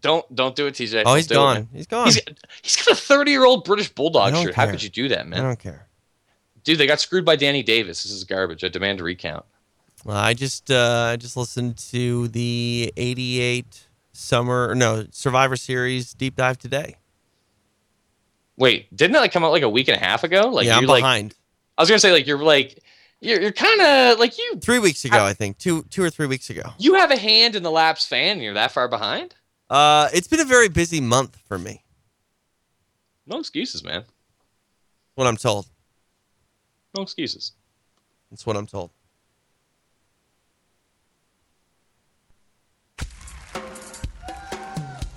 Don't don't do it, TJ. Oh, Don't he's do it, gone. He's gone. He's, he's got a 30 year old British Bulldog don't shirt. How could you do that, man? I don't care. Dude, they got screwed by Danny Davis. This is garbage. I demand a recount. Well, I just uh, I just listened to the '88 summer no Survivor Series deep dive today. Wait, didn't it like come out like a week and a half ago? Like yeah, I'm like behind. I was gonna say like you're like you're, you're kind of like you Three weeks ago, I think two two or three weeks ago. you have a hand in the Laps fan. and You're that far behind. Uh, it's been a very busy month for me. No excuses, man. What I'm told. No excuses. That's what I'm told.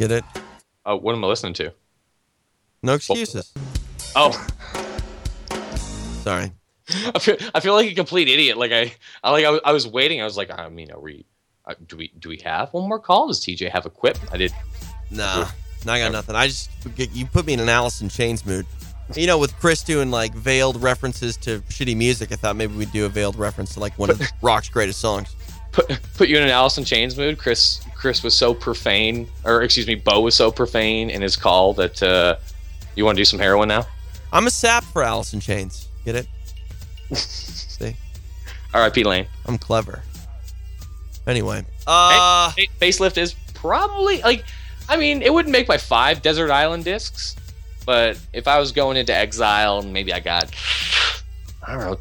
Get it? Oh, what am I listening to? No excuses. Oh, Sorry. I feel I feel like a complete idiot. Like I, I like I was, I was waiting. I was like, I mean, are we? Uh, do we do we have one more call? Does TJ have a quip? I did. Nah, no, I got nothing. I just you put me in an Alice in Chains mood. You know, with Chris doing like veiled references to shitty music, I thought maybe we'd do a veiled reference to like one of rock's greatest songs. Put put you in an Alice in Chains mood. Chris Chris was so profane, or excuse me, Bo was so profane in his call that uh, you want to do some heroin now. I'm a sap for Alice in Chains. Get it? See, R.I.P. Layne. I'm clever. Anyway, uh, Hey, facelift is probably like, I mean, it wouldn't make my five Desert Island discs, but if I was going into exile, maybe I got, I don't know,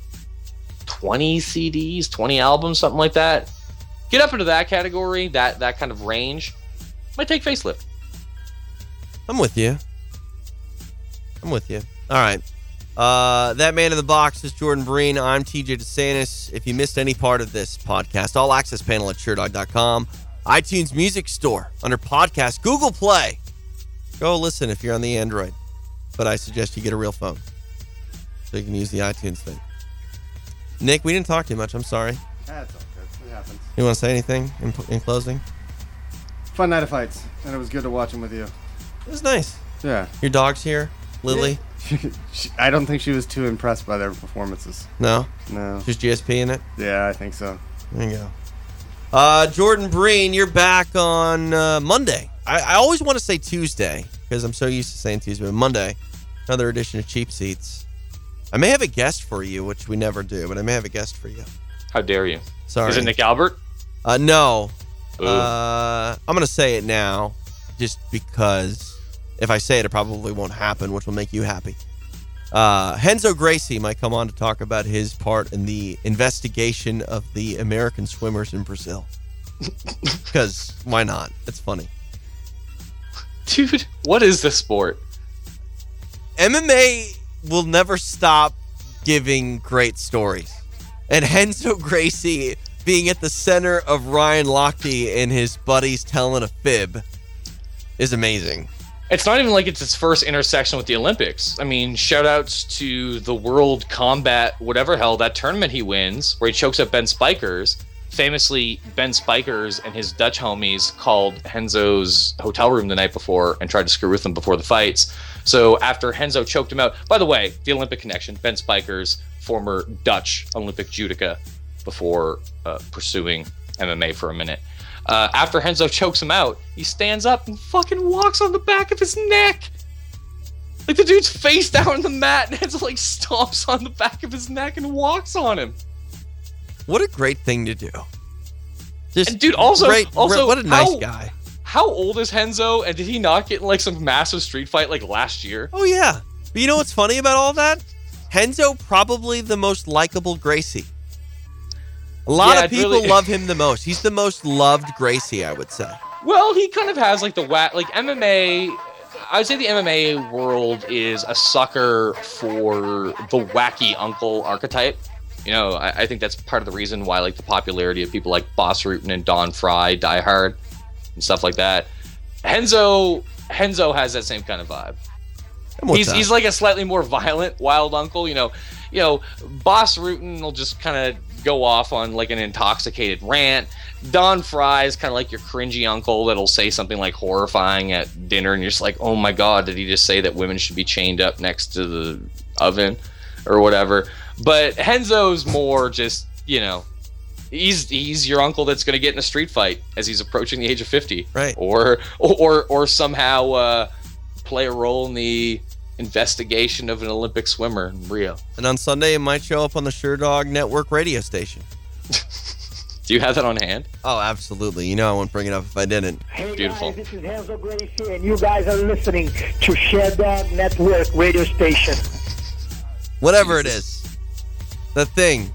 20 CDs, 20 albums, something like that. Get up into that category, that that kind of range. Might take facelift. I'm with you. I'm with you. All right. Uh, that man in the box is Jordan Breen. I'm TJ DeSantis. If you missed any part of this podcast, all access panel at Sherdog.com, iTunes Music Store under podcast, Google Play. Go listen if you're on the Android, but I suggest you get a real phone so you can use the iTunes thing. Nick, we didn't talk too much. I'm sorry. That's all good. It happens. You want to say anything in, in closing? Fun night of fights, and it was good to watch them with you. It was nice. Yeah. Your dog's here, Lily. She- I don't think she was too impressed by their performances. No, No. just GSP in it. Yeah, I think so. There you go. Uh, Jordan Breen, you're back on uh, Monday. I, I always want to say Tuesday because I'm so used to saying Tuesday, but Monday, another edition of Cheap Seats. I may have a guest for you, which we never do, but I may have a guest for you. How dare you? Sorry. Is it Nick Albert? Uh, no. Ooh. Uh, I'm going to say it now just because if I say it, it probably won't happen, which will make you happy. Uh, Renzo Gracie might come on to talk about his part in the investigation of the American swimmers in Brazil. Because why not? It's funny. Dude, what is this sport? MMA will never stop giving great stories. And Renzo Gracie being at the center of Ryan Lochte and his buddies telling a fib is amazing. It's not even like it's his first intersection with the Olympics. I mean, shout outs to the World Combat, whatever hell, that tournament he wins, where he chokes up Ben Spijkers. Famously, Ben Spijkers and his Dutch homies called Renzo's hotel room the night before and tried to screw with him before the fights. So after Renzo choked him out, by the way, the Olympic connection, Ben Spijkers, former Dutch Olympic judoka, before uh, pursuing MMA for a minute. Uh, after Renzo chokes him out, he stands up and fucking walks on the back of his neck. Like the dude's face down on the mat, and Renzo like stomps on the back of his neck and walks on him. What a great thing to do. Just And dude, also, great, also, what a nice how- guy. How old is Renzo? And did he not get in like some massive street fight like last year? Oh yeah. But you know what's funny about all that? Renzo probably the most likable Gracie. A lot Yeah, of people really- love him the most. He's the most loved Gracie, I would say. Well, he kind of has like the whack, like MMA. I would say the MMA world is a sucker for the wacky uncle archetype. You know, I, I think that's part of the reason why like the popularity of people like Bas Rutten and Don Frye, Die Hard, and stuff like that. Renzo Renzo has that same kind of vibe. He's he's like a slightly more violent wild uncle. You know, you know, Bas Rutten will just kind of go off on like an intoxicated rant. Don Frye is kind of like your cringy uncle that'll say something like horrifying at dinner, and you're just like, oh my god, did he just say that women should be chained up next to the oven or whatever? But Renzo's more just you know. He's, he's your uncle that's going to get in a street fight as he's approaching the age of 50 right or or or somehow uh, play a role in the investigation of an Olympic swimmer in Rio. And on Sunday, it might show up on the Sherdog Network radio station. Do you have that on hand? Oh, absolutely. You know I wouldn't bring it up if I didn't. Beautiful. This is Renzo Gracie, and you guys are listening to Sherdog Network radio station. Whatever it is. The thing.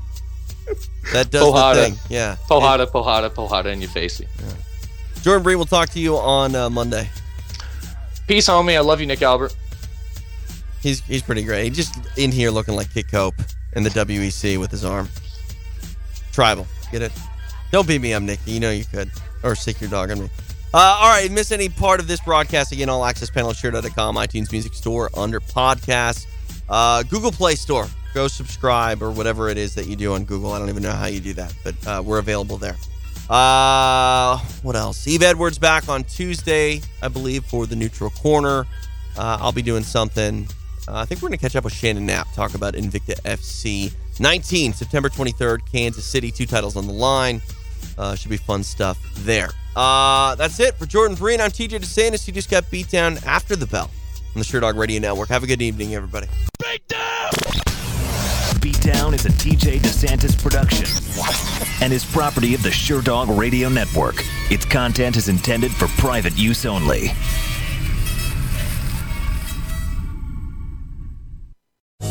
That does Pohada. the thing. Yeah. Pohada, pohada, pohada in your face. Jordan Breen will talk to you on uh, Monday. Peace, homie. I love you, Nick Albert. He's he's pretty great. He's just in here looking like Kid Cope in the WEC with his arm. Tribal. Get it? Don't beat me up, Nicky. You know you could. Or sick your dog on me. Uh, all right, miss any part of this broadcast again? All access panel iTunes Music Store under podcasts, uh, Google Play Store. Go subscribe or whatever it is that you do on Google. I don't even know how you do that, but uh, we're available there. Uh, what else? Eve Edwards back on Tuesday, I believe, for the Neutral Corner. Uh, I'll be doing something. Uh, I think we're going to catch up with Shannon Knapp, talk about Invicta FC 19, September 23rd, Kansas City, two titles on the line. Uh, should be fun stuff there. Uh, that's it for Jordan Breen. I'm TJ DeSantis. He just got beat down after the bell on the Sherdog Radio Network. Have a good evening, everybody. Beat Town is a TJ DeSantis production and is property of the Sherdog Radio Network. Its content is intended for private use only.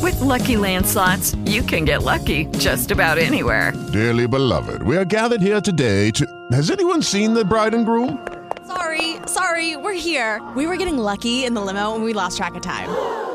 With Lucky Land slots, you can get lucky just about anywhere. Dearly beloved, we are gathered here today to. Has anyone seen the bride and groom? Sorry, sorry, we're here. We were getting lucky in the limo and we lost track of time.